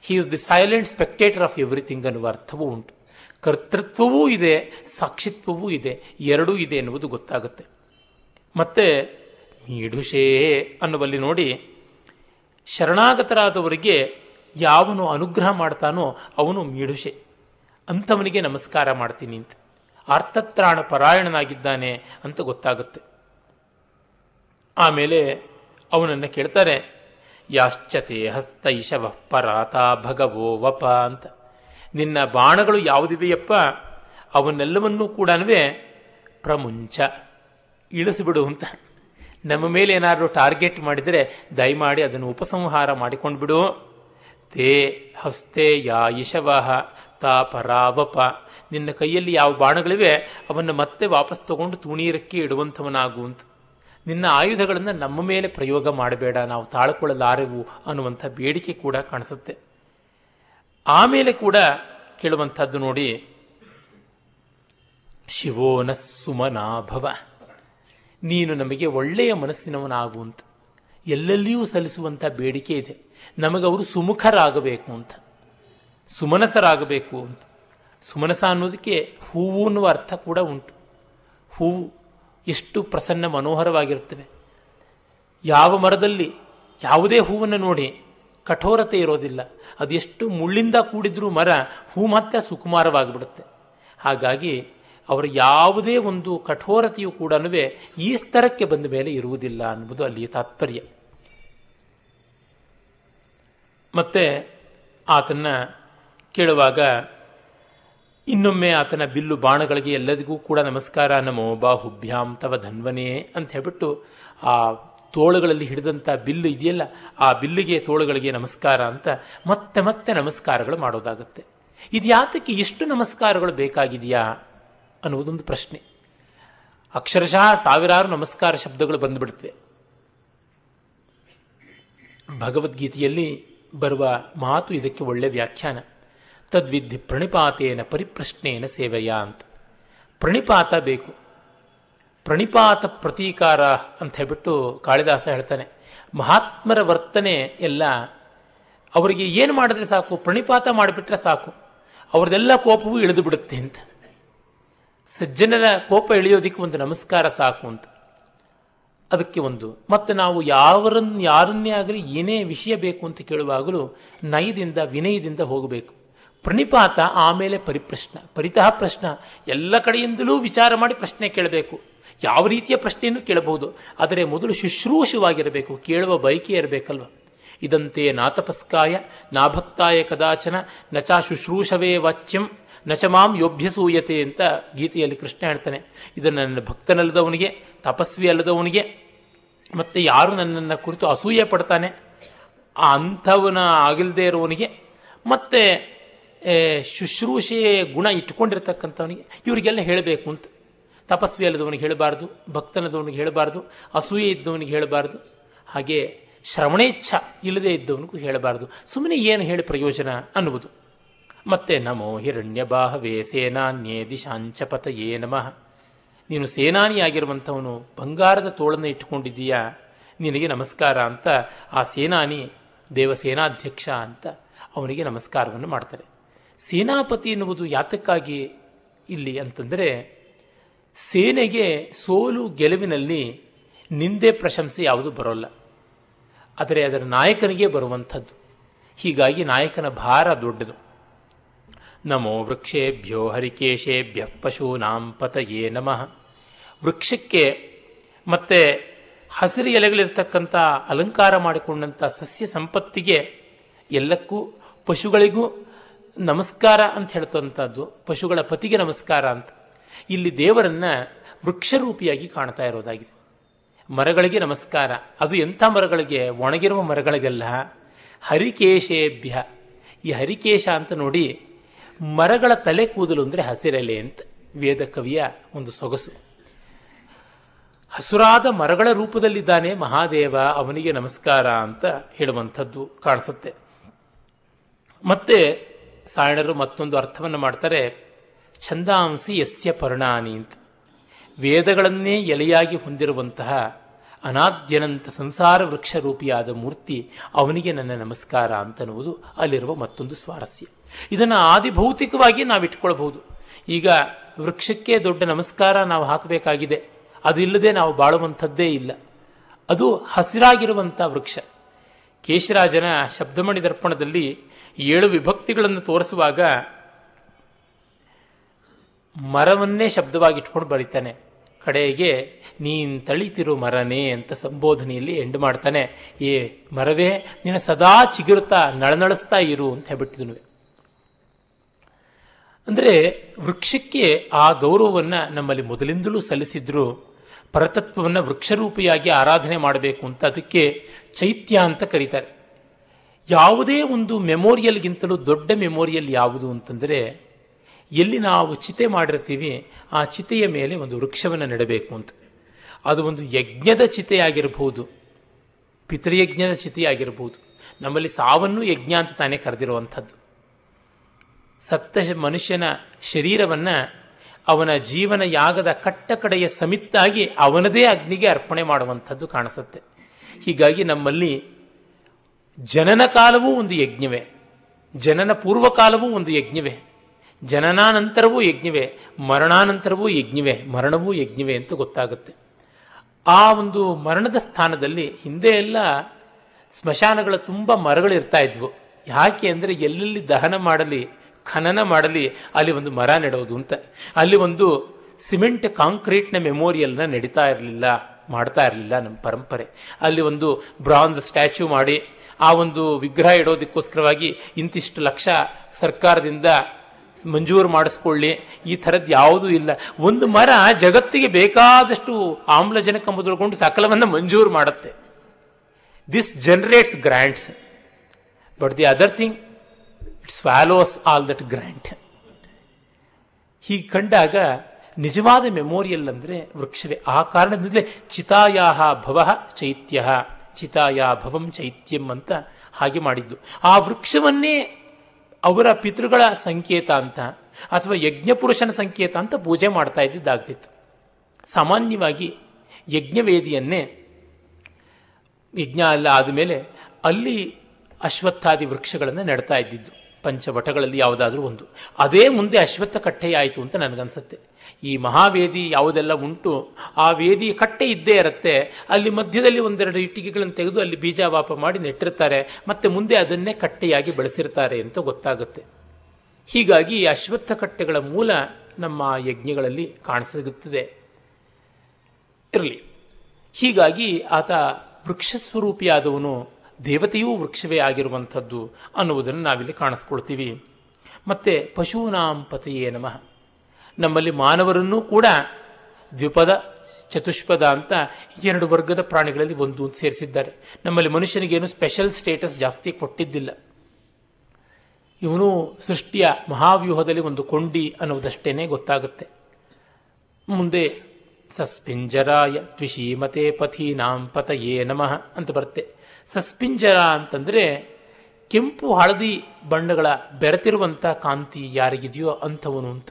Speaker 1: He is the silent spectator of everything ಅನ್ನುವ ಅರ್ಥವೂ ಉಂಟು. ಕರ್ತೃತ್ವವೂ ಇದೆ, ಸಾಕ್ಷಿತ್ವವೂ ಇದೆ, ಎರಡೂ ಇದೆ ಎನ್ನುವುದು ಗೊತ್ತಾಗುತ್ತೆ. ಮತ್ತೆ ನೀಡುಷೇ ಅನ್ನುವಲ್ಲಿ ನೋಡಿ, ಶರಣಾಗತರಾದವರಿಗೆ ಯಾವನು ಅನುಗ್ರಹ ಮಾಡ್ತಾನೋ ಅವನು ಮೀಡುಷೆ. ಅಂಥವನಿಗೆ ನಮಸ್ಕಾರ ಮಾಡ್ತೀನಿ ಅಂತ. ಅರ್ಥತ್ರಾಣ ಪರಾಯಣನಾಗಿದ್ದಾನೆ ಅಂತ ಗೊತ್ತಾಗುತ್ತೆ. ಆಮೇಲೆ ಅವನನ್ನು ಕೇಳ್ತಾರೆ, ಯಾಶ್ಚತೆ ಹಸ್ತೈಶವ ಪರಾತ ಭಗವೋ ವಪ ಅಂತ. ನಿನ್ನ ಬಾಣಗಳು ಯಾವುದಿವೆಯಪ್ಪ? ಅವನ್ನೆಲ್ಲವನ್ನೂ ಕೂಡ ಪ್ರಮುಂಚ. ಇಳಿಸಿಬಿಡು ಅಂತ. ನಮ್ಮ ಮೇಲೆ ಏನಾದರೂ ಟಾರ್ಗೆಟ್ ಮಾಡಿದರೆ ದಯಮಾಡಿ ಅದನ್ನು ಉಪಸಂಹಾರ ಮಾಡಿಕೊಂಡು ಬಿಡು ತೇ ಹಸ್ತೆ ಯಾ ಇಶವಹ ತಾ ಪರಾವಪ. ನಿನ್ನ ಕೈಯಲ್ಲಿ ಯಾವ ಬಾಣಗಳಿವೆ, ಅವನ್ನು ಮತ್ತೆ ವಾಪಸ್ ತಗೊಂಡು ತುಣೀರಕ್ಕೆ ಇಡುವಂಥವನಾಗು ಅಂತ. ನಿನ್ನ ಆಯುಧಗಳನ್ನು ನಮ್ಮ ಮೇಲೆ ಪ್ರಯೋಗ ಮಾಡಬೇಡ. ನಾವು ತಾಳ್ಕೊಳ್ಳಲಾರೆವು ಅನ್ನುವಂಥ ಬೇಡಿಕೆ ಕೂಡ ಕಾಣಿಸುತ್ತೆ. ಆಮೇಲೆ ಕೂಡ ಕೇಳುವಂಥದ್ದು ನೋಡಿ, ಶಿವೋನ ಸುಮನಾಭವ. ನೀನು ನಮಗೆ ಒಳ್ಳೆಯ ಮನಸ್ಸಿನವನಾಗು ಅಂತ. ಎಲ್ಲೆಲ್ಲಿಯೂ ಸಲ್ಲಿಸುವಂಥ ಬೇಡಿಕೆ ಇದೆ. ನಮಗೆ ಅವರು ಸುಮುಖರಾಗಬೇಕು ಅಂತ. ಸುಮನಸರಾಗಬೇಕು ಅಂತ. ಸುಮನಸ ಅನ್ನೋದಕ್ಕೆ ಹೂವು ಅನ್ನುವ ಅರ್ಥ ಕೂಡ ಉಂಟು. ಹೂವು ಎಷ್ಟು ಪ್ರಸನ್ನ ಮನೋಹರವಾಗಿರುತ್ತವೆ. ಯಾವ ಮರದಲ್ಲಿ ಯಾವುದೇ ಹೂವನ್ನು ನೋಡಿ ಕಠೋರತೆ ಇರೋದಿಲ್ಲ. ಅದೆಷ್ಟು ಮುಳ್ಳಿಂದ ಕೂಡಿದ್ರೂ ಮರ ಹೂ ಮಾತ್ರ ಸುಕುಮಾರವಾಗಿಬಿಡುತ್ತೆ. ಹಾಗಾಗಿ ಅವರ ಯಾವುದೇ ಒಂದು ಕಠೋರತೆಯು ಕೂಡ ಈ ಸ್ತರಕ್ಕೆ ಬಂದ ಮೇಲೆ ಇರುವುದಿಲ್ಲ ಅನ್ನುವುದು ಅಲ್ಲಿಯ ತಾತ್ಪರ್ಯ. ಮತ್ತೆ ಆತನ ಕೇಳುವಾಗ, ಇನ್ನೊಮ್ಮೆ ಆತನ ಬಿಲ್ಲು ಬಾಣಗಳಿಗೆ ಎಲ್ಲರಿಗೂ ಕೂಡ ನಮಸ್ಕಾರ, ನಮೋ ಬಾಹುಭ್ಯಾಂ ತವ ಧನ್ವನೇ ಅಂತ ಹೇಳ್ಬಿಟ್ಟು ಆ ತೋಳುಗಳಲ್ಲಿ ಹಿಡಿದಂಥ ಬಿಲ್ಲು ಇದೆಯಲ್ಲ? ಆ ಬಿಲ್ಲಿಗೆ ತೋಳುಗಳಿಗೆ ನಮಸ್ಕಾರ ಅಂತ ಮತ್ತೆ ಮತ್ತೆ ನಮಸ್ಕಾರಗಳು ಮಾಡೋದಾಗುತ್ತೆ. ಇದ್ಯಾತಕ್ಕೆ ಎಷ್ಟು ನಮಸ್ಕಾರಗಳು ಬೇಕಾಗಿದೆಯಾ ಅನ್ನುವುದೊಂದು ಪ್ರಶ್ನೆ. ಅಕ್ಷರಶಃ ಸಾವಿರಾರು ನಮಸ್ಕಾರ ಶಬ್ದಗಳು ಬಂದುಬಿಡುತ್ತವೆ ಭಗವದ್ಗೀತೆಯಲ್ಲಿ ಬರುವ ಮಾತು ಇದಕ್ಕೆ ಒಳ್ಳೆ ವ್ಯಾಖ್ಯಾನ. ತದ್ವಿಧಿ ಪ್ರಣಿಪಾತೇನ ಪರಿಪ್ರಶ್ನೇನ ಸೇವೆಯ ಅಂತ. ಪ್ರಣಿಪಾತ ಬೇಕು. ಪ್ರಣಿಪಾತ ಪ್ರತೀಕಾರ ಅಂತ ಹೇಳ್ಬಿಟ್ಟು ಕಾಳಿದಾಸ ಹೇಳ್ತಾನೆ. ಮಹಾತ್ಮರ ವರ್ತನೆ ಎಲ್ಲ ಅವರಿಗೆ ಏನು ಮಾಡಿದ್ರೆ ಸಾಕು? ಪ್ರಣಿಪಾತ ಮಾಡಿಬಿಟ್ರೆ ಸಾಕು. ಅವ್ರದೆಲ್ಲ ಕೋಪವೂ ಇಳಿದು ಬಿಡುತ್ತೆ ಅಂತ. ಸಜ್ಜನರ ಕೋಪ ಇಳಿಯೋದಕ್ಕೆ ಒಂದು ನಮಸ್ಕಾರ ಸಾಕು ಅಂತ. ಅದಕ್ಕೆ ಒಂದು, ಮತ್ತೆ ನಾವು ಯಾವರನ್ನ ಯಾರನ್ನೇ ಆಗಲಿ ಏನೇ ವಿಷಯ ಬೇಕು ಅಂತ ಕೇಳುವಾಗಲೂ ನಯದಿಂದ, ವಿನಯದಿಂದ ಹೋಗಬೇಕು. ಪ್ರಣಿಪಾತ ಆಮೇಲೆ ಪರಿಪ್ರಶ್ನ, ಪರಿತಃ ಪ್ರಶ್ನ, ಎಲ್ಲ ಕಡೆಯಿಂದಲೂ ವಿಚಾರ ಮಾಡಿ ಪ್ರಶ್ನೆ ಕೇಳಬೇಕು. ಯಾವ ರೀತಿಯ ಪ್ರಶ್ನೆಯನ್ನು ಕೇಳಬಹುದು? ಆದರೆ ಮೊದಲು ಶುಶ್ರೂಷವಾಗಿರಬೇಕು, ಕೇಳುವ ಬಯಕೆ ಇರಬೇಕಲ್ವ? ಇದಂತೆ ನಾತಪಸ್ಕಾಯ, ನಾಭಕ್ತಾಯ ಕದಾಚನ, ನಚಾ ಶುಶ್ರೂಷವೇ ವಾಚ್ಯಂ ನಚಮಾಂ ಯೋಭ್ಯಸೂಯತೆ ಅಂತ ಗೀತೆಯಲ್ಲಿ ಕೃಷ್ಣ ಹೇಳ್ತಾನೆ. ಇದನ್ನು ನನ್ನ ಭಕ್ತನಲ್ಲದವನಿಗೆ, ತಪಸ್ವಿ ಅಲ್ಲದವನಿಗೆ, ಮತ್ತೆ ಯಾರು ನನ್ನನ್ನು ಕುರಿತು ಅಸೂಯೆ ಪಡ್ತಾನೆ? ಆ ಅಂಥವನ ಆಗಿಲ್ಲದೆ ಇರೋವನಿಗೆ, ಮತ್ತೆ ಶುಶ್ರೂಷೆ ಗುಣ ಇಟ್ಕೊಂಡಿರ್ತಕ್ಕಂಥವನಿಗೆ, ಇವರಿಗೆಲ್ಲ ಹೇಳಬೇಕು ಅಂತ. ತಪಸ್ವಿ ಅಲ್ಲದವನಿಗೆ ಹೇಳಬಾರ್ದು ಭಕ್ತನದವನಿಗೆ ಹೇಳಬಾರ್ದು ಅಸೂಯೆ ಇದ್ದವನಿಗೆ ಹೇಳಬಾರ್ದು, ಹಾಗೆ ಶ್ರವಣೇಚ್ಛ ಇಲ್ಲದೇ ಇದ್ದವನಿಗೂ ಹೇಳಬಾರ್ದು. ಸುಮ್ಮನೆ ಏನು ಹೇಳಿ ಪ್ರಯೋಜನ ಅನ್ನುವುದು. ಮತ್ತೆ ನಮೋ ಹಿರಣ್ಯ ಬಾಹವೇ ಸೇನಾನ್ಯೇ ದಿಶಾಂಚಪತಯೇ ನಮಃ. ನೀನು ಸೇನಾನಿಯಾಗಿರುವಂಥವನು ಬಂಗಾರದ ತೋಳನ್ನು ಇಟ್ಟುಕೊಂಡಿದ್ದೀಯಾ? ನಿನಗೆ ನಮಸ್ಕಾರ ಅಂತ ಆ ಸೇನಾನಿ ದೇವಸೇನಾಧ್ಯಕ್ಷ ಅಂತ ಅವನಿಗೆ ನಮಸ್ಕಾರವನ್ನು ಮಾಡ್ತಾರೆ. ಸೇನಾಪತಿ ಎನ್ನುವುದು ಯಾತಕ್ಕಾಗಿ ಇಲ್ಲಿ ಅಂತಂದರೆ ಸೇನೆಗೆ ಸೋಲು ಗೆಲುವಿನಲ್ಲಿ ನಿಂದೆ ಪ್ರಶಂಸೆ ಯಾವುದು ಬರೋಲ್ಲ. ಆದರೆ ಅದರ ನಾಯಕನಿಗೆ ಬರುವಂಥದ್ದು. ಹೀಗಾಗಿ ನಾಯಕನ ಭಾರ ದೊಡ್ಡದು. ನಮೋ ವೃಕ್ಷೇಭ್ಯೋ ಹರಿಕೇಶೇಭ್ಯ ಪಶೂನಾಂ ಪತಯೇ ನಮಃ. ವೃಕ್ಷಕ್ಕೆ ಮತ್ತೆ ಹಸಿರು ಎಲೆಗಳಿರ್ತಕ್ಕಂಥ ಅಲಂಕಾರ ಮಾಡಿಕೊಂಡಂಥ ಸಸ್ಯ ಸಂಪತ್ತಿಗೆ ಎಲ್ಲಕ್ಕೂ ಪಶುಗಳಿಗೂ ನಮಸ್ಕಾರ ಅಂತ ಹೇಳ್ತಂಥದ್ದು. ಪಶುಗಳ ಪತಿಗೆ ನಮಸ್ಕಾರ ಅಂತ. ಇಲ್ಲಿ ದೇವರನ್ನ ವೃಕ್ಷರೂಪಿಯಾಗಿ ಕಾಣ್ತಾ ಇರೋದಾಗಿದೆ. ಮರಗಳಿಗೆ ನಮಸ್ಕಾರ. ಅದು ಎಂಥ ಮರಗಳಿಗೆ? ಒಣಗಿರುವ ಮರಗಳಿಗೆಲ್ಲ ಹರಿಕೇಶೇಭ್ಯ. ಈ ಹರಿಕೇಶ ಅಂತ ನೋಡಿ ಮರಗಳ ತಲೆ ಕೂದಲು ಅಂದರೆ ಹಸಿರೆಲೆ ಅಂತ ವೇದ ಕವಿಯ ಒಂದು ಸೊಗಸು. ಹಸುರಾದ ಮರಗಳ ರೂಪದಲ್ಲಿದ್ದಾನೆ ಮಹಾದೇವ, ಅವನಿಗೆ ನಮಸ್ಕಾರ ಅಂತ ಹೇಳುವಂಥದ್ದು ಕಾಣಿಸುತ್ತೆ. ಮತ್ತೆ ಸಾಯಣರು ಮತ್ತೊಂದು ಅರ್ಥವನ್ನು ಮಾಡ್ತಾರೆ. ಛಂದಾಂಸಿ ಯಸ್ಯ ಪರ್ಣಾನಿ ಅಂತ. ವೇದಗಳನ್ನೇ ಎಲೆಯಾಗಿ ಹೊಂದಿರುವಂತಹ ಅನಾದ್ಯನಂತ ಸಂಸಾರ ವೃಕ್ಷ ರೂಪಿಯಾದ ಮೂರ್ತಿ ಅವನಿಗೆ ನನ್ನ ನಮಸ್ಕಾರ ಅಂತನ್ನುವುದು ಅಲ್ಲಿರುವ ಮತ್ತೊಂದು ಸ್ವಾರಸ್ಯ. ಇದನ್ನು ಆದಿಭೌತಿಕವಾಗಿ ನಾವು ಇಟ್ಕೊಳ್ಬಹುದು ಈಗ ವೃಕ್ಷಕ್ಕೆ ದೊಡ್ಡ ನಮಸ್ಕಾರ ನಾವು ಹಾಕಬೇಕಾಗಿದೆ. ಅದಿಲ್ಲದೆ ನಾವು ಬಾಳುವಂಥದ್ದೇ ಇಲ್ಲ. ಅದು ಹಸಿರಾಗಿರುವಂಥ ವೃಕ್ಷ. ಕೇಶರಾಜನ ಶಬ್ದಮಣಿ ದರ್ಪಣದಲ್ಲಿ ಏಳು ವಿಭಕ್ತಿಗಳನ್ನು ತೋರಿಸುವಾಗ ಮರವನ್ನೇ ಶಬ್ದವಾಗಿ ಇಟ್ಕೊಂಡು ಬರೀತಾನೆ. ಕಡೆಗೆ, ನೀನ್ ತಳಿತಿರು ಮರನೇ ಅಂತ ಸಂಬೋಧನೆಯಲ್ಲಿ ಎಂಡ್ ಮಾಡ್ತಾನೆ. ಏ ಮರವೇ ನೀನು ಸದಾ ಚಿಗುರುತ್ತಾ ನಳನಳಿಸ್ತಾ ಇರು ಅಂತ ಹೇಳ್ಬಿಟ್ಟಿದ್ನು ಅಂದರೆ, ವೃಕ್ಷಕ್ಕೆ ಆ ಗೌರವವನ್ನ ನಮ್ಮಲ್ಲಿ ಮೊದಲಿಂದಲೂ ಸಲ್ಲಿಸಿದ್ರು. ಪರತತ್ವವನ್ನು ವೃಕ್ಷರೂಪಿಯಾಗಿ ಆರಾಧನೆ ಮಾಡಬೇಕು ಅಂತ ಅದಕ್ಕೆ ಚೈತ್ಯ ಅಂತ ಕರೀತಾರೆ. ಯಾವುದೇ ಒಂದು ಮೆಮೋರಿಯಲ್ಗಿಂತಲೂ ದೊಡ್ಡ ಮೆಮೋರಿಯಲ್ ಯಾವುದು ಅಂತಂದರೆ ಎಲ್ಲಿ ನಾವು ಚಿತೆ ಮಾಡಿರ್ತೀವಿ, ಆ ಚಿತೆಯ ಮೇಲೆ ಒಂದು ವೃಕ್ಷವನ್ನು ನೆಡಬೇಕು ಅಂತ. ಅದು ಒಂದು ಯಜ್ಞದ ಚಿತೆಯಾಗಿರಬಹುದು ಪಿತೃಯಜ್ಞದ ಚಿತೆಯಾಗಿರಬಹುದು ನಮ್ಮಲ್ಲಿ ಸಾವನ್ನು ಯಜ್ಞ ಅಂತ ತಾನೇ ಕರೆದಿರುವಂಥದ್ದು. ಸತ್ತ ಮನುಷ್ಯನ ಶರೀರವನ್ನು ಅವನ ಜೀವನ ಯಾಗದ ಕಟ್ಟ ಕಡೆಯ ಸಮಿತ್ತಾಗಿ ಅವನದೇ ಅಗ್ನಿಗೆ ಅರ್ಪಣೆ ಮಾಡುವಂಥದ್ದು ಕಾಣಿಸುತ್ತೆ. ಹೀಗಾಗಿ ನಮ್ಮಲ್ಲಿ ಜನನ ಕಾಲವೂ ಒಂದು ಯಜ್ಞವೇ. ಜನನ ಪೂರ್ವಕಾಲವೂ ಒಂದು ಯಜ್ಞವೇ. ಜನನಾನಂತರವೂ ಯಜ್ಞವೇ, ಮರಣಾನಂತರವೂ ಯಜ್ಞವೇ, ಮರಣವೂ ಯಜ್ಞವೇ ಅಂತ ಗೊತ್ತಾಗುತ್ತೆ. ಆ ಒಂದು ಮರಣದ ಸ್ಥಾನದಲ್ಲಿ ಹಿಂದೆ ಎಲ್ಲ ಸ್ಮಶಾನಗಳ ತುಂಬ ಮರಗಳು ಇರ್ತಾ ಇದ್ವು. ಯಾಕೆ ಅಂದರೆ ಎಲ್ಲೆಲ್ಲಿ ದಹನ ಮಾಡಲಿ, ಖನನ ಮಾಡಲಿ, ಅಲ್ಲಿ ಒಂದು ಮರ ನೆಡೋದು ಅಂತ. ಅಲ್ಲಿ ಒಂದು ಸಿಮೆಂಟ್ ಕಾಂಕ್ರೀಟ್ನ ಮೆಮೋರಿಯಲ್ನ ನಡೀತಾ ಇರಲಿಲ್ಲ, ಮಾಡ್ತಾ ಇರಲಿಲ್ಲ ನಮ್ಮ ಪರಂಪರೆ. ಅಲ್ಲಿ ಒಂದು ಬ್ರಾನ್ಸ್ ಸ್ಟ್ಯಾಚ್ಯೂ ಮಾಡಿ, ಆ ಒಂದು ವಿಗ್ರಹ ಇಡೋದಕ್ಕೋಸ್ಕರವಾಗಿ ಇಂತಿಷ್ಟು ಲಕ್ಷ ಸರ್ಕಾರದಿಂದ ಮಂಜೂರು ಮಾಡಿಸ್ಕೊಳ್ಳಿ. ಈ ಥರದ್ದು ಯಾವುದೂ ಇಲ್ಲ. ಒಂದು ಮರ ಜಗತ್ತಿಗೆ ಬೇಕಾದಷ್ಟು ಆಮ್ಲಜನಕ ಮೊದಲುಕೊಂಡು ಸಕಲವನ್ನು ಮಂಜೂರು ಮಾಡುತ್ತೆ. This generates grants but the other thing it's swallows all that grant ಹೀಗೆ ಕಂಡಾಗ ನಿಜವಾದ ಮೆಮೋರಿಯಲ್ ಅಂದರೆ ವೃಕ್ಷವೇ. ಆ ಕಾರಣದಿಂದಲೇ ಚಿತಾಯಾಹ ಭವ ಚೈತ್ಯ. ಚಿತಾಯ ಭವಂ ಚೈತ್ಯಂ ಅಂತ ಹಾಗೆ ಮಾಡಿದ್ದು. ಆ ವೃಕ್ಷವನ್ನೇ ಅವರ ಪಿತೃಗಳ ಸಂಕೇತ ಅಂತ ಅಥವಾ ಯಜ್ಞಪುರುಷನ ಸಂಕೇತ ಅಂತ ಪೂಜೆ ಮಾಡ್ತಾ ಇದ್ದಿದ್ದಾಗ್ತಿತ್ತು. ಸಾಮಾನ್ಯವಾಗಿ ಯಜ್ಞವೇದಿಯನ್ನೇ ಯಜ್ಞ ಅಲ್ಲ ಆದಮೇಲೆ ಅಲ್ಲಿ ಅಶ್ವತ್ಥಾದಿ ವೃಕ್ಷಗಳನ್ನು ನೆಡ್ತಾ ಇದ್ದಿದ್ದು. ಪಂಚವಟಗಳಲ್ಲಿ ಯಾವುದಾದ್ರೂ ಒಂದು. ಅದೇ ಮುಂದೆ ಅಶ್ವತ್ಥ ಕಟ್ಟೆಯಾಯಿತು ಅಂತ ನನಗನ್ಸುತ್ತೆ. ಈ ಮಹಾವೇದಿ ಯಾವುದೆಲ್ಲ ಉಂಟು, ಆ ವೇದಿ ಕಟ್ಟೆ ಇದ್ದೇ ಇರುತ್ತೆ. ಅಲ್ಲಿ ಮಧ್ಯದಲ್ಲಿ ಒಂದೆರಡು ಇಟ್ಟಿಗೆಗಳನ್ನು ತೆಗೆದು ಅಲ್ಲಿ ಬೀಜವಾಪ ಮಾಡಿ ನೆಟ್ಟಿರ್ತಾರೆ. ಮತ್ತೆ ಮುಂದೆ ಅದನ್ನೇ ಕಟ್ಟೆಯಾಗಿ ಬಳಸಿರ್ತಾರೆ ಅಂತ ಗೊತ್ತಾಗುತ್ತೆ. ಹೀಗಾಗಿ ಅಶ್ವತ್ಥ ಕಟ್ಟೆಗಳ ಮೂಲ ನಮ್ಮ ಯಜ್ಞಗಳಲ್ಲಿ ಕಾಣಸಿಗುತ್ತದೆ. ಇರಲಿ. ಹೀಗಾಗಿ ಆತ ವೃಕ್ಷ ಸ್ವರೂಪಿಯಾದವನು ದೇವತೆಯೂ ವೃಕ್ಷವೇ ಆಗಿರುವಂಥದ್ದು ಅನ್ನುವುದನ್ನು ನಾವಿಲ್ಲಿ ಕಾಣಿಸ್ಕೊಳ್ತೀವಿ. ಮತ್ತೆ ಪಶೂನಾಂ ಪತೆಯೇ ನಮಃ. ನಮ್ಮಲ್ಲಿ ಮಾನವರನ್ನೂ ಕೂಡ ದ್ವಿಪದ, ಚತುಷ್ಪದ ಅಂತ ಎರಡು ವರ್ಗದ ಪ್ರಾಣಿಗಳಲ್ಲಿ ಒಂದು ಅಂತ ಸೇರಿಸಿದ್ದಾರೆ. ನಮ್ಮಲ್ಲಿ ಮನುಷ್ಯನಿಗೇನು ಸ್ಪೆಷಲ್ ಸ್ಟೇಟಸ್ ಜಾಸ್ತಿ ಕೊಟ್ಟಿದ್ದಿಲ್ಲ. ಇವನು ಸೃಷ್ಟಿಯ ಮಹಾವ್ಯೂಹದಲ್ಲಿ ಒಂದು ಕೊಂಡಿ ಅನ್ನುವುದಷ್ಟೇನೆ ಗೊತ್ತಾಗುತ್ತೆ. ಮುಂದೆ ಸಸ್ಪಿಂಜರಾಯ ತ್ವಿಷೀಮತೆ ಪಥೀನಾಂ ಪತಯೇ ನಮಃ ಅಂತ ಬರುತ್ತೆ. ಸಸ್ಪಿಂಜರ ಅಂತಂದ್ರೆ ಕೆಂಪು ಹಳದಿ ಬಣ್ಣಗಳ ಬೆರೆತಿರುವಂಥ ಕಾಂತಿ ಯಾರಿಗಿದೆಯೋ ಅಂಥವನು ಅಂತ.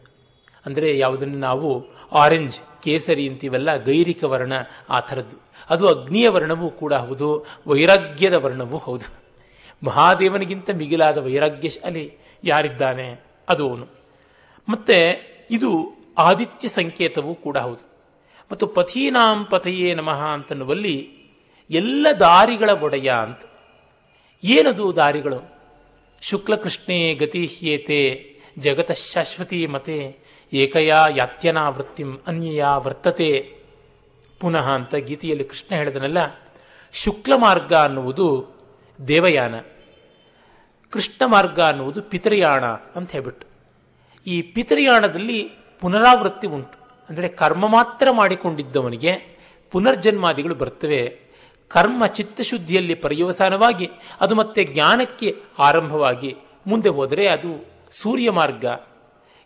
Speaker 1: ಅಂದರೆ ಯಾವುದನ್ನು ನಾವು ಆರೆಂಜ್ ಕೇಸರಿ ಅಂತೀವಲ್ಲ, ಗೈರಿಕ ವರ್ಣ, ಆ ಥರದ್ದು. ಅದು ಅಗ್ನಿಯ ವರ್ಣವೂ ಕೂಡ ಹೌದು, ವೈರಾಗ್ಯದ ವರ್ಣವೂ ಹೌದು. ಮಹಾದೇವನಿಗಿಂತ ಮಿಗಿಲಾದ ವೈರಾಗ್ಯಶಾಲಿ ಯಾರಿದ್ದಾನೆ? ಅದು ಅವನು. ಮತ್ತೆ ಇದು ಆದಿತ್ಯ ಸಂಕೇತವೂ ಕೂಡ ಹೌದು. ಮತ್ತು ಪಥೀನಾಂ ಪಥಯೇ ನಮಃ ಅಂತನ್ನುವಲ್ಲಿ ಎಲ್ಲ ದಾರಿಗಳ ಒಡೆಯ ಅಂತ. ಏನದು ದಾರಿಗಳು? ಶುಕ್ಲಕೃಷ್ಣೇ ಗತಿಹ್ಯೇತೆ, ಜಗತ ಶಾಶ್ವತಿ ಮತೆ ಏಕಯ ಯಾತ್ಯನಾ ವೃತ್ತಿಂ ಅನ್ಯಯ ವರ್ತತೆ. ಪುನಃ ಅಂತ ಗೀತೆಯಲ್ಲಿ ಕೃಷ್ಣ ಹೇಳಿದನಲ್ಲ, ಶುಕ್ಲ ಮಾರ್ಗ ಅನ್ನುವುದು ದೇವಯಾನ, ಕೃಷ್ಣ ಮಾರ್ಗ ಅನ್ನುವುದು ಪಿತೃಯಾಣ ಅಂತ ಹೇಳ್ಬಿಟ್ಟು. ಈ ಪಿತೃಯಾಣದಲ್ಲಿ ಪುನರಾವೃತ್ತಿ ಉಂಟು. ಅಂದರೆ ಕರ್ಮ ಮಾತ್ರ ಮಾಡಿಕೊಂಡಿದ್ದವನಿಗೆ ಪುನರ್ಜನ್ಮಾದಿಗಳು ಬರ್ತವೆ. ಕರ್ಮ ಚಿತ್ತಶುದ್ಧಿಯಲ್ಲಿ ಪರ್ಯವಸಾನವಾಗಿ, ಅದು ಮತ್ತೆ ಜ್ಞಾನಕ್ಕೆ ಆರಂಭವಾಗಿ ಮುಂದೆ ಹೋದರೆ ಅದು ಸೂರ್ಯ ಮಾರ್ಗ.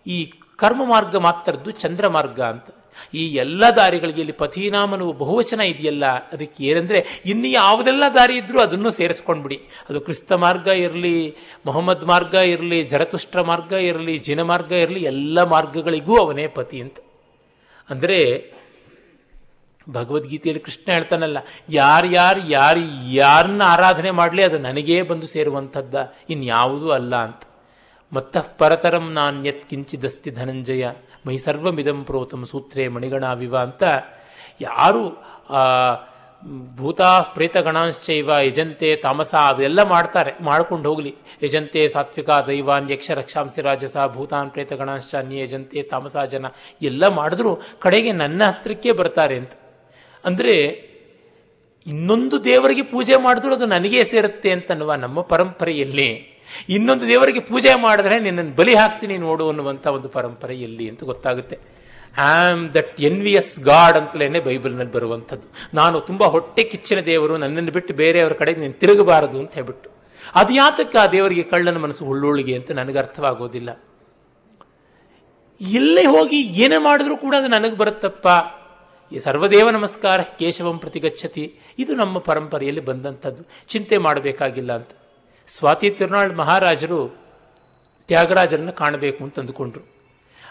Speaker 1: ಈ ಕರ್ಮ ಮಾರ್ಗ ಮಾತ್ರದ್ದು ಚಂದ್ರ ಮಾರ್ಗ ಅಂತ. ಈ ಎಲ್ಲ ದಾರಿಗಳಿಗೆ ಇಲ್ಲಿ ಪಥೀನಾಮನು ಬಹುವಚನ ಇದೆಯಲ್ಲ? ಅದಕ್ಕೆ ಏನಂದ್ರೆ, ಇನ್ನು ಯಾವುದೆಲ್ಲ ದಾರಿ ಇದ್ರೂ ಅದನ್ನು ಸೇರಿಸ್ಕೊಂಡ್ಬಿಡಿ. ಅದು ಕ್ರಿಸ್ತ ಮಾರ್ಗ ಇರಲಿ, ಮೊಹಮ್ಮದ್ ಮಾರ್ಗ ಇರಲಿ ಜರತುಷ್ಟ್ರ ಮಾರ್ಗ ಇರಲಿ, ಜಿನ ಮಾರ್ಗ ಇರಲಿ, ಎಲ್ಲ ಮಾರ್ಗಗಳಿಗೂ ಅವನೇ ಪತಿ ಅಂತ. ಅಂದರೆ, ಭಗವದ್ಗೀತೆಯಲ್ಲಿ ಕೃಷ್ಣ ಹೇಳ್ತಾನಲ್ಲ, ಯಾರು ಯಾರು ಯಾರನ್ನ ಆರಾಧನೆ ಮಾಡಲಿ, ಅದು ನನಗೇ ಬಂದು ಸೇರುವಂಥದ್ದ, ಇನ್ಯಾವುದೂ ಅಲ್ಲ ಅಂತ. ಮತ್ತಃ ಪರತರಂ ನಾಣ್ಯತ್ ಕಿಂಚಿದಸ್ತಿ ಧನಂಜಯ ಮೈ ಸರ್ವಮಿದಂ ಪ್ರೋತಂ ಸೂತ್ರೇ ಮಣಿಗಣಾವಿವ ಅಂತ ಯಾರು ಭೂತಾ ಪ್ರೇತಗಣಾಂಶ್ಚೈವ ಯಜಂತೆ ತಾಮಸ ಅದೆಲ್ಲ ಮಾಡ್ತಾರೆ, ಮಾಡ್ಕೊಂಡು ಹೋಗ್ಲಿ. ಯಜಂತೆ ಸಾತ್ವಿಕ ದೈವಾನ್ ಯಕ್ಷ ರಕ್ಷಾಂಸಿ ರಾಜಸ, ಭೂತಾನ್ ಪ್ರೇತಗಣಾಂಶ ಅನ್ಯ ಯಜಂತೆ ತಾಮಸ ಜನ, ಎಲ್ಲ ಮಾಡಿದ್ರು. ಕಡೆಗೆ ನನ್ನ ಹತ್ರಕ್ಕೆ ಬರ್ತಾರೆ ಅಂತ. ಅಂದರೆ, ಇನ್ನೊಂದು ದೇವರಿಗೆ ಪೂಜೆ ಮಾಡಿದ್ರು ಅದು ನನಗೇ ಸೇರುತ್ತೆ ಅಂತನ್ನುವ ನಮ್ಮ ಪರಂಪರೆಯಲ್ಲಿ ಇನ್ನೊಂದು ದೇವರಿಗೆ ಪೂಜೆ ಮಾಡಿದ್ರೆ ನಿನ್ನನ್ನು ಬಲಿ ಹಾಕ್ತೀನಿ ನೋಡು ಅನ್ನುವಂಥ ಒಂದು ಪರಂಪರೆ ಎಲ್ಲಿ ಅಂತ ಗೊತ್ತಾಗುತ್ತೆ. ಆಮ್ ದಟ್ ಎನ್ವಿಯಸ್ ಗಾಡ್ ಅಂತಲೇ ಬೈಬಲ್ನಲ್ಲಿ ಬರುವಂಥದ್ದು. ನಾನು ತುಂಬ ಹೊಟ್ಟೆ ಕಿಚ್ಚಿನ ದೇವರು, ನನ್ನನ್ನು ಬಿಟ್ಟು ಬೇರೆಯವರ ಕಡೆಗೆ ನೀನು ತಿರುಗಬಾರದು ಅಂತ ಹೇಳ್ಬಿಟ್ಟು. ಅದು ಯಾತಕ್ಕೆ ಆ ದೇವರಿಗೆ ಕಳ್ಳನ ಮನಸ್ಸು ಹುಳ್ಳುಳ್ಳಿಗೆ ಅಂತ ನನಗೆ ಅರ್ಥವಾಗೋದಿಲ್ಲ. ಎಲ್ಲೇ ಹೋಗಿ ಏನೇ ಮಾಡಿದ್ರೂ ಕೂಡ ಅದು ನನಗೆ ಬರುತ್ತಪ್ಪ. ಈ ಸರ್ವದೇವ ನಮಸ್ಕಾರ ಕೇಶವಂ ಪ್ರತಿಗಚ್ಚತಿ. ಇದು ನಮ್ಮ ಪರಂಪರೆಯಲ್ಲಿ ಬಂದಂಥದ್ದು. ಚಿಂತೆ ಮಾಡಬೇಕಾಗಿಲ್ಲ ಅಂತ. ಸ್ವಾತಿ ತಿರುನಾಳ್ ಮಹಾರಾಜರು ತ್ಯಾಗರಾಜರನ್ನು ಕಾಣಬೇಕು ಅಂತ ಅಂದುಕೊಂಡ್ರು.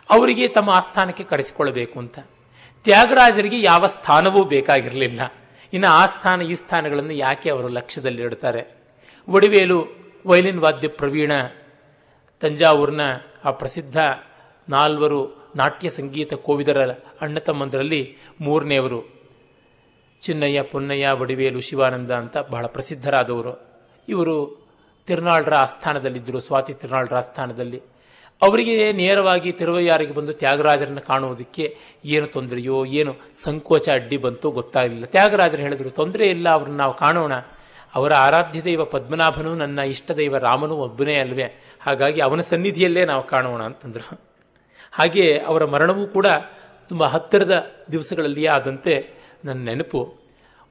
Speaker 1: ಅವರಿಗೆ ತಮ್ಮ ಆಸ್ಥಾನಕ್ಕೆ ಕರೆಸಿಕೊಳ್ಳಬೇಕು ಅಂತ. ತ್ಯಾಗರಾಜರಿಗೆ ಯಾವ ಸ್ಥಾನವೂ ಬೇಕಾಗಿರಲಿಲ್ಲ. ಇನ್ನು ಆ ಸ್ಥಾನ, ಈ ಸ್ಥಾನಗಳನ್ನು ಯಾಕೆ ಅವರು ಲಕ್ಷ್ಯದಲ್ಲಿಡ್ತಾರೆ ಒಡಿವೇಲು, ವೈಲಿನ್ ವಾದ್ಯ ಪ್ರವೀಣ, ತಂಜಾವೂರಿನ ಆ ಪ್ರಸಿದ್ಧ ನಾಲ್ವರು ನಾಟ್ಯ ಸಂಗೀತ ಕೋವಿದರ ಅಣ್ಣ ತಮ್ಮಂದರಲ್ಲಿ ಮೂರನೆಯವರು. ಚಿನ್ನಯ್ಯ, ಪೊನ್ನಯ್ಯ ವಡಿವೇಲು ಶಿವಾನಂದ ಅಂತ ಬಹಳ ಪ್ರಸಿದ್ಧರಾದವರು. ಇವರು ತಿರುನಾಳರ ಆಸ್ಥಾನದಲ್ಲಿದ್ದರು ಸ್ವಾತಿ ತಿರುನಾಳರ ಆಸ್ಥಾನದಲ್ಲಿ ಅವರಿಗೆ ನೇರವಾಗಿ ತಿರುವಯ್ಯಾರಿಗೆ ಬಂದು ತ್ಯಾಗರಾಜರನ್ನು ಕಾಣುವುದಕ್ಕೆ ಏನು ತೊಂದರೆಯೋ, ಏನು ಸಂಕೋಚ, ಅಡ್ಡಿ ಬಂತು ಗೊತ್ತಾಗಲಿಲ್ಲ. ತ್ಯಾಗರಾಜರು ಹೇಳಿದರು, ತೊಂದರೆ ಇಲ್ಲ, ಅವ್ರನ್ನ ನಾವು ಕಾಣೋಣ. ಅವರ ಆರಾಧ್ಯ ದೈವ ಪದ್ಮನಾಭನು ನನ್ನ ಇಷ್ಟ ದೈವ ರಾಮನು ಒಬ್ಬನೇ ಅಲ್ವೇ. ಹಾಗಾಗಿ ಅವನ ಸನ್ನಿಧಿಯಲ್ಲೇ ನಾವು ಕಾಣೋಣ ಅಂತಂದರು. ಹಾಗೆ ಅವರ ಮರಣವೂ ಕೂಡ ತುಂಬ ಹತ್ತಿರದ ದಿವಸಗಳಲ್ಲಿಯೇ ಆದಂತೆ ನನ್ನ ನೆನಪು.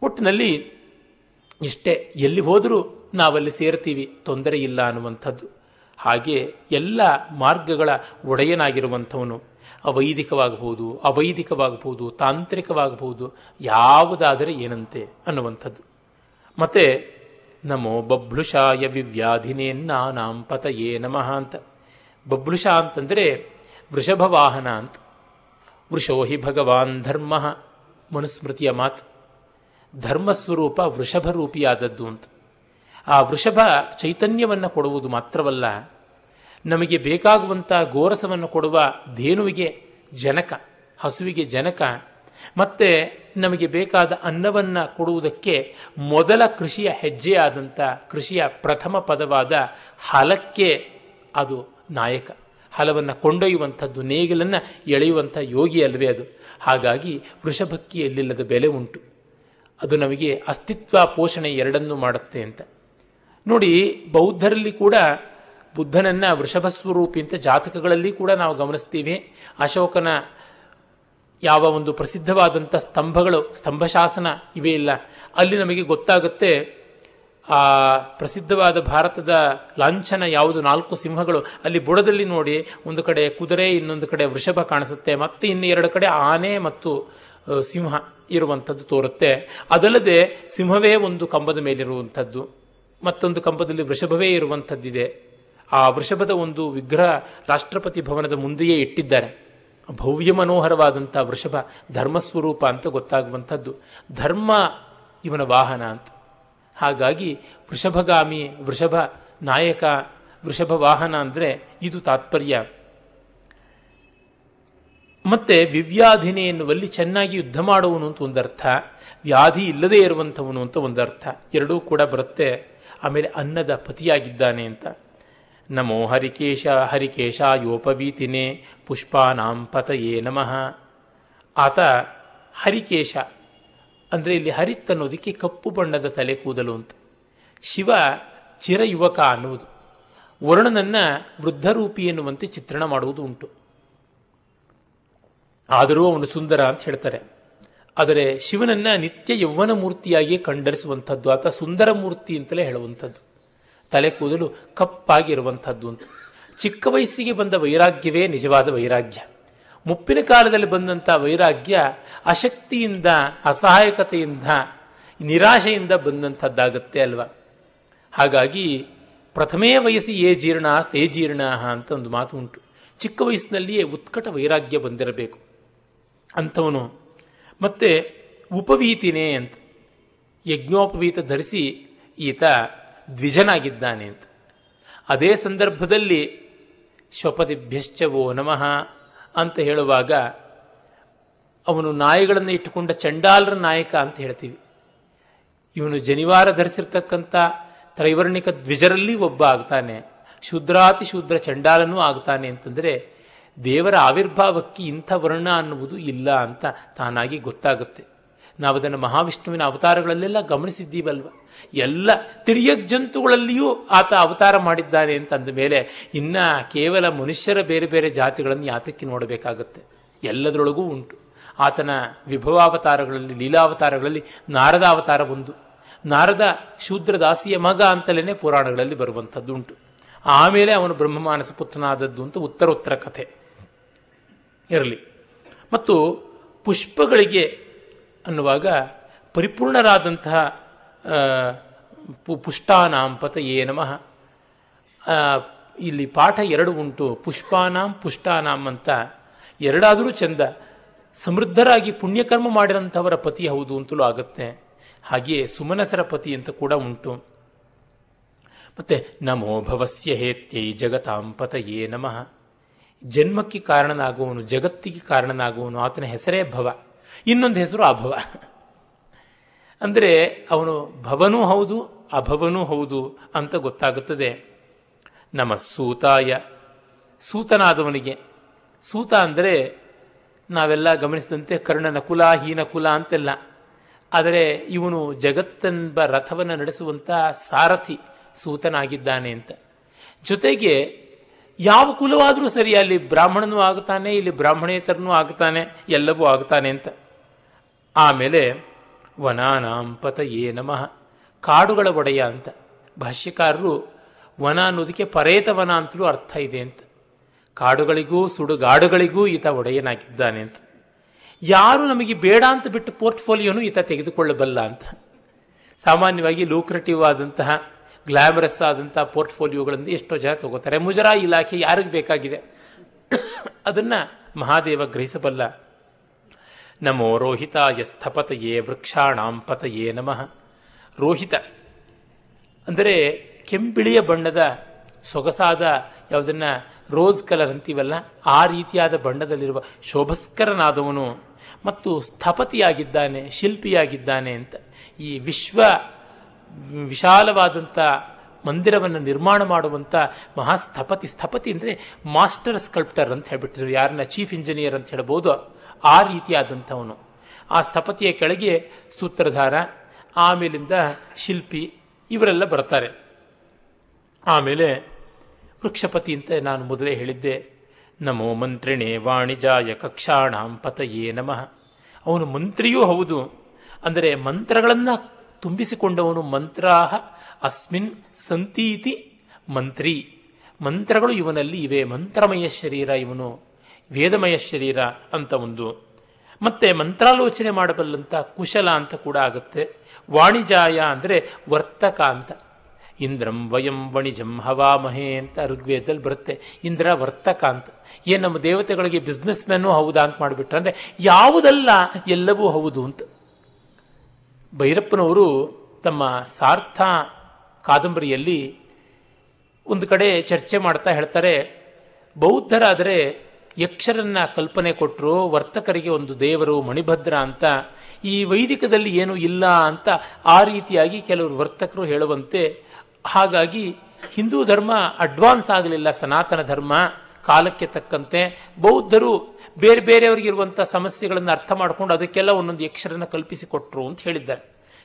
Speaker 1: ಒಟ್ಟಿನಲ್ಲಿ ಇಷ್ಟೇ ಎಲ್ಲಿ ಹೋದರೂ ನಾವಲ್ಲಿ ಸೇರ್ತೀವಿ ತೊಂದರೆ ಇಲ್ಲ ಅನ್ನುವಂಥದ್ದು. ಹಾಗೆ ಎಲ್ಲ ಮಾರ್ಗಗಳ ಒಡೆಯನಾಗಿರುವಂಥವನು ಅವೈದಿಕವಾಗಬಹುದು ಅವೈದಿಕವಾಗಬಹುದು, ತಾಂತ್ರಿಕವಾಗಬಹುದು, ಯಾವುದಾದರೆ ಏನಂತೆ ಅನ್ನುವಂಥದ್ದು. ಮತ್ತೆ, ನಮೋ ಬಬ್ಲುಷಾಯ ವಿವ್ಯಾಧಿನೇ ನಾನಾಂ ಪತಯೇ ನಮಃ ಅಂತ. ಬಬ್ಲುಷ ಅಂತಂದರೆ ವೃಷಭ ವಾಹನ ಅಂತ. ವೃಷೋ ಹಿ ಭಗವಾನ್ ಧರ್ಮ ಮನುಸ್ಮೃತಿಯ ಮಾತು. ಧರ್ಮಸ್ವರೂಪ ವೃಷಭ ರೂಪಿಯಾದದ್ದು ಅಂತ. ಆ ವೃಷಭ ಚೈತನ್ಯವನ್ನು ಕೊಡುವುದು ಮಾತ್ರವಲ್ಲ, ನಮಗೆ ಬೇಕಾಗುವಂಥ ಗೋರಸವನ್ನು ಕೊಡುವ ಧೇನುವಿಗೆ ಜನಕ, ಹಸುವಿಗೆ ಜನಕ, ಮತ್ತೆ ನಮಗೆ ಬೇಕಾದ ಅನ್ನವನ್ನು ಕೊಡುವುದಕ್ಕೆ ಮೊದಲ ಕೃಷಿಯ ಹೆಜ್ಜೆಯಾದಂಥ ಕೃಷಿಯ ಪ್ರಥಮ ಪದವಾದ ಹಲಕ್ಕೆ ಅದು ನಾಯಕ. ಹಲವನ್ನು ಕೊಂಡೊಯ್ಯುವಂಥದ್ದು, ನೇಗಿಲನ್ನು ಎಳೆಯುವಂಥ ಯೋಗಿ ಅಲ್ವೇ ಅದು. ಹಾಗಾಗಿ ವೃಷಭಕ್ಕೆ ಎಲ್ಲಿಲ್ಲದ ಬೆಲೆ ಉಂಟು. ಅದು ನಮಗೆ ಅಸ್ತಿತ್ವ ಪೋಷಣೆ ಎರಡನ್ನೂ ಮಾಡುತ್ತೆ ಅಂತ. ನೋಡಿ, ಬೌದ್ಧರಲ್ಲಿ ಕೂಡ ಬುದ್ಧನನ್ನ ವೃಷಭ ಸ್ವರೂಪಿ ಅಂತ ಜಾತಕಗಳಲ್ಲಿ ಕೂಡ ನಾವು ಗಮನಿಸ್ತೀವಿ. ಅಶೋಕನ ಯಾವ ಒಂದು ಪ್ರಸಿದ್ಧವಾದಂಥ ಸ್ತಂಭಗಳು, ಸ್ತಂಭಶಾಸನ ಇವೇ ಇಲ್ಲ. ಅಲ್ಲಿ ನಮಗೆ ಗೊತ್ತಾಗುತ್ತೆ, ಆ ಪ್ರಸಿದ್ಧವಾದ ಭಾರತದ ಲಾಂಛನ ಯಾವುದು? ನಾಲ್ಕು ಸಿಂಹಗಳು. ಅಲ್ಲಿ ಬುಡದಲ್ಲಿ ನೋಡಿ, ಒಂದು ಕಡೆ ಕುದುರೆ, ಇನ್ನೊಂದು ಕಡೆ ವೃಷಭ ಕಾಣಿಸುತ್ತೆ. ಮತ್ತೆ ಇನ್ನು ಎರಡು ಕಡೆ ಆನೆ ಮತ್ತು ಸಿಂಹ ಇರುವಂಥದ್ದು ತೋರುತ್ತೆ. ಅದಲ್ಲದೆ, ಸಿಂಹವೇ ಒಂದು ಕಂಬದ ಮೇಲಿರುವಂಥದ್ದು. ಮತ್ತೊಂದು ಕಂಬದಲ್ಲಿ ವೃಷಭವೇ ಇರುವಂಥದ್ದಿದೆ. ಆ ವೃಷಭದ ಒಂದು ವಿಗ್ರಹ ರಾಷ್ಟ್ರಪತಿ ಭವನದ ಮುಂದೆಯೇ ಇಟ್ಟಿದ್ದಾರೆ. ಭವ್ಯ ಮನೋಹರವಾದಂಥ ವೃಷಭ ಧರ್ಮಸ್ವರೂಪ ಅಂತ ಗೊತ್ತಾಗುವಂಥದ್ದು. ಧರ್ಮ ಇವನ ವಾಹನ ಅಂತ. ಹಾಗಾಗಿ ವೃಷಭಗಾಮಿ, ವೃಷಭ ನಾಯಕ, ವೃಷಭ ವಾಹನ ಅಂದರೆ ಇದು ತಾತ್ಪರ್ಯ. ಮತ್ತೆ ವಿವ್ಯಾಧಿನಿ ಎನ್ನುವಲ್ಲಿ ಚೆನ್ನಾಗಿ ಯುದ್ಧ ಮಾಡುವನು ಅಂತ ಒಂದರ್ಥ. ವ್ಯಾಧಿ ಇಲ್ಲದೇ ಇರುವಂಥವನು ಅಂತ ಒಂದರ್ಥ. ಎರಡೂ ಕೂಡ ಬರುತ್ತೆ. ಆಮೇಲೆ ಅನ್ನದ ಪತಿಯಾಗಿದ್ದಾನೆ ಅಂತ. ನಮೋ ಹರಿಕೇಶ ಹರಿಕೇಶ ಯೋಪವೀತಿನೇ ಪುಷ್ಪಾನಾಂ ಪತಯೇ ನಮಃ. ಆತ ಹರಿಕೇಶ, ಅಂದರೆ ಇಲ್ಲಿ ಹರಿತ್ ಅನ್ನೋದಕ್ಕೆ ಕಪ್ಪು ಬಣ್ಣದ ತಲೆ ಕೂದಲು ಅಂತ. ಶಿವ ಚಿರಯುವಕ ಅನ್ನುವುದು. ವರುಣನನ್ನ ವೃದ್ಧರೂಪಿ ಎನ್ನುವಂತೆ ಚಿತ್ರಣ ಮಾಡುವುದು ಉಂಟು. ಆದರೂ ಅವನು ಸುಂದರ ಅಂತ ಹೇಳ್ತಾರೆ. ಆದರೆ ಶಿವನನ್ನ ನಿತ್ಯ ಯೌವನ ಮೂರ್ತಿಯಾಗಿ ಕಂಡರಿಸುವಂಥದ್ದು, ಆತ ಸುಂದರ ಮೂರ್ತಿ ಅಂತಲೇ ಹೇಳುವಂಥದ್ದು. ತಲೆ ಕೂದಲು ಕಪ್ಪಾಗಿರುವಂಥದ್ದು ಅಂತ. ಚಿಕ್ಕ ವಯಸ್ಸಿಗೆ ಬಂದ ವೈರಾಗ್ಯವೇ ನಿಜವಾದ ವೈರಾಗ್ಯ. ಮುಪ್ಪಿನ ಕಾಲದಲ್ಲಿ ಬಂದಂಥ ವೈರಾಗ್ಯ ಅಶಕ್ತಿಯಿಂದ, ಅಸಹಾಯಕತೆಯಿಂದ, ನಿರಾಶೆಯಿಂದ ಬಂದಂಥದ್ದಾಗತ್ತೆ ಅಲ್ವಾ? ಹಾಗಾಗಿ ಪ್ರಥಮೇ ವಯಸ್ಸಿ ಏ ಜೀರ್ಣ, ತೇ ಜೀರ್ಣ ಅಂತ ಒಂದು ಮಾತು ಉಂಟು. ಚಿಕ್ಕ ವಯಸ್ಸಿನಲ್ಲಿಯೇ ಉತ್ಕಟ ವೈರಾಗ್ಯ ಬಂದಿರಬೇಕು. ಅಂಥವನು ಮತ್ತೆ ಉಪವೀತಿನೇ ಅಂತ. ಯಜ್ಞೋಪವೀತ ಧರಿಸಿ ಈತ ದ್ವಿಜನಾಗಿದ್ದಾನೆ ಅಂತ. ಅದೇ ಸಂದರ್ಭದಲ್ಲಿ ಶ್ವಪತಿಭ್ಯಶ್ಚವೋ ನಮಃ ಅಂತ ಹೇಳುವಾಗ ಅವನು ನಾಯಿಗಳನ್ನು ಇಟ್ಟುಕೊಂಡ ಚಂಡಾಲರ ನಾಯಕ ಅಂತ ಹೇಳ್ತೀವಿ. ಇವನು ಜನಿವಾರ ಧರಿಸಿರ್ತಕ್ಕಂಥ ತ್ರೈವರ್ಣಿಕ ದ್ವಿಜರಲ್ಲಿ ಒಬ್ಬ ಆಗ್ತಾನೆ. ಶುದ್ರಾತಿ ಶುದ್ರ ಚಂಡಾಲನೂ ಆಗ್ತಾನೆ ಅಂತಂದರೆ ದೇವರ ಆವಿರ್ಭಾವಕ್ಕೆ ಇಂಥ ವರ್ಣ ಅನ್ನುವುದು ಇಲ್ಲ ಅಂತ ತಾನಾಗಿ ಗೊತ್ತಾಗುತ್ತೆ. ನಾವು ಅದನ್ನು ಮಹಾವಿಷ್ಣುವಿನ ಅವತಾರಗಳಲ್ಲೆಲ್ಲ ಗಮನಿಸಿದ್ದೀವಲ್ವ? ಎಲ್ಲ ತಿರ್ಯಕ್ ಜಂತುಗಳಲ್ಲಿಯೂ ಆತ ಅವತಾರ ಮಾಡಿದ್ದಾನೆ ಅಂತ ಅಂದ ಮೇಲೆ ಇನ್ನ ಕೇವಲ ಮನುಷ್ಯರ ಬೇರೆ ಬೇರೆ ಜಾತಿಗಳನ್ನು ಯಾತಕ್ಕೆ ನೋಡಬೇಕಾಗುತ್ತೆ? ಎಲ್ಲದರೊಳಗೂ ಉಂಟು. ಆತನ ವಿಭವಾವತಾರಗಳಲ್ಲಿ, ಲೀಲಾವತಾರಗಳಲ್ಲಿ ನಾರದ ಅವತಾರ ಒಂದು. ನಾರದ ಶೂದ್ರ ದಾಸಿಯ ಮಗ ಅಂತಲೇ ಪುರಾಣಗಳಲ್ಲಿ ಬರುವಂಥದ್ದು ಉಂಟು ಆಮೇಲೆ ಅವನು ಬ್ರಹ್ಮಮಾನಸ ಪುತ್ರನಾದದ್ದು ಅಂತ ಉತ್ತರೋತ್ತರ ಕಥೆ. ಇರಲಿ. ಮತ್ತು ಪುಷ್ಪಗಳಿಗೆ ಅನ್ನುವಾಗ ಪರಿಪೂರ್ಣರಾದಂತಹ ಪು, ಪುಷ್ಟಾನಾಂ ಪತಯೇ ನಮಃ. ಇಲ್ಲಿ ಪಾಠ ಎರಡು ಉಂಟು. ಪುಷ್ಪಾನಾಂ, ಪುಷ್ಟಾನಾಂ ಅಂತ. ಎರಡಾದರೂ ಚಂದ. ಸಮೃದ್ಧರಾಗಿ ಪುಣ್ಯಕರ್ಮ ಮಾಡಿದಂಥವರ ಪತಿ ಹೌದು ಅಂತಲೂ ಆಗುತ್ತೆ. ಹಾಗೆಯೇ ಸುಮನಸರ ಪತಿ ಅಂತ ಕೂಡ ಉಂಟು. ಮತ್ತೆ ನಮೋ ಭವಸ್ಯ ಹೇತ್ಯೈ ಜಗತಾಂ ಪತಯೇ ನಮಃ. ಜನ್ಮಕ್ಕೆ ಕಾರಣನಾಗುವವನು, ಜಗತ್ತಿಗೆ ಕಾರಣನಾಗುವವನು, ಆತನ ಹೆಸರೇ ಭವ. ಇನ್ನೊಂದು ಹೆಸರು ಅಭವ. ಅಂದರೆ ಅವನು ಭವನೂ ಹೌದು, ಅಭವನೂ ಹೌದು ಅಂತ ಗೊತ್ತಾಗುತ್ತದೆ. ನಮ್ಮ ಸೂತಾಯ, ಸೂತನಾದವನಿಗೆ. ಸೂತ ಅಂದರೆ ನಾವೆಲ್ಲ ಗಮನಿಸಿದಂತೆ ಕರ್ಣನ ಕುಲ ಹೀನ ಕುಲ ಅಂತೆಲ್ಲ. ಆದರೆ ಇವನು ಜಗತ್ತೆಂಬ ರಥವನ್ನು ನಡೆಸುವಂಥ ಸಾರಥಿ ಸೂತನಾಗಿದ್ದಾನೆ ಅಂತ. ಜೊತೆಗೆ ಯಾವ ಕುಲವಾದರೂ ಸರಿ, ಅಲ್ಲಿ ಬ್ರಾಹ್ಮಣನೂ ಆಗ್ತಾನೆ, ಇಲ್ಲಿ ಬ್ರಾಹ್ಮಣೇತರನೂ ಆಗ್ತಾನೆ, ಎಲ್ಲವೂ ಆಗ್ತಾನೆ ಅಂತ. ಆಮೇಲೆ, ವನಾನಾಂ ಏ ನಮಃ, ಕಾಡುಗಳ ಒಡೆಯ ಅಂತ. ಭಾಷ್ಯಕಾರರು, ವನ ಅನ್ನೋದಕ್ಕೆ ಪರೇತ ವನ ಅಂತಲೂ ಅರ್ಥ ಇದೆ ಅಂತ. ಕಾಡುಗಳಿಗೂ, ಸುಡುಗಾಡುಗಳಿಗೂ ಈತ ಒಡೆಯನಾಗಿದ್ದಾನೆ ಅಂತ. ಯಾರು ನಮಗೆ ಬೇಡ ಅಂತ ಬಿಟ್ಟು ಪೋರ್ಟ್ಫೋಲಿಯೋನು ಈತ ತೆಗೆದುಕೊಳ್ಳಬಲ್ಲ ಅಂತ. ಸಾಮಾನ್ಯವಾಗಿ ಲೂಕ್ರೆಟಿವ್ ಆದಂತಹ ಗ್ಲಾಮರಸ್ ಆದಂಥ ಪೋರ್ಟ್ಫೋಲಿಯೋಗಳನ್ನು ಎಷ್ಟೋ ಜನ ತಗೋತಾರೆ. ಮುಜರಾ ಇಲಾಖೆ ಯಾರಿಗೆ ಬೇಕಾಗಿದೆ? ಅದನ್ನು ಮಹಾದೇವ ಗ್ರಹಿಸಬಲ್ಲ. ನಮೋ ರೋಹಿತಾಯ ಸ್ಥಪತಯೇ ವೃಕ್ಷಾಣಾಂ ಪತಯೇ ನಮಃ. ರೋಹಿತ ಅಂದರೆ ಕೆಂಬಿಳಿಯ ಬಣ್ಣದ ಸೊಗಸಾದ ಯಾವುದನ್ನು ರೋಸ್ ಕಲರ್ ಅಂತೀವಲ್ಲ, ಆ ರೀತಿಯಾದ ಬಣ್ಣದಲ್ಲಿರುವ ಶೋಭಸ್ಕರನಾದವನು ಮತ್ತು ಸ್ಥಪತಿಯಾಗಿದ್ದಾನೆ, ಶಿಲ್ಪಿಯಾಗಿದ್ದಾನೆ ಅಂತ ಈ ವಿಶ್ವ ವಿಶಾಲವಾದಂಥ ಮಂದಿರವನ್ನು ನಿರ್ಮಾಣ ಮಾಡುವಂಥ ಮಹಾಸ್ಥಪತಿ, ಸ್ಥಪತಿ ಅಂದರೆ ಮಾಸ್ಟರ್ ಸ್ಕಲ್ಪ್ಟರ್ ಅಂತ ಹೇಳ್ಬಿಟ್ಟಿದ್ರು. ಯಾರನ್ನ ಚೀಫ್ ಇಂಜಿನಿಯರ್ ಅಂತ ಹೇಳ್ಬೋದು, ಆ ರೀತಿಯಾದಂಥವನು. ಆ ಸ್ಥಪತಿಯ ಕೆಳಗೆ ಸೂತ್ರಧಾರ, ಆಮೇಲಿಂದ ಶಿಲ್ಪಿ, ಇವರೆಲ್ಲ ಬರ್ತಾರೆ. ಆಮೇಲೆ ವೃಕ್ಷಪತಿ ಅಂತ ನಾನು ಮೊದಲೇ ಹೇಳಿದ್ದೆ. ನಮೋ ಮಂತ್ರಿಣೇ ವಾಣಿಜಾಯ ಕಕ್ಷಾಣಾಂ ಪತಯೇ ನಮಃ. ಅವನು ಮಂತ್ರಿಯೂ ಹೌದು. ಅಂದರೆ ಮಂತ್ರಗಳನ್ನು ತುಂಬಿಸಿಕೊಂಡವನು ಮಂತ್ರಾಹ ಅಸ್ಮಿನ್ ಸಂತೀತಿ ಮಂತ್ರಿ. ಮಂತ್ರಗಳು ಇವನಲ್ಲಿ ಇವೆ. ಮಂತ್ರಮಯ ಶರೀರ ಇವನು. ವೇದಮಯ ಶರೀರ ಅಂತ ಒಂದು. ಮತ್ತೆ ಮಂತ್ರಾಲೋಚನೆ ಮಾಡಬಲ್ಲಂತ ಕುಶಲ ಅಂತ ಕೂಡ ಆಗುತ್ತೆ. ವಾಣಿಜಾಯ ಅಂದರೆ ವರ್ತಕ ಅಂತ. ಇಂದ್ರಂ ವಯಂ ವಣಿಜಂ ಹವಾಮಹೇ ಅಂತ ಋಗ್ವೇದದಲ್ಲಿ ಬರುತ್ತೆ. ಇಂದ್ರ ವರ್ತಕ ಅಂತ. ಏನು ನಮ್ಮ ದೇವತೆಗಳಿಗೆ ಬಿಸ್ನೆಸ್ ಮ್ಯಾನು ಹೌದಾ ಅಂತ ಮಾಡಿಬಿಟ್ರೆ ಯಾವುದಲ್ಲ ಎಲ್ಲವೂ ಹೌದು ಅಂತ. ಭೈರಪ್ಪನವರು ತಮ್ಮ ಸಾರ್ಥ ಕಾದಂಬರಿಯಲ್ಲಿ ಒಂದು ಕಡೆ ಚರ್ಚೆ ಮಾಡ್ತಾ ಹೇಳ್ತಾರೆ, ಬೌದ್ಧರಾದರೆ ಯಕ್ಷರನ್ನ ಕಲ್ಪನೆ ಕೊಟ್ಟರು ವರ್ತಕರಿಗೆ ಒಂದು ದೇವರು, ಮಣಿಭದ್ರ ಅಂತ. ಈ ವೈದಿಕದಲ್ಲಿ ಏನೂ ಇಲ್ಲ ಅಂತ ಆ ರೀತಿಯಾಗಿ ಕೆಲವರು ವರ್ತಕರು ಹೇಳುವಂತೆ. ಹಾಗಾಗಿ ಹಿಂದೂ ಧರ್ಮ ಅಡ್ವಾನ್ಸ್ ಆಗಲಿಲ್ಲ, ಸನಾತನ ಧರ್ಮ ಕಾಲಕ್ಕೆ ತಕ್ಕಂತೆ. ಬೌದ್ಧರು ಬೇರೆ ಬೇರೆಯವರಿಗಿರುವಂಥ ಸಮಸ್ಯೆಗಳನ್ನು ಅರ್ಥ ಮಾಡಿಕೊಂಡು ಅದಕ್ಕೆಲ್ಲ ಒಂದೊಂದು ಯಕ್ಷರನ್ನ ಕಲ್ಪಿಸಿಕೊಟ್ರು ಅಂತ ಹೇಳಿದ್ದಾರೆ.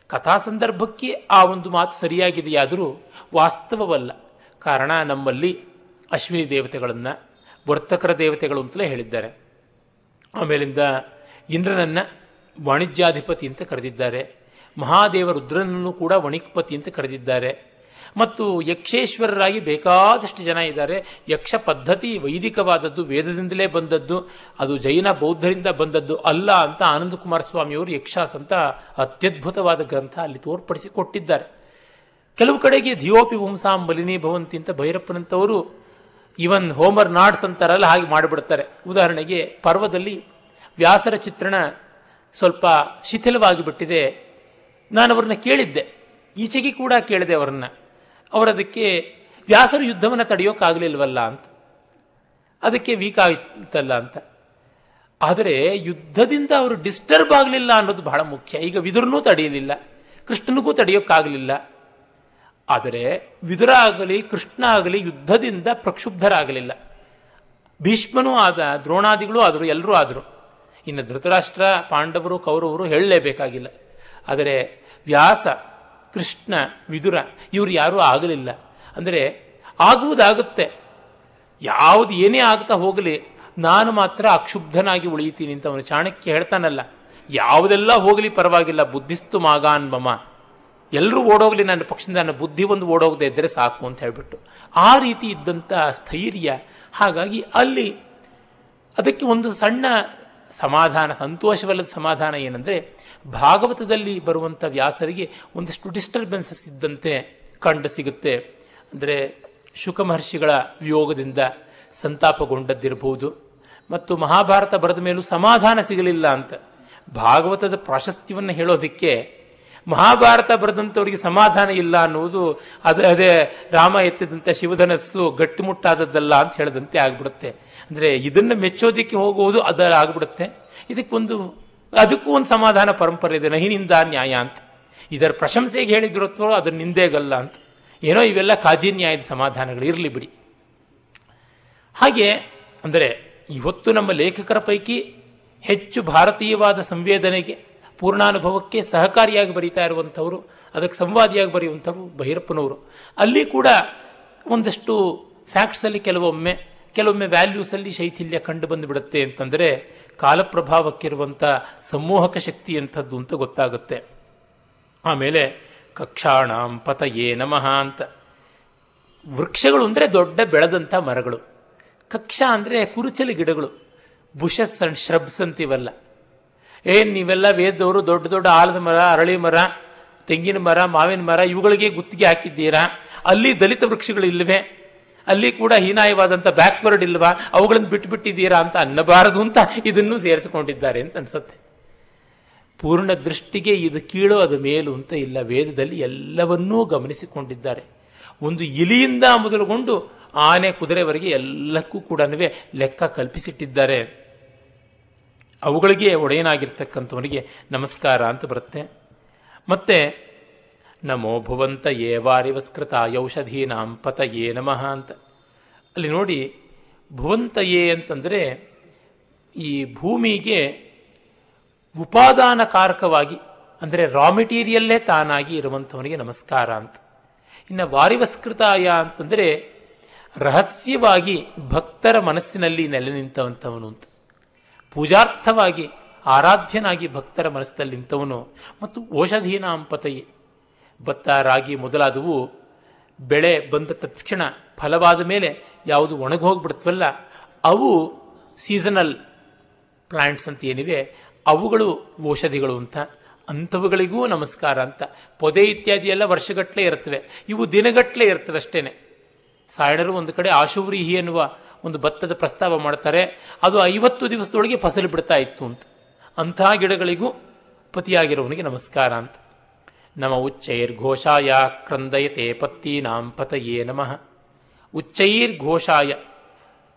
Speaker 1: ಕಥಾ ಸಂದರ್ಭಕ್ಕೆ ಆ ಒಂದು ಮಾತು ಸರಿಯಾಗಿದೆಯಾದರೂ ವಾಸ್ತವವಲ್ಲ. ಕಾರಣ ನಮ್ಮಲ್ಲಿ ಅಶ್ವಿನಿ ದೇವತೆಗಳನ್ನು, ವರ್ತಕರ ದೇವತೆಗಳು ಅಂತಲೇ ಹೇಳಿದ್ದಾರೆ. ಆಮೇಲಿಂದ ಇಂದ್ರನನ್ನ ವಾಣಿಜ್ಯಾಧಿಪತಿ ಅಂತ ಕರೆದಿದ್ದಾರೆ. ಮಹಾದೇವ ರುದ್ರನನ್ನು ಕೂಡ ವಣಿಕ್ಪತಿ ಅಂತ ಕರೆದಿದ್ದಾರೆ. ಮತ್ತು ಯಕ್ಷೇಶ್ವರರಾಗಿ ಬೇಕಾದಷ್ಟು ಜನ ಇದ್ದಾರೆ. ಯಕ್ಷ ಪದ್ಧತಿ ವೈದಿಕವಾದದ್ದು, ವೇದದಿಂದಲೇ ಬಂದದ್ದು, ಅದು ಜೈನ ಬೌದ್ಧರಿಂದ ಬಂದದ್ದು ಅಲ್ಲ ಅಂತ ಆನಂದ ಕುಮಾರ ಸ್ವಾಮಿಯವರು ಯಕ್ಷಾಸ್ ಅಂತ ಅತ್ಯದ್ಭುತವಾದ ಗ್ರಂಥ ಅಲ್ಲಿ ತೋರ್ಪಡಿಸಿ ಕೊಟ್ಟಿದ್ದಾರೆ ಕೆಲವು ಕಡೆಗೆ ಧಿಯೋಪಿ ವಂಸಾಂ ಮಲಿನಿ ಭವಂತಿ ಅಂತ ಭೈರಪ್ಪನಂತವರು ಇವನ್ ಹೋಮರ್ ನಾಡ್ಸ್ ಅಂತಾರಲ್ಲ, ಹಾಗೆ ಮಾಡಿಬಿಡ್ತಾರೆ. ಉದಾಹರಣೆಗೆ ಪರ್ವದಲ್ಲಿ ವ್ಯಾಸರ ಚಿತ್ರಣ ಸ್ವಲ್ಪ ಶಿಥಿಲವಾಗಿ ಬಿಟ್ಟಿದೆ ನಾನು ಅವ್ರನ್ನ ಕೇಳಿದ್ದೆ. ಈಚೆಗೆ ಕೂಡ ಕೇಳಿದೆ ಅವರನ್ನ. ಅವರದಕ್ಕೆ ವ್ಯಾಸರು ಯುದ್ಧವನ್ನು ತಡೆಯೋಕ್ಕಾಗಲಿಲ್ವಲ್ಲ ಅಂತ. ಅದಕ್ಕೆ ವೀಕ್ ಆಯ್ತಲ್ಲ ಅಂತ. ಆದರೆ ಯುದ್ಧದಿಂದ ಅವರು ಡಿಸ್ಟರ್ಬ್ ಆಗಲಿಲ್ಲ ಅನ್ನೋದು ಬಹಳ ಮುಖ್ಯ. ಈಗ ವಿದುರನೂ ತಡೆಯಲಿಲ್ಲ. ಕೃಷ್ಣನಿಗೂ ತಡೆಯೋಕ್ಕಾಗಲಿಲ್ಲ ಆದರೆ ವಿದುರ ಆಗಲಿ ಕೃಷ್ಣ ಆಗಲಿ ಯುದ್ಧದಿಂದ ಪ್ರಕ್ಷುಬ್ಧರಾಗಲಿಲ್ಲ. ಭೀಷ್ಮನೂ ಆದ, ದ್ರೋಣಾದಿಗಳು ಆದರು, ಎಲ್ಲರೂ ಆದರು. ಇನ್ನು ಧೃತರಾಷ್ಟ್ರ, ಪಾಂಡವರು, ಕೌರವರು ಹೇಳಲೇಬೇಕಾಗಿಲ್ಲ. ಆದರೆ ವ್ಯಾಸ ಕೃಷ್ಣ, ವಿದುರ, ಇವರು ಯಾರೂ ಆಗಲಿಲ್ಲ. ಅಂದರೆ ಆಗುವುದಾಗುತ್ತೆ. ಯಾವುದು ಏನೇ ಆಗ್ತಾ ಹೋಗಲಿ, ನಾನು ಮಾತ್ರ ಅಕ್ಷುಬ್ಧನಾಗಿ ಉಳಿಯುತ್ತೀನಿ ಅಂತ ಅವನು ಚಾಣಕ್ಯ ಹೇಳ್ತಾನಲ್ಲ. ಯಾವುದೆಲ್ಲ ಹೋಗಲಿ ಪರವಾಗಿಲ್ಲ, ಬುದ್ಧಿಸ್ತು ಮಾಗಾನ್ ಮಮ. ಎಲ್ಲರೂ ಓಡೋಗಲಿ, ನನ್ನ ಪಕ್ಷದಿಂದ ನನ್ನ ಬುದ್ಧಿ ಒಂದು ಓಡೋಗದೆ ಇದ್ದರೆ ಸಾಕು ಅಂತ ಹೇಳಿಬಿಟ್ಟು. ಆ ರೀತಿ ಇದ್ದಂಥ ಸ್ಥೈರ್ಯ. ಹಾಗಾಗಿ ಅಲ್ಲಿ ಅದಕ್ಕೆ ಒಂದು ಸಣ್ಣ ಸಮಾಧಾನ, ಸಂತೋಷವಲ್ಲದ ಸಮಾಧಾನ ಏನಂದರೆ ಭಾಗವತದಲ್ಲಿ ಬರುವಂಥ ವ್ಯಾಸರಿಗೆ ಒಂದಷ್ಟು ಡಿಸ್ಟರ್ಬೆನ್ಸಸ್ ಇದ್ದಂತೆ ಕಂಡು ಸಿಗುತ್ತೆ. ಅಂದರೆ ಶುಕ ಮಹರ್ಷಿಗಳ ವಿಯೋಗದಿಂದ ಸಂತಾಪಗೊಂಡದ್ದಿರಬಹುದು ಮತ್ತು ಮಹಾಭಾರತ ಬರೆದ ಮೇಲೂ ಸಮಾಧಾನ ಸಿಗಲಿಲ್ಲ ಅಂತ. ಭಾಗವತದ ಪ್ರಾಶಸ್ತ್ಯವನ್ನು ಹೇಳೋದಕ್ಕೆ ಮಹಾಭಾರತ ಬರೆದಂಥವರಿಗೆ ಸಮಾಧಾನ ಇಲ್ಲ ಅನ್ನುವುದು ಅದೇ ಅದೇ ರಾಮ ಎತ್ತಿದಂಥ ಶಿವಧನಸ್ಸು ಗಟ್ಟಿಮುಟ್ಟಾದದ್ದಲ್ಲ ಅಂತ ಹೇಳದಂತೆ ಆಗ್ಬಿಡುತ್ತೆ. ಅಂದರೆ ಇದನ್ನು ಮೆಚ್ಚೋದಕ್ಕೆ ಹೋಗುವುದು ಅದರ ಆಗ್ಬಿಡುತ್ತೆ. ಇದಕ್ಕೊಂದು, ಅದಕ್ಕೂ ಒಂದು ಸಮಾಧಾನ ಪರಂಪರೆ ಇದೆ. ನಹಿನಿಂದ ನ್ಯಾಯ ಅಂತ. ಇದರ ಪ್ರಶಂಸೆಗೆ ಹೇಳಿದ್ರು ಅಥವಾ ಅದರ ನಿಂದೆಗಲ್ಲ ಅಂತ. ಏನೋ ಇವೆಲ್ಲ ಕಾಜಿ ನ್ಯಾಯದ ಸಮಾಧಾನಗಳು. ಇರಲಿ ಬಿಡಿ. ಹಾಗೆ, ಅಂದರೆ ಇವತ್ತು ನಮ್ಮ ಲೇಖಕರ ಪೈಕಿ ಹೆಚ್ಚು ಭಾರತೀಯವಾದ ಸಂವೇದನೆಗೆ, ಪೂರ್ಣಾನುಭವಕ್ಕೆ ಸಹಕಾರಿಯಾಗಿ ಬರೀತಾ ಇರುವಂಥವರು, ಅದಕ್ಕೆ ಸಂವಾದಿಯಾಗಿ ಬರೆಯುವಂಥವ್ರು ಭೈರಪ್ಪನವರು ಅಲ್ಲಿ ಕೂಡ ಒಂದಷ್ಟು ಫ್ಯಾಕ್ಟ್ಸಲ್ಲಿ ಕೆಲವೊಮ್ಮೆ ಕೆಲವೊಮ್ಮೆ ವ್ಯಾಲ್ಯೂಸಲ್ಲಿ ಶೈಥಿಲ್ಯ ಕಂಡು ಬಂದುಬಿಡುತ್ತೆ ಅಂತಂದರೆ ಕಾಲಪ್ರಭಾವಕ್ಕಿರುವಂಥ ಸಮೂಹಕ ಶಕ್ತಿ ಅಂಥದ್ದು ಅಂತ ಗೊತ್ತಾಗುತ್ತೆ. ಆಮೇಲೆ ಕಕ್ಷಾಣಾಂ ಪತಯೇ ನಮಃ ಅಂತ. ವೃಕ್ಷಗಳು ಅಂದರೆ ದೊಡ್ಡ ಬೆಳೆದಂಥ ಮರಗಳು. ಕಕ್ಷ ಅಂದರೆ ಕುರುಚಲಿ ಗಿಡಗಳು. ಬುಷಸ್ ಅಂಡ್ ಶ್ರಬ್ಸ್ ಅಂತಿವಲ್ಲ. ಏನು ನೀವೆಲ್ಲ ವೇದವರು ದೊಡ್ಡ ದೊಡ್ಡ ಆಲದ ಮರ, ಅರಳಿ ಮರ, ತೆಂಗಿನ ಮರ, ಮಾವಿನ ಮರ, ಇವುಗಳಿಗೆ ಗುತ್ತಿಗೆ ಹಾಕಿದ್ದೀರಾ? ಅಲ್ಲಿ ದಲಿತ ವೃಕ್ಷಗಳು ಇಲ್ಲವೇ? ಅಲ್ಲಿ ಕೂಡ ಹೀನಾಯವಾದಂಥ ಬ್ಯಾಕ್ವರ್ಡ್ ಇಲ್ವಾ? ಅವುಗಳನ್ನು ಬಿಟ್ಟುಬಿಟ್ಟಿದ್ದೀರಾ ಅಂತ ಅನ್ನಬಾರದು ಅಂತ ಇದನ್ನು ಸೇರಿಸಿಕೊಂಡಿದ್ದಾರೆ ಅಂತ ಅನ್ಸುತ್ತೆ. ಪೂರ್ಣ ದೃಷ್ಟಿಗೆ ಇದು ಕೀಳು ಅದು ಮೇಲು ಅಂತ ಇಲ್ಲ. ವೇದದಲ್ಲಿ ಎಲ್ಲವನ್ನೂ ಗಮನಿಸಿಕೊಂಡಿದ್ದಾರೆ. ಒಂದು ಇಲಿಯಿಂದ ಮೊದಲುಗೊಂಡು ಆನೆ ಕುದುರೆವರೆಗೆ ಎಲ್ಲಕ್ಕೂ ಕೂಡ ಲೆಕ್ಕ ಕಲ್ಪಿಸಿಟ್ಟಿದ್ದಾರೆ. ಅವುಗಳಿಗೆ ಒಡೆಯನಾಗಿರ್ತಕ್ಕಂಥವನಿಗೆ ನಮಸ್ಕಾರ ಅಂತ ಬರುತ್ತೆ. ಮತ್ತೆ ನಮೋ ಭುವಂತ ಪತ ಪತಯೇ ನಮಃ ಅಂತ. ಅಲ್ಲಿ ನೋಡಿ, ಭುವಂತಯೇ ಅಂತಂದರೆ ಈ ಭೂಮಿಗೆ ಉಪಾದಾನಕಾರಕವಾಗಿ, ಅಂದರೆ ರಾ ಮೆಟೀರಿಯಲ್ಲೇ ತಾನಾಗಿ ಇರುವಂಥವನಿಗೆ ನಮಸ್ಕಾರ ಅಂತ. ಇನ್ನು ವಾರಿವಸ್ಕೃತಾಯ ಅಂತಂದರೆ ರಹಸ್ಯವಾಗಿ ಭಕ್ತರ ಮನಸ್ಸಿನಲ್ಲಿ ನೆಲೆ ನಿಂತವಂಥವನು ಅಂತ. ಪೂಜಾರ್ಥವಾಗಿ, ಆರಾಧ್ಯನಾಗಿ ಭಕ್ತರ ಮನಸ್ಸಿನಲ್ಲಿ ನಿಂತವನು. ಮತ್ತು ಔಷಧೀನಾಂಪತೆಯೇ ಭತ್ತ, ರಾಗಿ ಮೊದಲಾದವು ಬೆಳೆ ಬಂದ ತಕ್ಷಣ ಫಲವಾದ ಮೇಲೆ ಯಾವುದು ಒಣಗೋಗ್ಬಿಡ್ತವಲ್ಲ ಅವು ಸೀಸನಲ್ ಪ್ಲಾಂಟ್ಸ್ ಅಂತ ಏನಿವೆ ಅವುಗಳು ಔಷಧಿಗಳು ಅಂತ, ಅಂಥವುಗಳಿಗೂ ನಮಸ್ಕಾರ ಅಂತ. ಪೊದೆ ಇತ್ಯಾದಿ ಎಲ್ಲ ವರ್ಷಗಟ್ಟಲೆ ಇರ್ತವೆ ಇವು ದಿನಗಟ್ಟಲೆ ಇರ್ತವೆ ಅಷ್ಟೇನೆ. ಸಾಯಣರು ಒಂದು ಕಡೆ ಆಶುವ್ರೀಹಿ ಎನ್ನುವ ಒಂದು ಭತ್ತದ ಪ್ರಸ್ತಾವ ಮಾಡ್ತಾರೆ. ಅದು ಐವತ್ತು ದಿವಸದೊಳಗೆ ಫಸಲು ಬಿಡ್ತಾ ಇತ್ತು ಅಂತ. ಅಂತಹ ಗಿಡಗಳಿಗೂ ಪತಿಯಾಗಿರೋವನಿಗೆ ನಮಸ್ಕಾರ ಅಂತ. ನಮ ಉಚ್ಚೈರ್ಘೋಷಾಯ ಕ್ರಂದಯತೆ ಪತ್ತೀನಾಂ ಪತಯೇ ನಮಃ ಉಚ್ಚೈರ್ಘೋಷಾಯ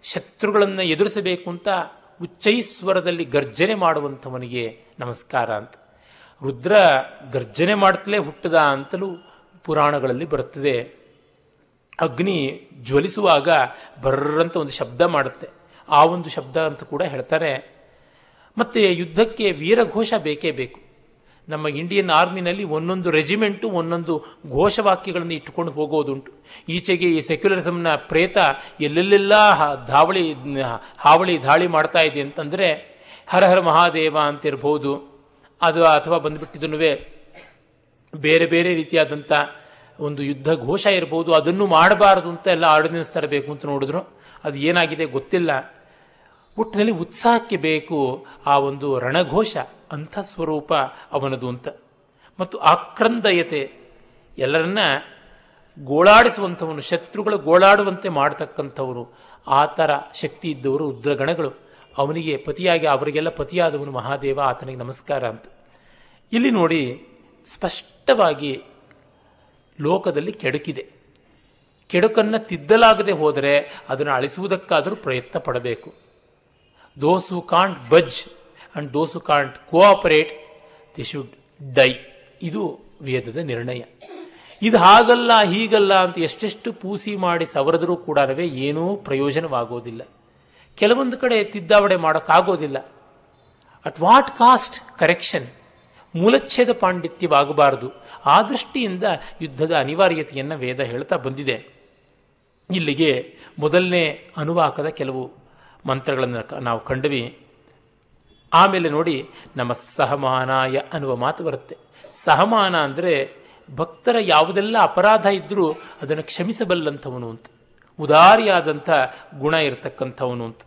Speaker 1: ಶತ್ರುಗಳನ್ನು ಎದುರಿಸಬೇಕು ಅಂತ ಉಚ್ಚೈಸ್ವರದಲ್ಲಿ ಗರ್ಜನೆ ಮಾಡುವಂಥವನಿಗೆ ನಮಸ್ಕಾರ ಅಂತ. ರುದ್ರ ಗರ್ಜನೆ ಮಾಡ್ತಲೇ ಹುಟ್ಟದ ಅಂತಲೂ ಪುರಾಣಗಳಲ್ಲಿ ಬರುತ್ತದೆ. ಅಗ್ನಿ ಜ್ವಲಿಸುವಾಗ ಬರ್ರಂತ ಒಂದು ಶಬ್ದ ಮಾಡುತ್ತೆ. ಆ ಒಂದು ಶಬ್ದ ಅಂತ ಕೂಡ ಹೇಳ್ತಾರೆ. ಮತ್ತೆ ಯುದ್ಧಕ್ಕೆ ವೀರಘೋಷ ಬೇಕೇ ಬೇಕು. ನಮ್ಮ ಇಂಡಿಯನ್ ಆರ್ಮಿನಲ್ಲಿ ಒಂದೊಂದು ರೆಜಿಮೆಂಟು, ಒಂದೊಂದು ಘೋಷವಾಕ್ಯಗಳನ್ನು ಇಟ್ಟುಕೊಂಡು ಹೋಗೋದುಂಟು. ಈಚೆಗೆ ಈ ಸೆಕ್ಯುಲರಿಸಮ್ನ ಪ್ರೇತ ಎಲ್ಲೆಲ್ಲೆಲ್ಲ ಧಾವಳಿ ಹಾವಳಿ ದಾಳಿ ಮಾಡ್ತಾ ಇದೆ ಅಂತಂದರೆ ಹರ ಹರ ಮಹಾದೇವ ಅಂತಿರ್ಬೋದು. ಅದು ಅಥವಾ ಬಂದುಬಿಟ್ಟಿದ್ದನು ಬೇರೆ ಬೇರೆ ರೀತಿಯಾದಂಥ ಒಂದು ಯುದ್ಧ ಘೋಷ ಇರ್ಬೋದು. ಅದನ್ನು ಮಾಡಬಾರದು ಅಂತ ಎಲ್ಲ ಆರ್ಡಿನೆನ್ಸ್ ತರಬೇಕು ಅಂತ ನೋಡಿದ್ರು. ಅದು ಏನಾಗಿದೆ ಗೊತ್ತಿಲ್ಲ. ಒಟ್ಟಿನಲ್ಲಿ ಉತ್ಸಾಹಕ್ಕೆ ಬೇಕು ಆ ಒಂದು ರಣಘೋಷ, ಅಂಥ ಸ್ವರೂಪ ಅವನದು ಅಂತ. ಮತ್ತು ಆಕ್ರಂದಯತೆ, ಎಲ್ಲರನ್ನ ಗೋಳಾಡಿಸುವಂಥವನು, ಶತ್ರುಗಳು ಗೋಳಾಡುವಂತೆ ಮಾಡತಕ್ಕಂಥವರು, ಆ ಥರ ಶಕ್ತಿ ಇದ್ದವರು ರುದ್ರಗಣಗಳು. ಅವನಿಗೆ ಪತಿಯಾಗಿ, ಅವರಿಗೆಲ್ಲ ಪತಿಯಾದವನು ಮಹಾದೇವ, ಆತನಿಗೆ ನಮಸ್ಕಾರ ಅಂತ. ಇಲ್ಲಿ ನೋಡಿ, ಸ್ಪಷ್ಟವಾಗಿ ಲೋಕದಲ್ಲಿ ಕೆಡುಕಿದೆ. ಕೆಡುಕನ್ನು ತಿದ್ದಲಾಗದೆ ಹೋದರೆ ಅದನ್ನು ಅಳಿಸುವುದಕ್ಕಾದರೂ ಪ್ರಯತ್ನ ಪಡಬೇಕು. Those who can't budge and those who can't cooperate they should die ಇದು ವೇದದ ನಿರ್ಣಯ. ಇದು ಹಾಗಲ್ಲ, ಹೀಗಲ್ಲ ಅಂತ ಎಷ್ಟೆಷ್ಟು ಪೂಸಿ ಮಾಡಿ ಸವರದರೂ ಕೂಡ ಏನೂ ಪ್ರಯೋಜನವಾಗೋದಿಲ್ಲ. ಕೆಲವೊಂದು ಕಡೆ ತಿದ್ದಾವಡೆ ಮಾಡೋಕ್ಕಾಗೋದಿಲ್ಲ. ಅಟ್ ವಾಟ್ ಕಾಸ್ಟ್ ಕರೆಕ್ಷನ್ ಮೂಲಚ್ಛೇದ ಪಾಂಡಿತ್ಯವಾಗಬಾರದು. ಆ ದೃಷ್ಟಿಯಿಂದ ಯುದ್ಧದ ಅನಿವಾರ್ಯತೆಯನ್ನು ವೇದ ಹೇಳ್ತಾ ಬಂದಿದೆ. ಇಲ್ಲಿಗೆ ಮೊದಲನೇ ಅನುವಾಕದ ಕೆಲವು ಮಂತ್ರಗಳನ್ನು ನಾವು ಕಂಡ್ವಿ. ಆಮೇಲೆ ನೋಡಿ ನಮ್ಮ ಸಹಮಾನಾಯ ಅನ್ನುವ ಮಾತು ಬರುತ್ತೆ. ಸಹಮಾನ ಅಂದರೆ ಭಕ್ತರ ಯಾವುದೆಲ್ಲ ಅಪರಾಧ ಇದ್ದರೂ ಅದನ್ನು ಕ್ಷಮಿಸಬಲ್ಲಂಥವನು ಅಂತ. ಉದಾರಿಯಾದಂಥ ಗುಣ ಇರತಕ್ಕಂಥವನು ಅಂತ.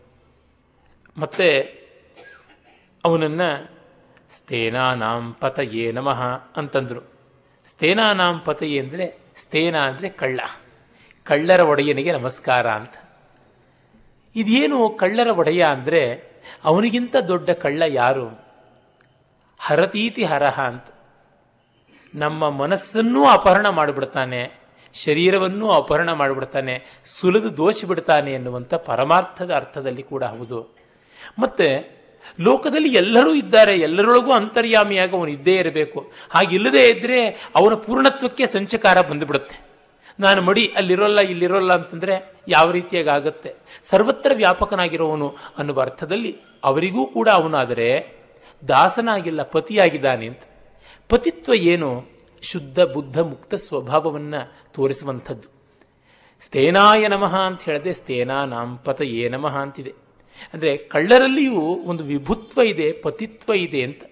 Speaker 1: ಮತ್ತೆ ಅವನನ್ನು ಸ್ಥೇನಾನಾಂ ಪತಯೇ ನಮಃ ಅಂತಂದರು. ಸ್ಥೇನಾನಾಂ ಪತಯೇ ಅಂದರೆ ಸ್ಥೇನ ಅಂದರೆ ಕಳ್ಳ. ಕಳ್ಳರ ಒಡೆಯನಿಗೆ ನಮಸ್ಕಾರ ಅಂತ. ಇದೇನು ಕಳ್ಳರ ಒಡೆಯ ಅಂದರೆ ಅವನಿಗಿಂತ ದೊಡ್ಡ ಕಳ್ಳ ಯಾರು? ಹರತೀತಿ ಹರಹ ಅಂತ. ನಮ್ಮ ಮನಸ್ಸನ್ನೂ ಅಪಹರಣ ಮಾಡಿಬಿಡ್ತಾನೆ, ಶರೀರವನ್ನೂ ಅಪಹರಣ ಮಾಡಿಬಿಡ್ತಾನೆ, ಸುಲಿದು ದೋಚಿಬಿಡ್ತಾನೆ ಎನ್ನುವಂಥ ಪರಮಾರ್ಥದ ಅರ್ಥದಲ್ಲಿ ಕೂಡ ಹೌದು. ಮತ್ತೆ ಲೋಕದಲ್ಲಿ ಎಲ್ಲರೂ ಇದ್ದಾರೆ, ಎಲ್ಲರೊಳಗೂ ಅಂತರ್ಯಾಮಿಯಾಗಿ ಅವನು ಇದ್ದೇ ಇರಬೇಕು. ಹಾಗಿಲ್ಲದೇ ಇದ್ದರೆ ಅವನ ಪೂರ್ಣತ್ವಕ್ಕೆ ಸಂಚಕಾರ ಬಂದುಬಿಡುತ್ತೆ. ನಾನು ಮಡಿ ಅಲ್ಲಿರೋಲ್ಲ, ಇಲ್ಲಿರೋಲ್ಲ ಅಂತಂದರೆ ಯಾವ ರೀತಿಯಾಗಿ ಆಗುತ್ತೆ ಸರ್ವತ್ರ ವ್ಯಾಪಕನಾಗಿರೋವನು ಅನ್ನುವ ಅರ್ಥದಲ್ಲಿ ಅವರಿಗೂ ಕೂಡ ಅವನಾದರೆ ದಾಸನಾಗಿಲ್ಲ, ಪತಿಯಾಗಿದ್ದಾನೆ ಅಂತ. ಪತಿತ್ವ ಏನು? ಶುದ್ಧ, ಬುದ್ಧ, ಮುಕ್ತ ಸ್ವಭಾವವನ್ನು ತೋರಿಸುವಂಥದ್ದು. ಸ್ಥೇನಾಯ ನಮಃ ಅಂತ ಹೇಳಿದೆ ಸ್ಥೇನಾ ನಾಂಪತ ಏ ನಮಃ ಅಂತಿದೆ. ಅಂದರೆ ಕಳ್ಳರಲ್ಲಿಯೂ ಒಂದು ವಿಭುತ್ವ ಇದೆ, ಪತಿತ್ವ ಇದೆ ಅಂತ.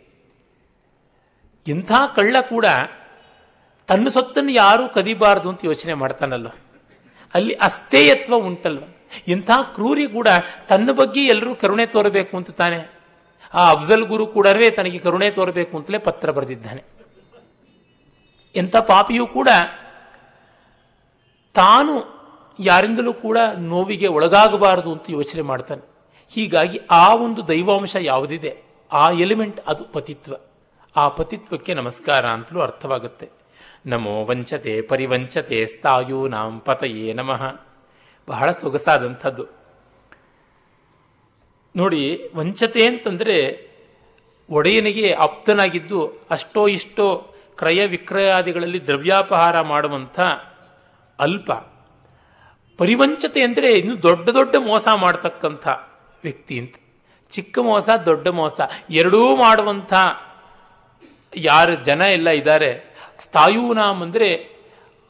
Speaker 1: ಇಂಥ ಕಳ್ಳ ಕೂಡ ತನ್ನ ಸೊತ್ತನ್ನು ಯಾರೂ ಕದಿಬಾರದು ಅಂತ ಯೋಚನೆ ಮಾಡ್ತಾನಲ್ವ? ಅಲ್ಲಿ ಅಸ್ಥೇಯತ್ವ ಉಂಟಲ್ವ? ಇಂಥ ಕ್ರೂರಿ ಕೂಡ ತನ್ನ ಬಗ್ಗೆ ಎಲ್ಲರೂ ಕರುಣೆ ತೋರಬೇಕು ಅಂತ ತಾನೆ. ಆ ಅಫ್ಜಲ್ ಗುರು ಕೂಡ ತನಗೆ ಕರುಣೆ ತೋರಬೇಕು ಅಂತಲೇ ಪತ್ರ ಬರೆದಿದ್ದಾನೆ. ಎಂಥ ಪಾಪಿಯೂ ಕೂಡ ತಾನು ಯಾರಿಂದಲೂ ಕೂಡ ನೋವಿಗೆ ಒಳಗಾಗಬಾರದು ಅಂತ ಯೋಚನೆ ಮಾಡ್ತಾನೆ. ಹೀಗಾಗಿ ಆ ಒಂದು ದೈವಾಂಶ ಯಾವುದಿದೆ? ಆ ಎಲಿಮೆಂಟ್ ಅದು ಪತಿತ್ವ. ಆ ಪತಿತ್ವಕ್ಕೆ ನಮಸ್ಕಾರ ಅಂತಲೂ ಅರ್ಥವಾಗುತ್ತೆ. ನಮೋ ವಂಚತೆ ಪರಿವಂಚತೆ ಸ್ಥಾಯೂ ನಾಂ ಪತಯೇ ನಮಃ. ಬಹಳ ಸೊಗಸಾದಂಥದ್ದು. ನೋಡಿ, ವಂಚತೆ ಅಂತಂದರೆ ಒಡೆಯನಿಗೆ ಆಪ್ತನಾಗಿದ್ದು ಅಷ್ಟೋ ಇಷ್ಟೋ ಕ್ರಯ ವಿಕ್ರಯಾದಿಗಳಲ್ಲಿ ದ್ರವ್ಯಾಪಹಾರ ಮಾಡುವಂಥ ಅಲ್ಪ. ಪರಿವಂಚತೆ ಅಂದರೆ ಇನ್ನು ದೊಡ್ಡ ದೊಡ್ಡ ಮೋಸ ಮಾಡ್ತಕ್ಕಂಥ ವ್ಯಕ್ತಿ ಅಂತ. ಚಿಕ್ಕ ಮೋಸ, ದೊಡ್ಡ ಮೋಸ, ಎರಡೂ ಮಾಡುವಂಥ ಯಾರು ಜನ ಎಲ್ಲ ಇದ್ದಾರೆ. ಸ್ಥಾಯೂನಾಮ್ ಅಂದರೆ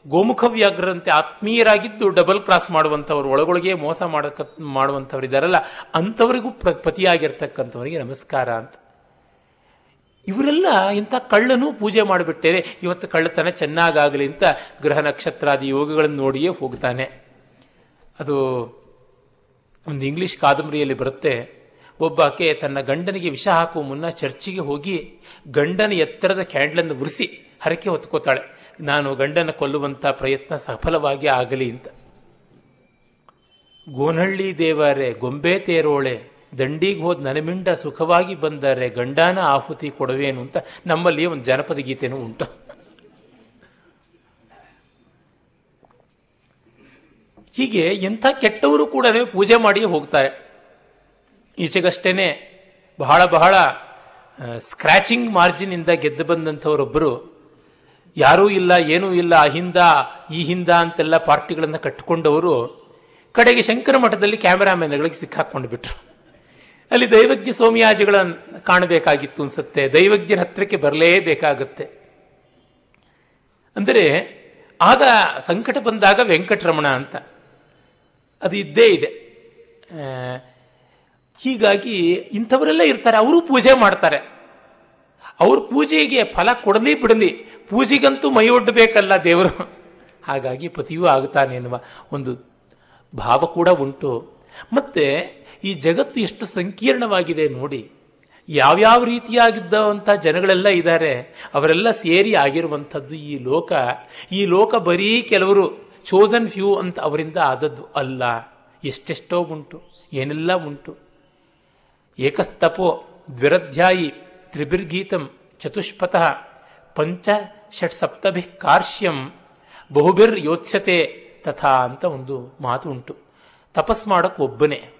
Speaker 1: ಗೋಮುಖ ವ್ಯಾಘ್ರಂತೆ ಆತ್ಮೀಯರಾಗಿದ್ದು ಡಬಲ್ ಕ್ರಾಸ್ ಮಾಡುವಂಥವ್ರು, ಒಳಗೊಳಗೆ ಮೋಸ ಮಾಡಕ, ಮಾಡುವಂಥವ್ರು ಇದ್ದಾರಲ್ಲ ಅಂಥವರಿಗೂ ಪ್ರ, ಪತಿಯಾಗಿರ್ತಕ್ಕಂಥವರಿಗೆ ನಮಸ್ಕಾರ ಅಂತ. ಇವರೆಲ್ಲ ಇಂಥ ಕಳ್ಳನೂ ಪೂಜೆ ಮಾಡಿಬಿಟ್ಟೇನೆ, ಇವತ್ತು ಕಳ್ಳತನ ಚೆನ್ನಾಗಾಗಲಿ ಅಂತ ಗ್ರಹ ನಕ್ಷತ್ರಾದಿ ಯೋಗಗಳನ್ನು ನೋಡಿಯೇ ಹೋಗ್ತಾನೆ. ಅದು ಒಂದು ಇಂಗ್ಲಿಷ್ ಕಾದಂಬರಿಯಲ್ಲಿ ಬರುತ್ತೆ, ಒಬ್ಬಾಕೆ ತನ್ನ ಗಂಡನಿಗೆ ವಿಷ ಹಾಕುವ ಮುನ್ನ ಚರ್ಚಿಗೆ ಹೋಗಿ ಗಂಡನ ಎತ್ತರದ ಕ್ಯಾಂಡ್ಲನ್ನು ಉರಿಸಿ ಹರಕೆ ಹೊತ್ಕೋತಾಳೆ. ನಾನು ಗಂಡನ ಕೊಲ್ಲುವಂಥ ಪ್ರಯತ್ನ ಸಫಲವಾಗಿ ಆಗಲಿ ಅಂತ. ಗೋನಹಳ್ಳಿ ದೇವರೇ, ಗೊಂಬೆ ತೇರೋಳೆ, ದಂಡಿಗೆ ಹೋದ ನನಮಿಂಡ ಸುಖವಾಗಿ ಬಂದರೆ ಗಂಡನ ಆಹುತಿ ಕೊಡವೇನು ಅಂತ ನಮ್ಮಲ್ಲಿ ಒಂದು ಜನಪದ ಗೀತೆನೂ ಉಂಟು. ಹೀಗೆ ಎಂಥ ಕೆಟ್ಟವರು ಕೂಡ ಪೂಜೆ ಮಾಡಿಯೇ ಹೋಗ್ತಾರೆ. ಈಚೆಗಷ್ಟೇನೆ ಬಹಳ ಬಹಳ ಸ್ಕ್ರ್ಯಾಚಿಂಗ್ ಮಾರ್ಜಿನಿಂದ ಗೆದ್ದು ಬಂದಂಥವರೊಬ್ಬರು ಯಾರೂ ಇಲ್ಲ, ಏನೂ ಇಲ್ಲ, ಅಹಿಂದ, ಈ ಹಿಂದ ಅಂತೆಲ್ಲ ಪಾರ್ಟಿಗಳನ್ನು ಕಟ್ಟಿಕೊಂಡವರು ಕಡೆಗೆ ಶಂಕರ ಮಠದಲ್ಲಿ ಕ್ಯಾಮರಾಮನ್ಗಳಿಗೆ ಸಿಕ್ಕಾಕೊಂಡು ಬಿಟ್ರು. ಅಲ್ಲಿ ದೈವಜ್ಞ ಸೋಮಿಯಾಜಿಗಳನ್ನು ಕಾಣಬೇಕಾಗಿತ್ತು ಅನ್ಸುತ್ತೆ, ದೈವಜ್ಞರ ಹತ್ರಕ್ಕೆ ಬರಲೇಬೇಕಾಗುತ್ತೆ. ಅಂದರೆ ಆಗ ಸಂಕಟ ಬಂದಾಗ ವೆಂಕಟರಮಣ ಅಂತ, ಅದು ಇದ್ದೇ ಇದೆ. ಹೀಗಾಗಿ ಇಂಥವರೆಲ್ಲ ಇರ್ತಾರೆ, ಅವರು ಪೂಜೆ ಮಾಡ್ತಾರೆ. ಅವ್ರ ಪೂಜೆಗೆ ಫಲ ಕೊಡಲಿ ಬಿಡಲಿ ಪೂಜೆಗಂತೂ ಮೈಯೊಡ್ಡಬೇಕಲ್ಲ ದೇವರು? ಹಾಗಾಗಿ ಪತಿಯೂ ಆಗುತ್ತಾನೆ ಎನ್ನುವ ಒಂದು ಭಾವ ಕೂಡ ಉಂಟು. ಮತ್ತೆ ಈ ಜಗತ್ತು ಎಷ್ಟು ಸಂಕೀರ್ಣವಾಗಿದೆ ನೋಡಿ. ಯಾವ್ಯಾವ ರೀತಿಯಾಗಿದ್ದಂಥ ಜನಗಳೆಲ್ಲ ಇದ್ದಾರೆ. ಅವರೆಲ್ಲ ಸೇರಿ ಆಗಿರುವಂಥದ್ದು ಈ ಲೋಕ. ಈ ಲೋಕ ಬರೀ ಕೆಲವರು ಚೋಸನ್ ಫ್ಯೂ ಅಂತ ಅವರಿಂದ ಆದದ್ದು ಅಲ್ಲ. ಎಷ್ಟೆಷ್ಟೋ ಉಂಟು. ಏನೆಲ್ಲ ಉಂಟು. ಏಕಸ್ತಪೋ ದ್ವಿರಧ್ಯಾಯಿ ತ್ರಿಬಿರ್ಗೀತಂ ಚತುಷ್ಪಥಃ ಪಂಚ ಷಟ್ ಸಪ್ತಭಿ ಕಾರ್ಶ್ಯಂ ಬಹುಬಿರ್ ಯೋತ್ಸ್ಯತೆ ತಥಾ ಅಂತ ಒಂದು ಮಾತು ಉಂಟು. ತಪಸ್ ಮಾಡೋಕ್ಕೆ ಒಬ್ಬನೇ,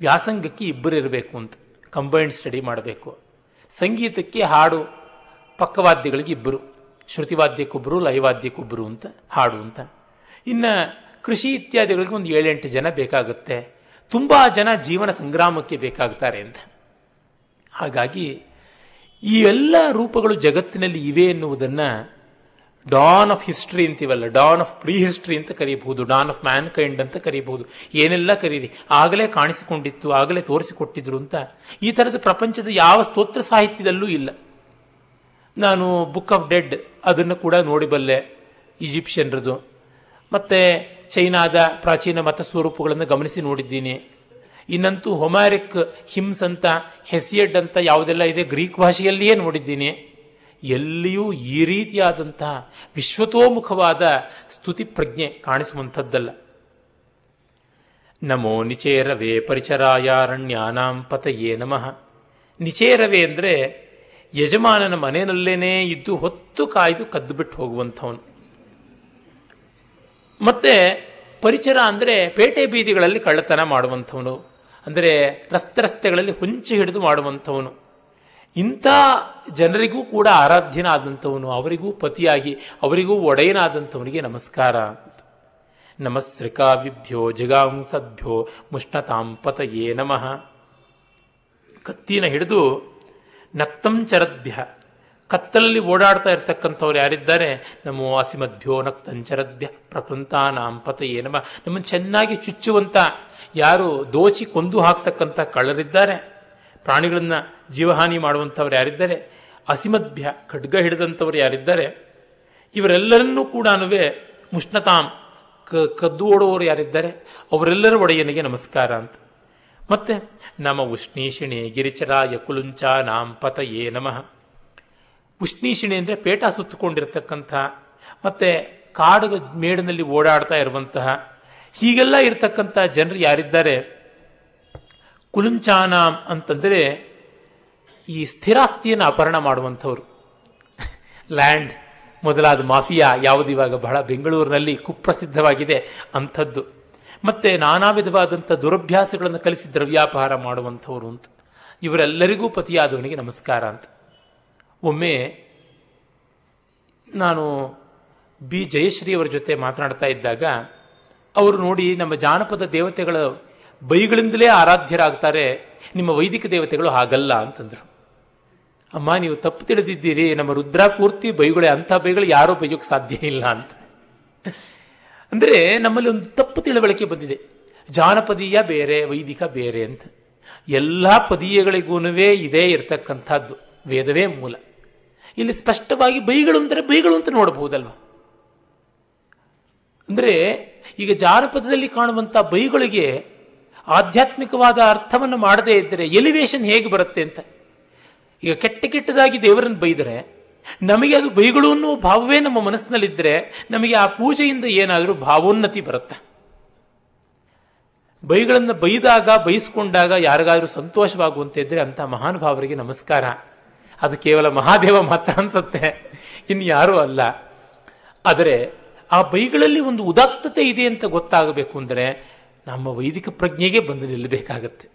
Speaker 1: ವ್ಯಾಸಂಗಕ್ಕೆ ಇಬ್ಬರು ಇರಬೇಕು ಅಂತ ಕಂಬೈನ್ಡ್ ಸ್ಟಡಿ ಮಾಡಬೇಕು. ಸಂಗೀತಕ್ಕೆ ಹಾಡು ಪಕ್ಕವಾದ್ಯಗಳಿಗೆ ಇಬ್ಬರು, ಶ್ರುತಿವಾದ್ಯಕ್ಕೊಬ್ಬರು, ಲಯವಾದ್ಯಕ್ಕೊಬ್ಬರು ಅಂತ ಹಾಡು ಅಂತ. ಇನ್ನು ಕೃಷಿ ಇತ್ಯಾದಿಗಳಿಗೆ ಒಂದು ಏಳೆಂಟು ಜನ ಬೇಕಾಗುತ್ತೆ. ತುಂಬ ಜನ ಜೀವನ ಸಂಗ್ರಾಮಕ್ಕೆ ಬೇಕಾಗ್ತಾರೆ ಅಂತ. ಹಾಗಾಗಿ ಈ ಎಲ್ಲ ರೂಪಗಳು ಜಗತ್ತಿನಲ್ಲಿ ಇವೆ ಎನ್ನುವುದನ್ನು ಡಾನ್ ಆಫ್ ಹಿಸ್ಟ್ರಿ ಅಂತೀವಲ್ಲ, ಡಾನ್ ಆಫ್ ಪ್ರೀ ಹಿಸ್ಟ್ರಿ ಅಂತ ಕರೀಬಹುದು, ಡಾನ್ ಆಫ್ ಮ್ಯಾನ್ ಕೈಂಡ್ ಅಂತ ಕರೀಬಹುದು. ಏನೆಲ್ಲ ಕರೀರಿ? ಆಗಲೇ ಕಾಣಿಸಿಕೊಂಡಿತ್ತು, ಆಗಲೇ ತೋರಿಸಿಕೊಟ್ಟಿದ್ರು ಅಂತ. ಈ ಥರದ ಪ್ರಪಂಚದ ಯಾವ ಸ್ತೋತ್ರ ಸಾಹಿತ್ಯದಲ್ಲೂ ಇಲ್ಲ. ನಾನು ಬುಕ್ ಆಫ್ ಡೆಡ್ ಅದನ್ನು ಕೂಡ ನೋಡಿಬಲ್ಲೆ ಈಜಿಪ್ಷಿಯನ್ರದು. ಮತ್ತು ಚೈನಾದ ಪ್ರಾಚೀನ ಮತ ಸ್ವರೂಪಗಳನ್ನು ಗಮನಿಸಿ ನೋಡಿದ್ದೀನಿ. ಇನ್ನಂತೂ ಹೊಮ್ಯಾರಿಕ್ ಹಿಮ್ಸ್ ಅಂತ, ಹೆಸಿಯಡ್ ಅಂತ ಯಾವುದೆಲ್ಲ ಇದೆ, ಗ್ರೀಕ್ ಭಾಷೆಯಲ್ಲಿಯೇ ನೋಡಿದ್ದೀನಿ. ಎಲ್ಲಿಯೂ ಈ ರೀತಿಯಾದಂತಹ ವಿಶ್ವತೋಮುಖವಾದ ಸ್ತುತಿ ಪ್ರಜ್ಞೆ ಕಾಣಿಸುವಂಥದ್ದಲ್ಲ. ನಮೋ ನಿಚೇರವೇ ಪರಿಚರಾಯಾರಣ್ಯಾನಾಂ ಪತಯೇ ನಮಃ. ನಿಚೇರವೇ ಅಂದರೆ ಯಜಮಾನನ ಮನೆಯಲ್ಲೇನೇ ಇದ್ದು ಹೊತ್ತು ಕಾಯ್ದು ಕದ್ದು ಬಿಟ್ಟು ಹೋಗುವಂಥವನು. ಮತ್ತೆ ಪರಿಚರ ಅಂದರೆ ಪೇಟೆ ಬೀದಿಗಳಲ್ಲಿ ಕಳ್ಳತನ ಮಾಡುವಂಥವನು. ಅಂದರೆ ರಸ್ತೆ ರಸ್ತೆಗಳಲ್ಲಿ ಹುಂಚಿ ಹಿಡಿದು ಮಾಡುವಂಥವನು. ಇಂಥ ಜನರಿಗೂ ಕೂಡ ಆರಾಧ್ಯನಾದಂಥವನು, ಅವರಿಗೂ ಪತಿಯಾಗಿ, ಅವರಿಗೂ ಒಡೆಯನಾದಂಥವನಿಗೆ ನಮಸ್ಕಾರ ನಮಸ್ರಿಕಾವಿಭ್ಯೋ ಜಗಾಂಸದ್ಭ್ಯೋ ಮುಷ್ಣತಾಂಪತಯೇ ನಮಃ. ಕತ್ತಿನ ಹಿಡಿದು ನಕ್ತಂಚರದ್ಭ್ಯ ಕತ್ತಲಲ್ಲಿ ಓಡಾಡ್ತಾ ಇರ್ತಕ್ಕಂಥವ್ರು ಯಾರಿದ್ದಾರೆ? ನಮೋ ಅಸಿಮದ್ಭ್ಯೋ ನಕ್ತಂಚರದ್ಭ್ಯ ಪ್ರಕೃಂತಾನಾಂ ಪತಯೇ ಏನಮ್ಮ ನಮ್ಮನ್ನು ಚೆನ್ನಾಗಿ ಚುಚ್ಚುವಂಥ ಯಾರು ದೋಚಿ ಕೊಂದು ಹಾಕ್ತಕ್ಕಂಥ ಕಳ್ಳರಿದ್ದಾರೆ? ಪ್ರಾಣಿಗಳನ್ನು ಜೀವಹಾನಿ ಮಾಡುವಂಥವ್ರು ಯಾರಿದ್ದಾರೆ? ಅಸಿಮದ್ಭ್ಯ ಖಡ್ಗ ಹಿಡಿದಂಥವ್ರು ಯಾರಿದ್ದಾರೆ? ಇವರೆಲ್ಲರನ್ನೂ ಕೂಡ ಮುಷ್ಣತಾಂ ಕ, ಕದ್ದು ಓಡುವವರು ಯಾರಿದ್ದಾರೆ? ಅವರೆಲ್ಲರ ಒಡೆಯನಿಗೆ ನಮಸ್ಕಾರ ಅಂತ. ಮತ್ತೆ, ನಮ ಉಷ್ಣೀಷಿಣಿ ಗಿರಿಚರಾಯ ಯಕುಲುಂಚ ನಾಂ ಪತಯೇ ನಮಃ. ಉಷ್ಣೀಷಿಣಿ ಅಂದರೆ ಪೇಟ ಸುತ್ತಕೊಂಡಿರ್ತಕ್ಕಂಥ, ಮತ್ತೆ ಕಾಡು ಮೇಡಿನಲ್ಲಿ ಓಡಾಡ್ತಾ ಇರುವಂತಹ, ಹೀಗೆಲ್ಲ ಇರತಕ್ಕಂಥ ಜನರು ಯಾರಿದ್ದಾರೆ? ಕುಲುಂಚಾನಾಂ ಅಂತಂದರೆ ಈ ಸ್ಥಿರಾಸ್ತಿಯನ್ನು ಅಪಹರಣ ಮಾಡುವಂಥವ್ರು. ಲ್ಯಾಂಡ್ ಮೊದಲಾದ ಮಾಫಿಯಾ ಯಾವುದಿವಾಗ ಬಹಳ ಬೆಂಗಳೂರಿನಲ್ಲಿ ಕುಪ್ರಸಿದ್ಧವಾಗಿದೆ ಅಂಥದ್ದು. ಮತ್ತೆ ನಾನಾ ವಿಧವಾದಂಥ ದುರಭ್ಯಾಸಗಳನ್ನು ಕಲಿಸಿ ದ್ರವ್ಯಾಪಾರ ಮಾಡುವಂಥವ್ರು ಅಂತ. ಇವರೆಲ್ಲರಿಗೂ ಪತಿಯಾದವನಿಗೆ ನಮಸ್ಕಾರ ಅಂತ. ಒಮ್ಮೆ ನಾನು ಬಿ ಜಯಶ್ರೀ ಅವರ ಜೊತೆ ಮಾತನಾಡ್ತಾ ಇದ್ದಾಗ ಅವರು ನೋಡಿ ನಮ್ಮ ಜಾನಪದ ದೇವತೆಗಳ ಬೈಗಳಿಂದಲೇ ಆರಾಧ್ಯರಾಗ್ತಾರೆ, ನಿಮ್ಮ ವೈದಿಕ ದೇವತೆಗಳು ಹಾಗಲ್ಲ ಅಂತಂದರು. ಅಮ್ಮ, ನೀವು ತಪ್ಪು ತಿಳಿದಿದ್ದೀರಿ, ನಮ್ಮ ರುದ್ರ ಪೂರ್ತಿ ಬೈಗಳೇ ಅಂಥ ಬೈಗಳು ಯಾರೂ ಬೈಯೋಕ್ಕೆ ಸಾಧ್ಯ ಇಲ್ಲ ಅಂತ. ಅಂದರೆ ನಮ್ಮಲ್ಲಿ ಒಂದು ತಪ್ಪು ತಿಳುವಳಿಕೆ ಬಂದಿದೆ. ಜಾನಪದೀಯ ಬೇರೆ, ವೈದಿಕ ಬೇರೆ ಅಂತ. ಎಲ್ಲ ಪದೀಯಗಳಿಗೂ ಇದೇ ಇರತಕ್ಕಂಥದ್ದು. ವೇದವೇ ಮೂಲ. ಇಲ್ಲಿ ಸ್ಪಷ್ಟವಾಗಿ ಬೈಗಳು ಅಂದರೆ ಬೈಗಳು ಅಂತ ನೋಡಬಹುದಲ್ವ? ಅಂದರೆ ಈಗ ಜಾನಪದದಲ್ಲಿ ಕಾಣುವಂಥ ಬೈಗಳಿಗೆ ಆಧ್ಯಾತ್ಮಿಕವಾದ ಅರ್ಥವನ್ನು ಮಾಡದೇ ಇದ್ದರೆ ಎಲಿವೇಶನ್ ಹೇಗೆ ಬರುತ್ತೆ ಅಂತ? ಈಗ ಕೆಟ್ಟ ಕೆಟ್ಟದಾಗಿ ದೇವರನ್ನು ಬೈದರೆ ನಮಗೆ ಅದು ಬೈಗಳು ಅನ್ನುವ ಭಾವವೇ ನಮ್ಮ ಮನಸ್ಸಿನಲ್ಲಿದ್ದರೆ ನಮಗೆ ಆ ಪೂಜೆಯಿಂದ ಏನಾದರೂ ಭಾವೋನ್ನತಿ ಬರುತ್ತೆ. ಬೈಗಳನ್ನು ಬೈದಾಗ, ಬೈಸ್ಕೊಂಡಾಗ ಯಾರಿಗಾದರೂ ಸಂತೋಷವಾಗುವಂತೆ ಇದ್ದರೆ ಅಂಥ ಮಹಾನುಭಾವರಿಗೆ ನಮಸ್ಕಾರ. ಅದು ಕೇವಲ ಮಹಾದೇವ ಮಾತ್ರ ಅನ್ಸುತ್ತೆ. ಇನ್ನು ಯಾರೂ ಅಲ್ಲ. ಆದರೆ ಆ ಬೈಗಳಲ್ಲಿ ಒಂದು ಉದಾತ್ತತೆ ಇದೆ ಅಂತ ಗೊತ್ತಾಗಬೇಕು ಅಂದರೆ ನಮ್ಮ ವೈದಿಕ ಪ್ರಜ್ಞೆಗೆ ಬಂದು ನಿಲ್ಲಬೇಕಾಗತ್ತೆ.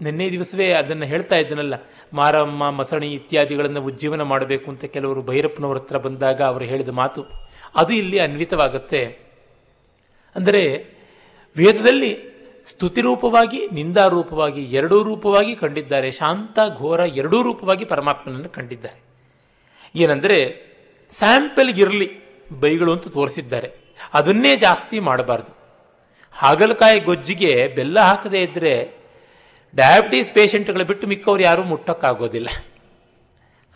Speaker 1: ನಿನ್ನೆ ದಿವಸವೇ ಅದನ್ನು ಹೇಳ್ತಾ ಇದ್ದನಲ್ಲ, ಮಾರಮ್ಮ, ಮಸಣಿ ಇತ್ಯಾದಿಗಳನ್ನು ಉಜ್ಜೀವನ ಮಾಡಬೇಕು ಅಂತ ಕೆಲವರು ಭೈರಪ್ಪನವರ ಹತ್ರ ಬಂದಾಗ ಅವರು ಹೇಳಿದ ಮಾತು. ಅದು ಇಲ್ಲಿ ಅನ್ವಿತವಾಗುತ್ತೆ. ಅಂದರೆ ವೇದದಲ್ಲಿ ಸ್ತುತಿರೂಪವಾಗಿ, ನಿಂದಾರೂಪವಾಗಿ, ಎರಡೂ ರೂಪವಾಗಿ ಕಂಡಿದ್ದಾರೆ. ಶಾಂತ, ಘೋರ ಎರಡೂ ರೂಪವಾಗಿ ಪರಮಾತ್ಮನನ್ನು ಕಂಡಿದ್ದಾರೆ. ಏನಂದರೆ, ಸ್ಯಾಂಪಲ್ಗಿರಲಿ ಬೈಗಳು ಅಂತ ತೋರಿಸಿದ್ದಾರೆ. ಅದನ್ನೇ ಜಾಸ್ತಿ ಮಾಡಬಾರ್ದು. ಹಾಗಲಕಾಯಿ ಗೊಜ್ಜಿಗೆ ಬೆಲ್ಲ ಹಾಕದೇ ಇದ್ದರೆ ಡಯಾಬಿಟೀಸ್ ಪೇಷಂಟ್ಗಳು ಬಿಟ್ಟು ಮಿಕ್ಕವ್ರು ಯಾರೂ ಮುಟ್ಟೋಕ್ಕಾಗೋದಿಲ್ಲ.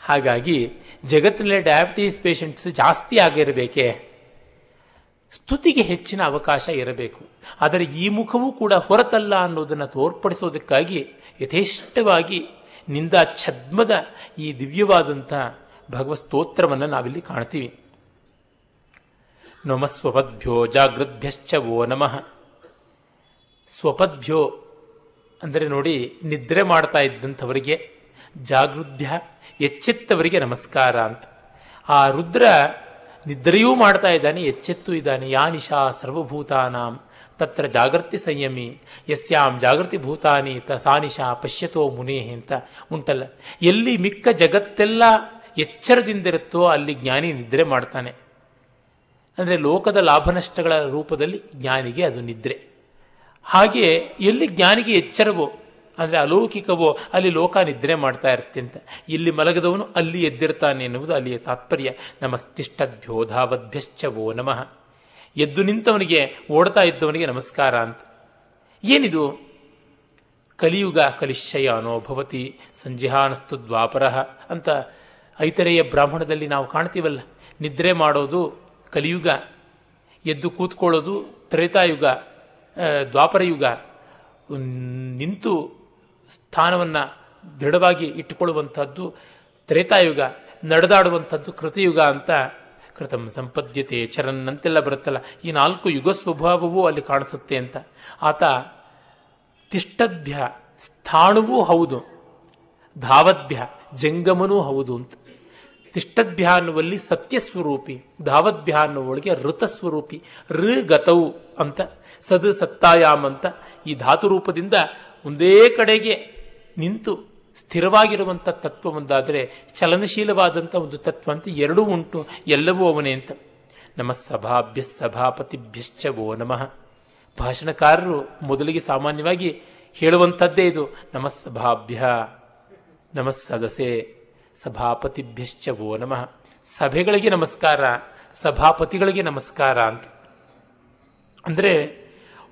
Speaker 1: ಹಾಗಾಗಿ ಜಗತ್ತಿನಲ್ಲಿ ಡಯಾಬಿಟೀಸ್ ಪೇಷಂಟ್ಸ್ ಜಾಸ್ತಿ ಆಗಿರಬೇಕೆ? ಸ್ತುತಿಗೆ ಹೆಚ್ಚಿನ ಅವಕಾಶ ಇರಬೇಕು. ಆದರೆ ಈ ಮುಖವೂ ಕೂಡ ಹೊರತಲ್ಲ ಅನ್ನೋದನ್ನು ತೋರ್ಪಡಿಸೋದಕ್ಕಾಗಿ ಯಥೇಷ್ಟವಾಗಿ ನಿಂದ ಛದ್ಮದ ಈ ದಿವ್ಯವಾದಂಥ ಭಗವತ್ ಸ್ತೋತ್ರವನ್ನು ನಾವಿಲ್ಲಿ ಕಾಣ್ತೀವಿ. ನಮ ಸ್ವಪದ್ಭ್ಯೋ ಜಾಗೃದ್ಭ್ಯಶ್ಚ ಓ ನಮಃ. ಸ್ವಪದ್ಭ್ಯೋ ಅಂದರೆ ನೋಡಿ ನಿದ್ರೆ ಮಾಡ್ತಾ ಇದ್ದಂಥವರಿಗೆ ಜಾಗೃದ್ಯ ಎಚ್ಚೆತ್ತವರಿಗೆ ನಮಸ್ಕಾರ ಅಂತ. ಆ ರುದ್ರ ನಿದ್ರೆಯೂ ಮಾಡ್ತಾ ಇದ್ದಾನೆ, ಎಚ್ಚೆತ್ತು ಇದ್ದಾನೆ. ಯಾನಿಶಾ ಸರ್ವಭೂತಾನಾಂ ತತ್ರ ಜಾಗೃತಿ ಸಂಯಮಿ, ಯಸ್ಯಾಂ ಜಾಗೃತಿ ಭೂತಾನಿ ತಸಾನಿಶಾ ಸಾನಿಶಾ ಪಶ್ಯತೋ ಮುನೇ ಅಂತ ಉಂಟಲ್ಲ. ಎಲ್ಲಿ ಮಿಕ್ಕ ಜಗತ್ತೆಲ್ಲ ಎಚ್ಚರದಿಂದಿರುತ್ತೋ ಅಲ್ಲಿ ಜ್ಞಾನಿ ನಿದ್ರೆ ಮಾಡ್ತಾನೆ. ಅಂದರೆ ಲೋಕದ ಲಾಭನಷ್ಟಗಳ ರೂಪದಲ್ಲಿ ಜ್ಞಾನಿಗೆ ಅದು ನಿದ್ರೆ. ಹಾಗೆ ಎಲ್ಲಿ ಜ್ಞಾನಿಗೆ ಎಚ್ಚರವೋ ಅಂದರೆ ಅಲೌಕಿಕವೋ ಅಲ್ಲಿ ಲೋಕ ನಿದ್ರೆ ಮಾಡ್ತಾ ಇರುತ್ತೆ ಅಂತ. ಇಲ್ಲಿ ಮಲಗದವನು ಅಲ್ಲಿ ಎದ್ದಿರ್ತಾನೆ ಎನ್ನುವುದು ಅಲ್ಲಿಯ ತಾತ್ಪರ್ಯ. ನಮಸ್ತಿಷ್ಟದ್ಭ್ಯೋಧಾವದ್ಭ್ಯಶ್ಚ ವೋ ನಮಃ. ಎದ್ದು ನಿಂತವನಿಗೆ, ಓಡ್ತಾ ಇದ್ದವನಿಗೆ ನಮಸ್ಕಾರ ಅಂತ. ಏನಿದು? ಕಲಿಯುಗ ಕಲಿಶಯ ಭವತಿ, ಸಂಜಿಹಾನಸ್ತು ದ್ವಾಪರ ಅಂತ ಐತರೆಯ ಬ್ರಾಹ್ಮಣದಲ್ಲಿ ನಾವು ಕಾಣ್ತೀವಲ್ಲ. ನಿದ್ರೆ ಮಾಡೋದು ಕಲಿಯುಗ, ಎದ್ದು ಕೂತ್ಕೊಳ್ಳೋದು ತ್ರೇತಾಯುಗ ದ್ವಾಪರಯುಗ. ನಿಂತು ಸ್ಥಾನವನ್ನು ದೃಢವಾಗಿ ಇಟ್ಟುಕೊಳ್ಳುವಂಥದ್ದು ತ್ರೇತಾಯುಗ, ನಡೆದಾಡುವಂಥದ್ದು ಕೃತಯುಗ ಅಂತ ಕೃತಂ ಸಂಪದ್ಯತೆ ಚರಣ್ ಅಂತೆಲ್ಲ ಬರುತ್ತಲ್ಲ. ಈ ನಾಲ್ಕು ಯುಗ ಸ್ವಭಾವವೂ ಅಲ್ಲಿ ಕಾಣಿಸುತ್ತೆ ಅಂತ. ಆತ ತಿಷ್ಟದ್ಭ್ಯ, ಸ್ಥಾಣುವೂ ಹೌದು, ಧಾವದ್ಭ್ಯ, ಜಂಗಮನೂ ಹೌದು ಅಂತ. ತಿಷ್ಟದ್ಭ್ಯ ಅನ್ನುವಲ್ಲಿ ಸತ್ಯಸ್ವರೂಪಿ, ಧಾವದ್ಭ್ಯ ಅನ್ನುವಳಿಗೆ ಋತಸ್ವರೂಪಿ ಋ ಗತವು ಅಂತ, ಸದ್ ಸತ್ತಾಯಾಮ್ ಅಂತ ಈ ಧಾತು ರೂಪದಿಂದ ಒಂದೇ ಕಡೆಗೆ ನಿಂತು ಸ್ಥಿರವಾಗಿರುವಂಥ ತತ್ವ ಒಂದಾದರೆ ಚಲನಶೀಲವಾದಂಥ ಒಂದು ತತ್ವ ಅಂತ ಎರಡೂ ಉಂಟು, ಎಲ್ಲವೂ ಅವನೇ ಅಂತ. ನಮ್ಮ ಸಭಾಭ್ಯ ಸಭಾಪತಿಭ್ಯಶ್ಚ ಓ ನಮಃ. ಭಾಷಣಕಾರರು ಮೊದಲಿಗೆ ಸಾಮಾನ್ಯವಾಗಿ ಹೇಳುವಂಥದ್ದೇ ಇದು ನಮಸ್ಸಭಾಭ್ಯ ನಮಸ್ಸದಸೆ ಸಭಾಪತಿಭ್ಯಶ್ಚ ಓ ನಮಃ. ಸಭೆಗಳಿಗೆ ನಮಸ್ಕಾರ, ಸಭಾಪತಿಗಳಿಗೆ ನಮಸ್ಕಾರ ಅಂತ. ಅಂದರೆ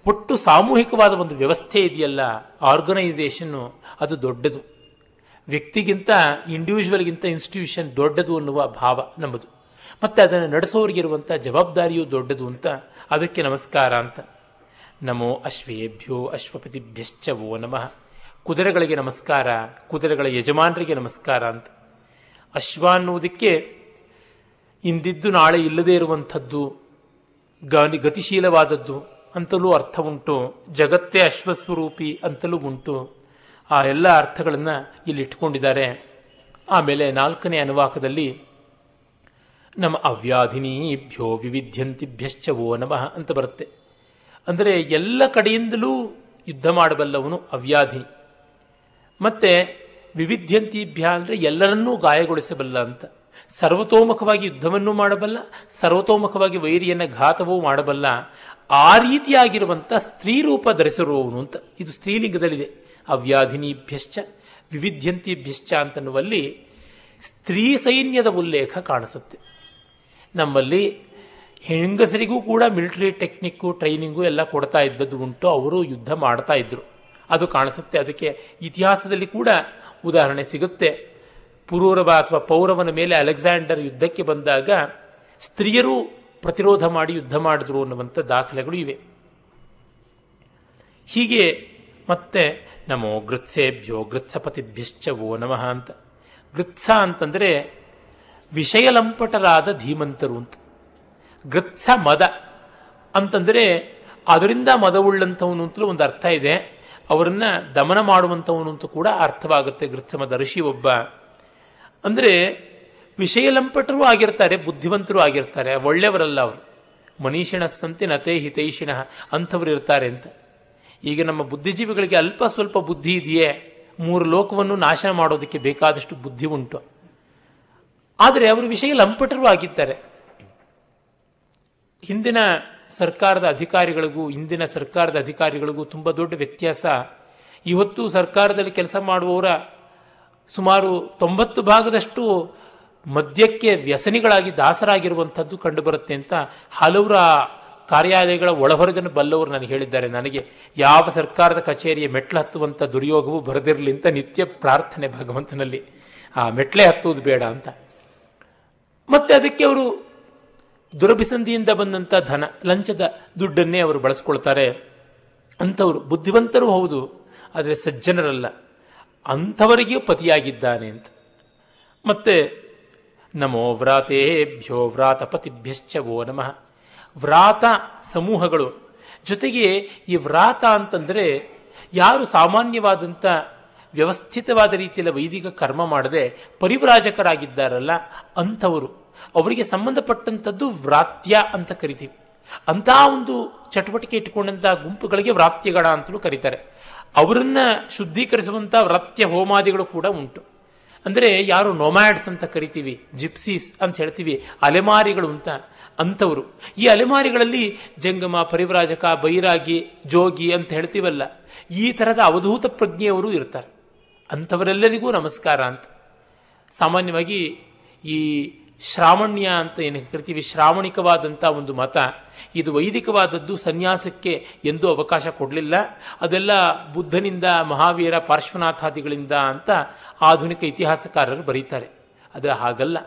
Speaker 1: ಒಟ್ಟು ಸಾಮೂಹಿಕವಾದ ಒಂದು ವ್ಯವಸ್ಥೆ ಇದೆಯಲ್ಲ ಆರ್ಗನೈಸೇಷನ್ನು ಅದು ದೊಡ್ಡದು. ವ್ಯಕ್ತಿಗಿಂತ ಇಂಡಿವಿಜುವಲ್ಗಿಂತ ಇನ್ಸ್ಟಿಟ್ಯೂಷನ್ ದೊಡ್ಡದು ಅನ್ನುವ ಭಾವ ನಮ್ಮದು. ಮತ್ತು ಅದನ್ನು ನಡೆಸೋರಿಗಿರುವಂಥ ಜವಾಬ್ದಾರಿಯು ದೊಡ್ಡದು ಅಂತ ಅದಕ್ಕೆ ನಮಸ್ಕಾರ ಅಂತ. ನಮೋ ಅಶ್ವೇಭ್ಯೋ ಅಶ್ವಪತಿಭ್ಯಶ್ಚ ಓ ನಮಃ. ಕುದುರೆಗಳಿಗೆ ನಮಸ್ಕಾರ, ಕುದುರೆಗಳ ಯಜಮಾನರಿಗೆ ನಮಸ್ಕಾರ ಅಂತ. ಅಶ್ವ ಅನ್ನುವುದಕ್ಕೆ ಇಂದಿದ್ದು ನಾಳೆ ಇಲ್ಲದೇ ಇರುವಂಥದ್ದು ಗತಿಶೀಲವಾದದ್ದು ಅಂತಲೂ ಅರ್ಥ ಉಂಟು ಜಗತ್ತೇ ಅಶ್ವಸ್ವರೂಪಿ ಅಂತಲೂ ಉಂಟು. ಆ ಎಲ್ಲ ಅರ್ಥಗಳನ್ನು ಇಲ್ಲಿ ಇಟ್ಕೊಂಡಿದ್ದಾರೆ. ಆಮೇಲೆ ನಾಲ್ಕನೇ ಅನುವಾಕದಲ್ಲಿ ನಮ್ಮ ಅವ್ಯಾಧಿನೀಭ್ಯೋ ವಿವಿಧ್ಯಂತಿಭ್ಯಶ್ಚ ಓ ನಮಃ ಅಂತ ಬರುತ್ತೆ. ಅಂದರೆ ಎಲ್ಲ ಕಡೆಯಿಂದಲೂ ಯುದ್ಧ ಮಾಡಬಲ್ಲವನು ಅವ್ಯಾಧಿನಿ. ಮತ್ತೆ ವಿವಿಧ್ಯಂತಿಭ್ಯ ಅಂದರೆ ಎಲ್ಲರನ್ನೂ ಗಾಯಗೊಳಿಸಬಲ್ಲ ಅಂತ. ಸರ್ವತೋಮುಖವಾಗಿ ಯುದ್ಧವನ್ನು ಮಾಡಬಲ್ಲ, ಸರ್ವತೋಮುಖವಾಗಿ ವೈರಿಯನ್ನ ಘಾತವೂ ಮಾಡಬಲ್ಲ. ಆ ರೀತಿಯಾಗಿರುವಂಥ ಸ್ತ್ರೀ ರೂಪ ಧರಿಸಿರುವವನು ಅಂತ ಇದು ಸ್ತ್ರೀಲಿಂಗದಲ್ಲಿದೆ ಅವ್ಯಾಧಿನೀಭ್ಯಶ್ಚ, ವಿವಿಧ್ಯಂತಿಭ್ಯಶ್ಚ ಅಂತನ್ನುವಲ್ಲಿ ಸ್ತ್ರೀ ಸೈನ್ಯದ ಉಲ್ಲೇಖ ಕಾಣಿಸುತ್ತೆ. ನಮ್ಮಲ್ಲಿ ಹೆಂಗಸರಿಗೂ ಕೂಡ ಮಿಲಿಟರಿ ಟೆಕ್ನಿಕ್ಕು, ಟ್ರೈನಿಂಗು ಎಲ್ಲ ಕೊಡ್ತಾ ಇದ್ದದ್ದು ಉಂಟು. ಅವರು ಯುದ್ಧ ಮಾಡ್ತಾ ಇದ್ರು. ಅದು ಕಾಣಿಸುತ್ತೆ. ಅದಕ್ಕೆ ಇತಿಹಾಸದಲ್ಲಿ ಕೂಡ ಉದಾಹರಣೆ ಸಿಗುತ್ತೆ. ಪುರೂರವ ಅಥವಾ ಪೌರವನ ಮೇಲೆ ಅಲೆಕ್ಸಾಂಡರ್ ಯುದ್ಧಕ್ಕೆ ಬಂದಾಗ ಸ್ತ್ರೀಯರು ಪ್ರತಿರೋಧ ಮಾಡಿ ಯುದ್ಧ ಮಾಡಿದ್ರು ಅನ್ನುವಂಥ ದಾಖಲೆಗಳು ಇವೆ. ಹೀಗೆ ಮತ್ತೆ ನಮೋ ಗೃತ್ಸೇಭ್ಯೋ ಗೃತ್ಸಪತಿಭ್ಯಶ್ಚ ಓ ನಮಃ ಅಂತ. ಗೃತ್ಸ ಅಂತಂದರೆ ವಿಷಯಲಂಪಟರಾದ ಧೀಮಂತರು ಅಂತ. ಗೃತ್ಸ ಮದ ಅಂತಂದರೆ ಅದರಿಂದ ಮದವುಳ್ಳಂಥವನು ಅಂತಲೂ ಒಂದು ಅರ್ಥ ಇದೆ. ಅವರನ್ನ ದಮನ ಮಾಡುವಂಥವನು ಅಂತ ಕೂಡ ಅರ್ಥವಾಗುತ್ತೆ ಗೃತ್ಸಮದ ಋಷಿ ಒಬ್ಬ. ಅಂದರೆ ವಿಷಯಲಂಪಟರು ಆಗಿರ್ತಾರೆ, ಬುದ್ಧಿವಂತರು ಆಗಿರ್ತಾರೆ, ಒಳ್ಳೆಯವರಲ್ಲ ಅವರು. ಮನೀಷಿಣ ಸಂತೆ ನತೇ ಹಿತೈಷಿಣ ಅಂಥವ್ರು ಇರ್ತಾರೆ ಅಂತ. ಈಗ ನಮ್ಮ ಬುದ್ಧಿಜೀವಿಗಳಿಗೆ ಅಲ್ಪ ಸ್ವಲ್ಪ ಬುದ್ಧಿ ಇದೆಯೇ, ಮೂರು ಲೋಕವನ್ನು ನಾಶ ಮಾಡೋದಕ್ಕೆ ಬೇಕಾದಷ್ಟು ಬುದ್ಧಿ ಉಂಟು. ಆದರೆ ಅವರು ವಿಷಯ ಲಂಪಟರು ಆಗಿದ್ದಾರೆ. ಹಿಂದಿನ ಸರ್ಕಾರದ ಅಧಿಕಾರಿಗಳಿಗೂ, ಇಂದಿನ ಸರ್ಕಾರದ ಅಧಿಕಾರಿಗಳಿಗೂ ತುಂಬ ದೊಡ್ಡ ವ್ಯತ್ಯಾಸ. ಇವತ್ತು ಸರ್ಕಾರದಲ್ಲಿ ಕೆಲಸ ಮಾಡುವವರ ಸುಮಾರು ತೊಂಬತ್ತು ಭಾಗದಷ್ಟು ಮದ್ಯಕ್ಕೆ ವ್ಯಸನಿಗಳಾಗಿ ದಾಸರಾಗಿರುವಂಥದ್ದು ಕಂಡುಬರುತ್ತೆ ಅಂತ ಹಲವರ ಕಾರ್ಯಾಲಯಗಳ ಒಳಹೊರಗನ್ನು ಬಲ್ಲವರು ನನಗೆ ಹೇಳಿದ್ದಾರೆ. ನನಗೆ ಯಾವ ಸರ್ಕಾರದ ಕಚೇರಿಯ ಮೆಟ್ಲು ಹತ್ತುವಂಥ ದುರ್ಯೋಗವೂ ಬರದಿರಲಿ ಅಂತ ನಿತ್ಯ ಪ್ರಾರ್ಥನೆ ಭಗವಂತನಲ್ಲಿ. ಆ ಮೆಟ್ಲೆ ಹತ್ತುವುದು ಬೇಡ ಅಂತ. ಮತ್ತೆ ಅದಕ್ಕೆ ಅವರು ದುರಭಿಸಂಧಿಯಿಂದ ಬಂದಂಥ ಧನ, ಲಂಚದ ದುಡ್ಡನ್ನೇ ಅವರು ಬಳಸ್ಕೊಳ್ತಾರೆ ಅಂಥವರು ಬುದ್ಧಿವಂತರೂ ಹೌದು, ಆದರೆ ಸಜ್ಜನರಲ್ಲ. ಅಂಥವರಿಗೂ ಪತಿಯಾಗಿದ್ದಾನೆ ಅಂತ. ಮತ್ತೆ ನಮೋ ವ್ರಾತೇಭ್ಯೋ ವ್ರಾತಪತಿಭ್ಯಶ್ಚ ಓ ನಮಃ ವ್ರಾತ ಸಮೂಹಗಳು ಜೊತೆಗೆ ಈ ವ್ರಾತ ಅಂತಂದರೆ ಯಾರು ಸಾಮಾನ್ಯವಾದಂಥ ವ್ಯವಸ್ಥಿತವಾದ ರೀತಿಯಲ್ಲಿ ವೈದಿಕ ಕರ್ಮ ಮಾಡದೆ ಪರಿವ್ರಾಜಕರಾಗಿದ್ದಾರಲ್ಲ ಅಂಥವರು. ಅವರಿಗೆ ಸಂಬಂಧಪಟ್ಟಂಥದ್ದು ವ್ರಾತ್ಯ ಅಂತ ಕರಿತೀವಿ. ಅಂಥ ಒಂದು ಚಟುವಟಿಕೆ ಇಟ್ಟುಕೊಂಡಂಥ ಗುಂಪುಗಳಿಗೆ ವ್ರಾತ್ಯಗಳ ಅಂತಲೂ ಕರೀತಾರೆ. ಅವರನ್ನ ಶುದ್ಧೀಕರಿಸುವಂಥ ವ್ರಾತ್ಯ ಹೋಮಾದಿಗಳು ಕೂಡ ಉಂಟು. ಅಂದರೆ ಯಾರು ನೊಮ್ಯಾಡ್ಸ್ ಅಂತ ಕರಿತೀವಿ ಜಿಪ್ಸೀಸ್ ಅಂತ ಹೇಳ್ತೀವಿ, ಅಲೆಮಾರಿಗಳು ಅಂತ ಅಂಥವರು ಈ ಅಲೆಮಾರಿಗಳಲ್ಲಿ ಜಂಗಮ, ಪರಿವ್ರಾಜಕ, ಬೈರಾಗಿ, ಜೋಗಿ ಅಂತ ಹೇಳ್ತೀವಲ್ಲ, ಈ ಥರದ ಅವಧೂತ ಪ್ರಜ್ಞೆಯವರು ಇರ್ತಾರೆ. ಅಂಥವರೆಲ್ಲರಿಗೂ ನಮಸ್ಕಾರ ಅಂತ. ಸಾಮಾನ್ಯವಾಗಿ ಈ ಶ್ರಾವಣ್ಯ ಅಂತ ಏನು ಕರಿತೀವಿ? ಶ್ರಾವಣಿಕವಾದಂಥ ಒಂದು ಮತ. ಇದು ವೈದಿಕವಾದದ್ದು ಸನ್ಯಾಸಕ್ಕೆ ಎಂದೂ ಅವಕಾಶ ಕೊಡಲಿಲ್ಲ. ಅದೆಲ್ಲ ಬುದ್ಧನಿಂದ ಮಹಾವೀರ ಪಾರ್ಶ್ವನಾಥಾದಿಗಳಿಂದ ಅಂತ ಆಧುನಿಕ ಇತಿಹಾಸಕಾರರು ಬರೀತಾರೆ. ಅದು ಹಾಗಲ್ಲ.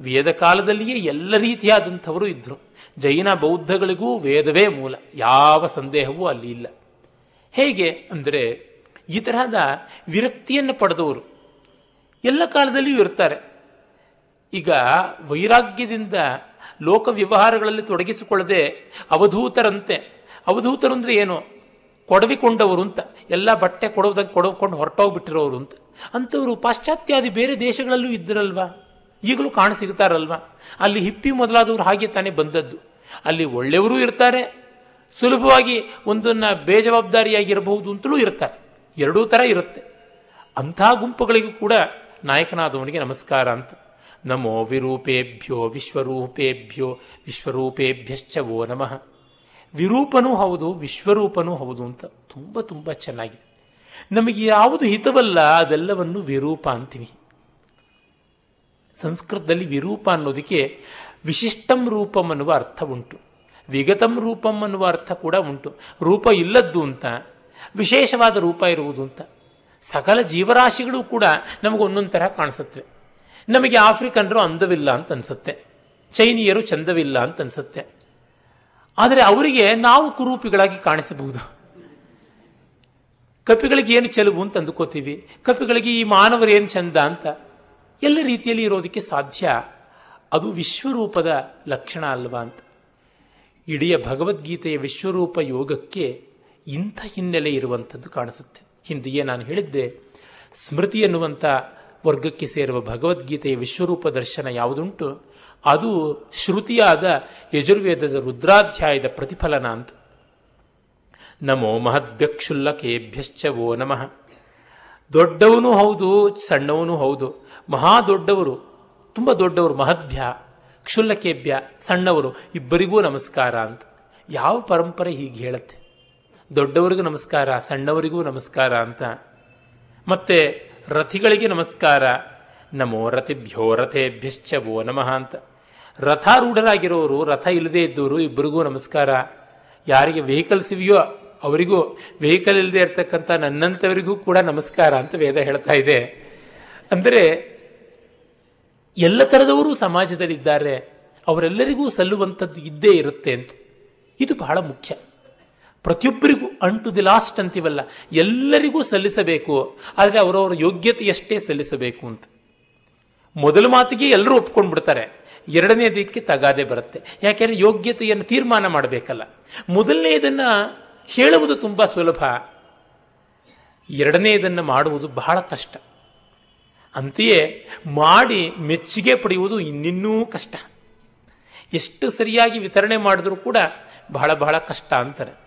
Speaker 1: ವೇದ ಕಾಲದಲ್ಲಿಯೇ ಎಲ್ಲ ರೀತಿಯಾದಂಥವರು ಇದ್ದರು ಜೈನ ಬೌದ್ಧಗಳಿಗೂ ವೇದವೇ ಮೂಲ. ಯಾವ ಸಂದೇಹವೂ ಅಲ್ಲಿ ಇಲ್ಲ. ಹೇಗೆ ಅಂದರೆ ಈ ತರಹದ ವಿರಕ್ತಿಯನ್ನು ಪಡೆದವರು ಎಲ್ಲ ಕಾಲದಲ್ಲಿಯೂ ಇರ್ತಾರೆ. ಈಗ ವೈರಾಗ್ಯದಿಂದ ಲೋಕ ವ್ಯವಹಾರಗಳಲ್ಲಿ ತೊಡಗಿಸಿಕೊಳ್ಳದೆ ಅವಧೂತರಂತೆ. ಅವಧೂತರು ಅಂದರೆ ಏನು? ಕೊಡವಿಕೊಂಡವರು ಅಂತ. ಎಲ್ಲ ಬಟ್ಟೆ ಕೊಡೋದಕ್ಕೆ ಕೊಡಕೊಂಡು ಹೊರಟೋಗ್ಬಿಟ್ಟಿರೋರು ಅಂತ. ಅಂಥವರು ಪಾಶ್ಚಾತ್ಯಾದಿ ಬೇರೆ ದೇಶಗಳಲ್ಲೂ ಇದ್ದರಲ್ವಾ ಈಗಲೂ ಕಾಣ ಕಾಣಸಿಗ್ತಾರಲ್ವಾ ಅಲ್ಲಿ ಹಿಪ್ಪಿ ಮೊದಲಾದವರು ಹಾಗೆ ತಾನೇ ಬಂದದ್ದು. ಅಲ್ಲಿ ಒಳ್ಳೆಯವರೂ ಇರ್ತಾರೆ. ಸುಲಭವಾಗಿ ಒಂದನ್ನು ಬೇಜವಾಬ್ದಾರಿಯಾಗಿರಬಹುದು ಅಂತಲೂ ಇರ್ತಾರೆ. ಎರಡೂ ಥರ ಇರುತ್ತೆ. ಅಂಥ ಗುಂಪುಗಳಿಗೂ ಕೂಡ ನಾಯಕನಾದವನಿಗೆ ನಮಸ್ಕಾರ ಅಂತ. ನಮೋ ವಿರೂಪೇಭ್ಯೋ ವಿಶ್ವರೂಪೇಭ್ಯೋ ವಿಶ್ವರೂಪೇಭ್ಯಶ್ಚ ಓ ನಮಃ ವಿರೂಪನೂ ಹೌದು, ವಿಶ್ವರೂಪನೂ ಹೌದು ಅಂತ ತುಂಬ ತುಂಬ ಚೆನ್ನಾಗಿದೆ. ನಮಗೆ ಯಾವುದು ಹಿತವಲ್ಲ, ಅದೆಲ್ಲವನ್ನು ವಿರೂಪ ಅಂತೀವಿ. ಸಂಸ್ಕೃತದಲ್ಲಿ ವಿರೂಪ ಅನ್ನೋದಕ್ಕೆ ವಿಶಿಷ್ಟಂ ರೂಪಂ ಅನ್ನುವ ಅರ್ಥ ಉಂಟು. ವಿಗತಂ ರೂಪಂ ಅನ್ನುವ ಅರ್ಥ ಕೂಡ ಉಂಟು. ರೂಪ ಇಲ್ಲದ್ದು ಅಂತ, ವಿಶೇಷವಾದ ರೂಪ ಇರುವುದು ಅಂತ. ಸಕಲ ಜೀವರಾಶಿಗಳು ಕೂಡ ನಮಗೊಂದೊಂದು ತರಹ ಕಾಣಿಸುತ್ತವೆ. ನಮಗೆ ಆಫ್ರಿಕನ್ರು ಅಂದವಿಲ್ಲ ಅಂತ ಅನ್ಸುತ್ತೆ. ಚೈನೀಯರು ಚಂದವಿಲ್ಲ ಅಂತ ಅನ್ಸುತ್ತೆ. ಆದರೆ ಅವರಿಗೆ ನಾವು ಕುರೂಪಿಗಳಾಗಿ ಕಾಣಿಸಬಹುದು. ಕಪಿಗಳಿಗೆ ಏನು ಚೆಲುವು ಅಂತ ಅಂದುಕೋತೀವಿ. ಕಪಿಗಳಿಗೆ ಈ ಮಾನವರೇನು ಚಂದ ಅಂತ ಎಲ್ಲ ರೀತಿಯಲ್ಲಿ ಇರೋದಕ್ಕೆ ಸಾಧ್ಯ. ಅದು ವಿಶ್ವರೂಪದ ಲಕ್ಷಣ ಅಲ್ವಾ ಅಂತ. ಇಡೀ ಭಗವದ್ಗೀತೆಯ ವಿಶ್ವರೂಪ ಯೋಗಕ್ಕೆ ಇಂಥ ಹಿನ್ನೆಲೆ ಇರುವಂಥದ್ದು ಕಾಣಿಸುತ್ತೆ. ಹಿಂದೆಯೇ ನಾನು ಹೇಳಿದ್ದೆ, ಸ್ಮೃತಿ ಎನ್ನುವಂಥ ವರ್ಗಕ್ಕೆ ಸೇರುವ ಭಗವದ್ಗೀತೆಯ ವಿಶ್ವರೂಪ ದರ್ಶನ ಯಾವುದುಂಟು? ಅದು ಶ್ರುತಿಯಾದ ಯಜುರ್ವೇದದ ರುದ್ರಾಧ್ಯಾಯದ ಪ್ರತಿಫಲನ ಅಂತ. ನಮೋ ಮಹದ್ಯಕ್ಷುಲ್ಲಕೇಭ್ಯಶ್ಚ ವೋ ನಮಃ. ದೊಡ್ಡವನು ಹೌದು, ಸಣ್ಣವನು ಹೌದು. ಮಹಾ ದೊಡ್ಡವರು, ತುಂಬ ದೊಡ್ಡವರು ಮಹದ್ಭ್ಯ, ಕ್ಷುಲ್ಲಕೇಭ್ಯ, ಸಣ್ಣವರು, ಇಬ್ಬರಿಗೂ ನಮಸ್ಕಾರ ಅಂತ. ಯಾವ ಪರಂಪರೆ ಹೀಗೆ ಹೇಳುತ್ತೆ? ದೊಡ್ಡವರಿಗೂ ನಮಸ್ಕಾರ, ಸಣ್ಣವರಿಗೂ ನಮಸ್ಕಾರ ಅಂತ. ಮತ್ತೆ ರಥಿಗಳಿಗೆ ನಮಸ್ಕಾರ. ನಮೋ ರಥಿಭ್ಯೋ ಓ ನಮಃ ಅಂತ. ರಥಾರೂಢರಾಗಿರೋರು, ರಥ ಇಲ್ಲದೆ ಇದ್ದವರು ಇಬ್ಬರಿಗೂ ನಮಸ್ಕಾರ. ಯಾರಿಗೆ ವೆಹಿಕಲ್ಸ್ ಇವೆಯೋ ಅವರಿಗೂ ವೆಹಿಕಲ್ ಇಲ್ಲದೆ ಇರ್ತಕ್ಕಂಥ ನನ್ನಂಥವರಿಗೂ ಕೂಡ ನಮಸ್ಕಾರ ಅಂತ ವೇದ ಹೇಳ್ತಾ ಇದೆ. ಅಂದರೆ, ಎಲ್ಲ ಥರದವರು ಸಮಾಜದಲ್ಲಿದ್ದಾರೆ. ಅವರೆಲ್ಲರಿಗೂ ಸಲ್ಲುವಂಥದ್ದು ಇದ್ದೇ ಇರುತ್ತೆ ಅಂತ. ಇದು ಬಹಳ ಮುಖ್ಯ. ಪ್ರತಿಯೊಬ್ಬರಿಗೂ ಅನ್ ಟು ದಿ ಲಾಸ್ಟ್ ಅಂತೀವಲ್ಲ, ಎಲ್ಲರಿಗೂ ಸಲ್ಲಿಸಬೇಕು. ಆದರೆ ಅವರವರ ಯೋಗ್ಯತೆಯಷ್ಟೇ ಸಲ್ಲಿಸಬೇಕು ಅಂತ. ಮೊದಲ ಮಾತಿಗೆ ಎಲ್ಲರೂ ಒಪ್ಕೊಂಡು ಬಿಡ್ತಾರೆ ಎರಡನೇದಕ್ಕೆ ತಗಾದೆ ಬರುತ್ತೆ. ಯಾಕೆಂದರೆ ಯೋಗ್ಯತೆಯನ್ನು ತೀರ್ಮಾನ ಮಾಡಬೇಕಲ್ಲ. ಮೊದಲನೇದನ್ನ ಹೇಳುವುದು ತುಂಬ ಸುಲಭ. ಎರಡನೇದನ್ನು ಮಾಡುವುದು ಬಹಳ ಕಷ್ಟ. ಅಂತೆಯೇ ಮಾಡಿ ಮೆಚ್ಚುಗೆ ಪಡೆಯುವುದು ಇನ್ನಿನ್ನೂ ಕಷ್ಟ. ಎಷ್ಟು ಸರಿಯಾಗಿ ವಿತರಣೆ ಮಾಡಿದ್ರೂ ಕೂಡ ಬಹಳ ಬಹಳ ಕಷ್ಟ ಅಂತಾರೆ.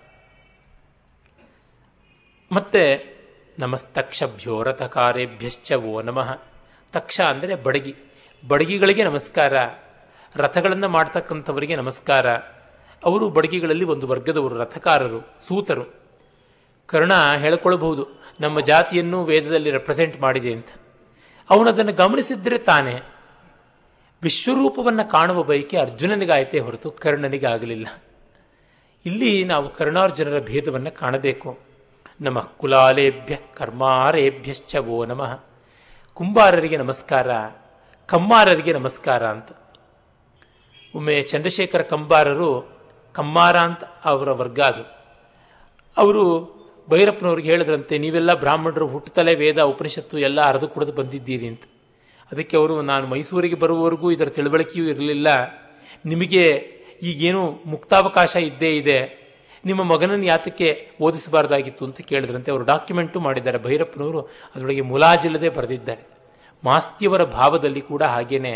Speaker 1: ಮತ್ತೆ ನಮಸ್ತಕ್ಷಭ್ಯೋ ರಥಕಾರೇಭ್ಯಶ್ಚ ಓ ನಮಃ. ತಕ್ಷ ಅಂದರೆ ಬಡಗಿ. ಬಡಗಿಗಳಿಗೆ ನಮಸ್ಕಾರ. ರಥಗಳನ್ನು ಮಾಡ್ತಕ್ಕಂಥವರಿಗೆ ನಮಸ್ಕಾರ. ಅವರು ಬಡಗಿಗಳಲ್ಲಿ ಒಂದು ವರ್ಗದವರು, ರಥಕಾರರು, ಸೂತರು. ಕರ್ಣ ಹೇಳ್ಕೊಳ್ಬಹುದು, ನಮ್ಮ ಜಾತಿಯನ್ನು ವೇದದಲ್ಲಿ ರೆಪ್ರೆಸೆಂಟ್ ಮಾಡಿದೆ ಅಂತ. ಅವನದನ್ನು ಗಮನಿಸಿದ್ರೆ ತಾನೇ. ವಿಶ್ವರೂಪವನ್ನು ಕಾಣುವ ಬಯಕೆ ಅರ್ಜುನನಿಗಾಯಿತೇ ಹೊರತು ಕರ್ಣನಿಗಾಗಲಿಲ್ಲ. ಇಲ್ಲಿ ನಾವು ಕರ್ಣಾರ್ಜುನರ ಭೇದವನ್ನು ಕಾಣಬೇಕು. ನಮಃ ಕುಲಾಲೇಭ್ಯ ಕರ್ಮಾರೇಭ್ಯಶ್ಚ ಓ ನಮಃ. ಕುಂಬಾರರಿಗೆ ನಮಸ್ಕಾರ, ಕಮ್ಮಾರರಿಗೆ ನಮಸ್ಕಾರ ಅಂತ. ಒಮ್ಮೆ ಚಂದ್ರಶೇಖರ ಕಂಬಾರರು ಕಮ್ಮಾರ ಅಂತ ಅವರ ವರ್ಗ ಅದು. ಅವರು ಭೈರಪ್ಪನವ್ರಿಗೆ ಹೇಳಿದ್ರಂತೆ, ನೀವೆಲ್ಲ ಬ್ರಾಹ್ಮಣರು ಹುಟ್ಟುತ್ತಲೇ ವೇದ, ಉಪನಿಷತ್ತು ಎಲ್ಲ ಅರ್ದು ಕುಡಿದು ಬಂದಿದ್ದೀರಿ ಅಂತ. ಅದಕ್ಕೆ ಅವರು, ನಾನು ಮೈಸೂರಿಗೆ ಬರುವವರೆಗೂ ಇದರ ತಿಳುವಳಿಕೆಯೂ ಇರಲಿಲ್ಲ. ನಿಮಗೆ ಈಗೇನು ಮುಕ್ತಾವಕಾಶ ಇದ್ದೇ ಇದೆ. ನಿಮ್ಮ ಮಗನನ್ನು ಯಾತಕ್ಕೆ ಓದಿಸಬಾರ್ದಾಗಿತ್ತು ಅಂತ ಕೇಳಿದ್ರಂತೆ, ಅವರು ಡಾಕ್ಯುಮೆಂಟು ಮಾಡಿದ್ದಾರೆ. ಭೈರಪ್ಪನವರು ಅದರೊಳಗೆ ಮುಲಾಜಿಲ್ಲದೆ ಬರೆದಿದ್ದಾರೆ. ಮಾಸ್ತಿಯವರ ಭಾವದಲ್ಲಿ ಕೂಡ ಹಾಗೇನೆ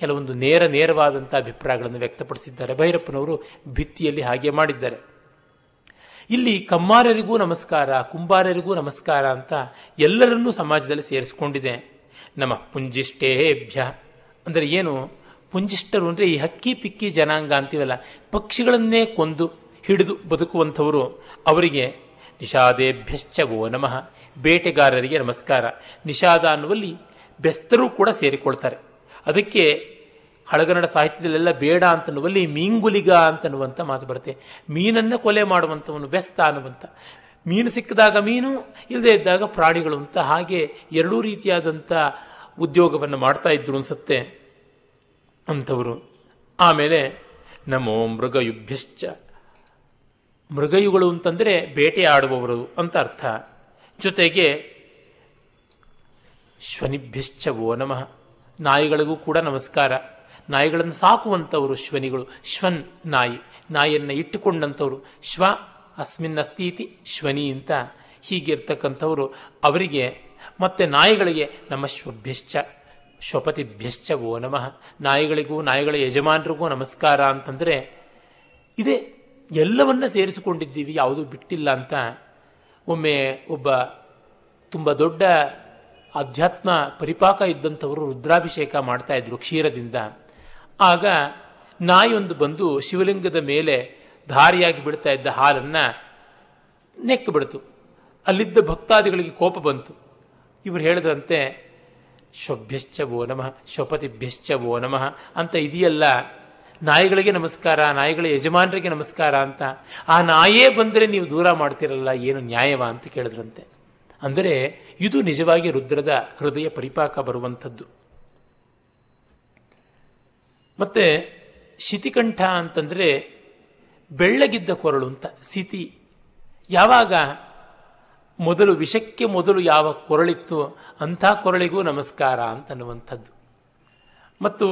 Speaker 1: ಕೆಲವೊಂದು ನೇರ ನೇರವಾದಂಥ ಅಭಿಪ್ರಾಯಗಳನ್ನು ವ್ಯಕ್ತಪಡಿಸಿದ್ದಾರೆ. ಭೈರಪ್ಪನವರು ಭಿತ್ತಿಯಲ್ಲಿ ಹಾಗೆ ಮಾಡಿದ್ದಾರೆ. ಇಲ್ಲಿ ಕಮ್ಮಾರರಿಗೂ ನಮಸ್ಕಾರ, ಕುಂಬಾರರಿಗೂ ನಮಸ್ಕಾರ ಅಂತ ಎಲ್ಲರನ್ನೂ ಸಮಾಜದಲ್ಲಿ ಸೇರಿಸಿಕೊಂಡಿದೆ. ನಮ್ಮ ಪುಂಜಿಷ್ಟೇಭ್ಯ ಅಂದರೆ ಏನು? ಪುಂಜಿಷ್ಟರು ಅಂದರೆ ಈ ಹಕ್ಕಿ ಪಿಕ್ಕಿ ಜನಾಂಗ ಅಂತೀವಲ್ಲ, ಪಕ್ಷಿಗಳನ್ನೇ ಕೊಂದು ಹಿಡಿದು ಬದುಕುವಂಥವರು ಅವರಿಗೆ ನಿಷಾದೇಭ್ಯಶ್ಚ ಗೋ ನಮಃ. ಬೇಟೆಗಾರರಿಗೆ ನಮಸ್ಕಾರ. ನಿಷಾದ ಅನ್ನುವಲ್ಲಿ ಬೆಸ್ತರೂ ಕೂಡ ಸೇರಿಕೊಳ್ತಾರೆ. ಅದಕ್ಕೆ ಹಳಗನ್ನಡ ಸಾಹಿತ್ಯದಲ್ಲೆಲ್ಲ ಬೇಡ ಅಂತನ್ನುವಲ್ಲಿ ಮೀಂಗುಲಿಗ ಅಂತನ್ನುವಂಥ ಮಾತು ಬರುತ್ತೆ. ಮೀನನ್ನು ಕೊಲೆ ಮಾಡುವಂಥವನು ಬೆಸ್ತ ಅನ್ನುವಂಥ. ಮೀನು ಸಿಕ್ಕಿದಾಗ ಮೀನು ಇಲ್ಲದೇ ಇದ್ದಾಗ ಪ್ರಾಣಿಗಳು ಅಂತ ಹಾಗೆ ಎರಡೂ ರೀತಿಯಾದಂಥ ಉದ್ಯೋಗವನ್ನು ಮಾಡ್ತಾ ಇದ್ರು ಅನ್ಸುತ್ತೆ ಅಂಥವರು ಆಮೇಲೆ ನಮೋ ಮೃಗಯುಭ್ಯಶ್ಚ ಮೃಗಯುಗಳು ಅಂತಂದರೆ ಬೇಟೆ ಆಡುವವರು ಅಂತ ಅರ್ಥ. ಜೊತೆಗೆ ಶ್ವನಿಭ್ಯಶ್ಚ ಓ ನಮಃ. ನಾಯಿಗಳಿಗೂ ಕೂಡ ನಮಸ್ಕಾರ. ನಾಯಿಗಳನ್ನು ಸಾಕುವಂಥವರು ಶ್ವನಿಗಳು. ಶ್ವನ್ ನಾಯಿ. ನಾಯಿಯನ್ನು ಇಟ್ಟುಕೊಂಡಂಥವರು. ಶ್ವ ಅಸ್ಮಿನ್ ಅಸ್ತೀತಿ ಶ್ವನಿ ಅಂತ ಹೀಗಿರ್ತಕ್ಕಂಥವರು ಅವರಿಗೆ. ಮತ್ತೆ ನಾಯಿಗಳಿಗೆ ನಮ್ಮ ಶ್ವಭ್ಯಶ್ಚ, ಶ್ವಪತಿಭ್ಯಶ್ಚ ಓ ನಮಃ. ನಾಯಿಗಳಿಗೂ, ನಾಯಿಗಳ ಯಜಮಾನರಿಗೂ ನಮಸ್ಕಾರ ಅಂತಂದರೆ ಇದೇ ಎಲ್ಲವನ್ನ ಸೇರಿಸಿಕೊಂಡಿದ್ದೀವಿ, ಯಾವುದೂ ಬಿಟ್ಟಿಲ್ಲ ಅಂತ ಒಮ್ಮೆ ಒಬ್ಬ ತುಂಬ ದೊಡ್ಡ ಅಧ್ಯಾತ್ಮ ಪರಿಪಾಕ ಇದ್ದಂಥವರು ರುದ್ರಾಭಿಷೇಕ ಮಾಡ್ತಾ ಇದ್ರು ಕ್ಷೀರದಿಂದ. ಆಗ ನಾಯಿಯೊಂದು ಬಂದು ಶಿವಲಿಂಗದ ಮೇಲೆ ಧಾರಿಯಾಗಿ ಬಿಡ್ತಾ ಇದ್ದ ಹಾಲನ್ನು ನೆಕ್ಕ ಬಿಡ್ತು. ಅಲ್ಲಿದ್ದ ಭಕ್ತಾದಿಗಳಿಗೆ ಕೋಪ ಬಂತು. ಇವರು ಹೇಳಿದ್ರಂತೆ, ಶೊಭ್ಯಶ್ಚ ವೋ ನಮಃ, ಶೋಪತಿಭ್ಯಶ್ಚ ವೋ ನಮಃ ಅಂತ ಇದೆಯಲ್ಲ ನಾಯಿಗಳಿಗೆ ನಮಸ್ಕಾರ, ನಾಯಿಗಳ ಯಜಮಾನರಿಗೆ ನಮಸ್ಕಾರ ಅಂತ. ಆ ನಾಯೇ ಬಂದರೆ ನೀವು ದೂರ ಮಾಡ್ತಿರಲ್ಲ, ಏನು ನ್ಯಾಯವ ಅಂತ ಕೇಳಿದ್ರಂತೆ. ಅಂದರೆ ಇದು ನಿಜವಾಗಿ ರುದ್ರದ ಹೃದಯ ಪರಿಪಾಕ ಬರುವಂಥದ್ದು. ಮತ್ತೆ ಶಿತಿಕಂಠ ಅಂತಂದರೆ ಬೆಳ್ಳಗಿದ್ದ ಕೊರಳು ಅಂತ, ಸಿತಿ. ಯಾವಾಗ? ಮೊದಲು ವಿಷಕ್ಕೆ ಮೊದಲು ಯಾವ ಕೊರಳಿತ್ತು ಅಂಥ ಕೊರಳಿಗೂ ನಮಸ್ಕಾರ ಅಂತನ್ನುವಂಥದ್ದು ಮತ್ತು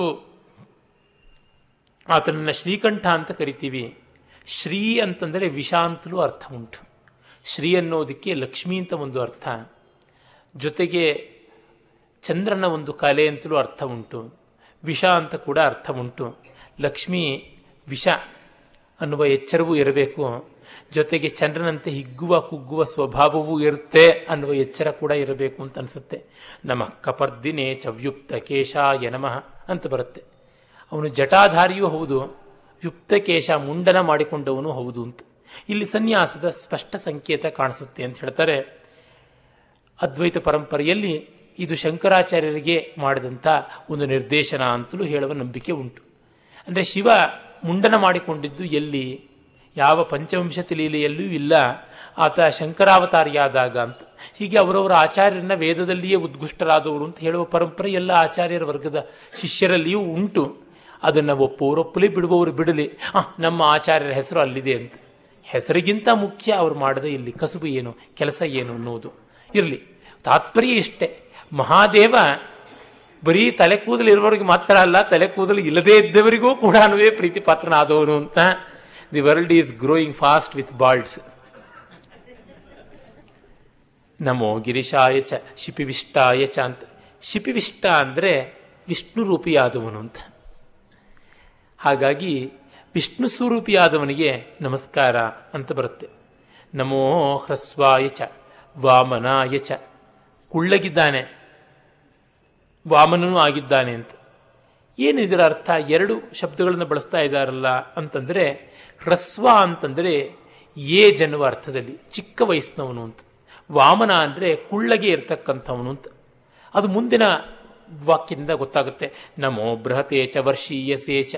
Speaker 1: ಆತನನ್ನು ಶ್ರೀಕಂಠ ಅಂತ ಕರಿತೀವಿ. ಶ್ರೀ ಅಂತಂದರೆ ವಿಷ ಅಂತಲೂ ಅರ್ಥ ಉಂಟು. ಶ್ರೀ ಅನ್ನೋದಕ್ಕೆ ಲಕ್ಷ್ಮಿ ಅಂತ ಒಂದು ಅರ್ಥ. ಜೊತೆಗೆ ಚಂದ್ರನ ಒಂದು ಕಲೆ ಅಂತಲೂ ಅರ್ಥ ಉಂಟು. ವಿಷ ಅಂತ ಕೂಡ ಅರ್ಥ ಉಂಟು. ಲಕ್ಷ್ಮಿ ವಿಷ ಅನ್ನುವ ಎಚ್ಚರವೂ ಇರಬೇಕು. ಜೊತೆಗೆ ಚಂದ್ರನಂತೆ ಹಿಗ್ಗುವ ಕುಗ್ಗುವ ಸ್ವಭಾವವೂ ಇರುತ್ತೆ ಅನ್ನುವ ಎಚ್ಚರ ಕೂಡ ಇರಬೇಕು ಅಂತ ಅನಿಸುತ್ತೆ. ನಮಃ ಕಪರ್ದಿನೇ ಚವ್ಯುಕ್ತ ಕೇಶಾಯ ನಮಃ ಅಂತ ಬರುತ್ತೆ. ಅವನು ಜಟಾಧಾರಿಯೂ ಹೌದು, ಯುಕ್ತಕೇಶ ಮುಂಡನ ಮಾಡಿಕೊಂಡವನು ಹೌದು ಅಂತ. ಇಲ್ಲಿ ಸನ್ಯಾಸದ ಸ್ಪಷ್ಟ ಸಂಕೇತ ಕಾಣಿಸುತ್ತೆ ಅಂತ ಹೇಳ್ತಾರೆ. ಅದ್ವೈತ ಪರಂಪರೆಯಲ್ಲಿ ಇದು ಶಂಕರಾಚಾರ್ಯರಿಗೆ ಮಾಡಿದಂಥ ಒಂದು ನಿರ್ದೇಶನ ಅಂತಲೂ ಹೇಳುವ ನಂಬಿಕೆ ಉಂಟು. ಅಂದರೆ ಶಿವ ಮುಂಡನ ಮಾಡಿಕೊಂಡಿದ್ದು ಎಲ್ಲಿ? ಯಾವ ಪಂಚವಂಶ ಲೀಲೆಯಲ್ಲೂ ಇಲ್ಲ. ಆತ ಶಂಕರಾವತಾರಿಯಾದಾಗ ಅಂತ. ಹೀಗೆ ಅವರವರ ಆಚಾರ್ಯರನ್ನ ವೇದದಲ್ಲಿಯೇ ಉದ್ಗುಷ್ಟರಾದವರು ಅಂತ ಹೇಳುವ ಪರಂಪರೆ ಎಲ್ಲ ಆಚಾರ್ಯರ ವರ್ಗದ ಶಿಷ್ಯರಲ್ಲಿಯೂ ಉಂಟು. ಅದನ್ನು ಒಪ್ಪುವರು ಒಪ್ಪಲಿ ಬಿಡುವವರು ಬಿಡಲಿ. ಆ, ನಮ್ಮ ಆಚಾರ್ಯರ ಹೆಸರು ಅಲ್ಲಿದೆ ಅಂತ. ಹೆಸರಿಗಿಂತ ಮುಖ್ಯ ಅವರು ಮಾಡದೆ ಇಲ್ಲಿ ಕಸುಬು ಏನು, ಕೆಲಸ ಏನು ಅನ್ನೋದು. ಇರಲಿ, ತಾತ್ಪರ್ಯ ಇಷ್ಟೇ. ಮಹಾದೇವ ಬರೀ ತಲೆ ಕೂದಲು ಇರುವವರಿಗೆ ಮಾತ್ರ ಅಲ್ಲ, ತಲೆ ಕೂದಲು ಇಲ್ಲದೇ ಇದ್ದವರಿಗೂ ಕೂಡ ಪ್ರೀತಿ ಪಾತ್ರನಾದವನು ಅಂತ. The world is growing fast with ಬಾಲ್ಡ್ಸ್ ನಮೋ ಗಿರಿಶಾಯ ಚ, ಶಿಪಿವಿಷ್ಟಾಯ ಚ ಅಂತ. ಶಿಪಿವಿಷ್ಟ ಅಂದರೆ ವಿಷ್ಣು ರೂಪಿಯಾದವನು ಅಂತ. ಹಾಗಾಗಿ ವಿಷ್ಣು ಸ್ವರೂಪಿಯಾದವನಿಗೆ ನಮಸ್ಕಾರ ಅಂತ ಬರುತ್ತೆ. ನಮೋ ಹ್ರಸ್ವಾಯ ಚ, ವಾಮನಾಯ ಚ. ಕುಳ್ಳಗಿದ್ದಾನೆ. ವಾಮನನೂ ಆಗಿದ್ದಾನೆ ಅಂತ. ಏನು ಇದರ ಅರ್ಥ? ಎರಡು ಶಬ್ದಗಳನ್ನು ಬಳಸ್ತಾ ಇದ್ದಾರಲ್ಲ ಅಂತಂದರೆ ಹ್ರಸ್ವ ಅಂತಂದರೆ ಏ ಅನ್ನುವ ಅರ್ಥದಲ್ಲಿ, ಚಿಕ್ಕ ವಯಸ್ಸಿನವನು ಅಂತ. ವಾಮನ ಅಂದರೆ ಕುಳ್ಳಗೆ ಇರತಕ್ಕಂಥವನು ಅಂತ. ಅದು ಮುಂದಿನ ವಾಕ್ಯದಿಂದ ಗೊತ್ತಾಗುತ್ತೆ. ನಮೋ ಬೃಹತೆ ಚ ವರ್ಷೀಯಸೇ ಚ.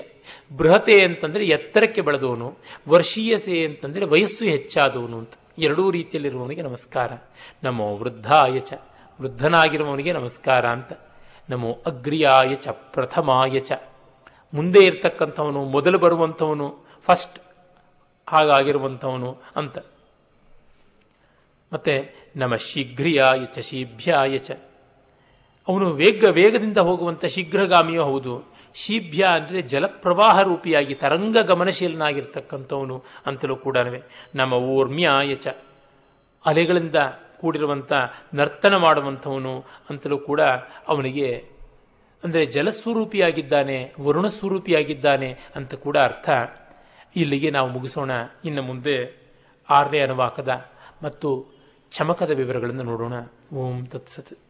Speaker 1: ಬೃಹತೆ ಅಂತಂದರೆ ಎತ್ತರಕ್ಕೆ ಬೆಳೆದವನು ವರ್ಷೀಯಸೆ ಅಂತಂದರೆ ವಯಸ್ಸು ಹೆಚ್ಚಾದವನು ಅಂತ. ಎರಡೂ ರೀತಿಯಲ್ಲಿರುವವನಿಗೆ ನಮಸ್ಕಾರ. ನಮೋ ವೃದ್ಧಾಯ ಚ. ವೃದ್ಧನಾಗಿರುವವನಿಗೆ ನಮಸ್ಕಾರ ಅಂತ. ನಮೋ ಅಗ್ರಿಯಾಯ ಚ. ಪ್ರಥಮಾಯ ಚ. ಮುಂದೆ ಇರ್ತಕ್ಕಂಥವನು, ಮೊದಲು ಬರುವಂಥವನು ಫಸ್ಟ್ ಹಾಗಾಗಿರುವಂಥವನು ಅಂತ. ಮತ್ತೆ ನಮ ಶೀಘ್ರಿಯಾಯ ಚ, ಶೀಭ್ಯಾಯ ಚ. ಅವನು ವೇಗ, ವೇಗದಿಂದ ಹೋಗುವಂಥ ಶೀಘ್ರಗಾಮಿಯೂ ಹೌದು. ಶೀಭ್ಯ ಅಂದರೆ ಜಲಪ್ರವಾಹ ರೂಪಿಯಾಗಿ ತರಂಗ ಗಮನಶೀಲನಾಗಿರ್ತಕ್ಕಂಥವನು ಅಂತಲೂ ಕೂಡ ನಮ್ಮ ಊರ್ಮ್ಯಾಯಚ ಅಲೆಗಳಿಂದ ಕೂಡಿರುವಂಥ ನರ್ತನ ಮಾಡುವಂಥವನು ಅಂತಲೂ ಕೂಡ ಅವನಿಗೆ ಅಂದರೆ ಜಲಸ್ವರೂಪಿಯಾಗಿದ್ದಾನೆ ವರುಣ ಸ್ವರೂಪಿಯಾಗಿದ್ದಾನೆ ಅಂತ ಕೂಡ ಅರ್ಥ. ಇಲ್ಲಿಗೆ ನಾವು ಮುಗಿಸೋಣ. ಇನ್ನು ಮುಂದೆ ಆರನೇ ಅನುವಾಕದ ಮತ್ತು ಚಮಕದ ವಿವರಗಳನ್ನು ನೋಡೋಣ. ಓಂ ತತ್ಸತ್.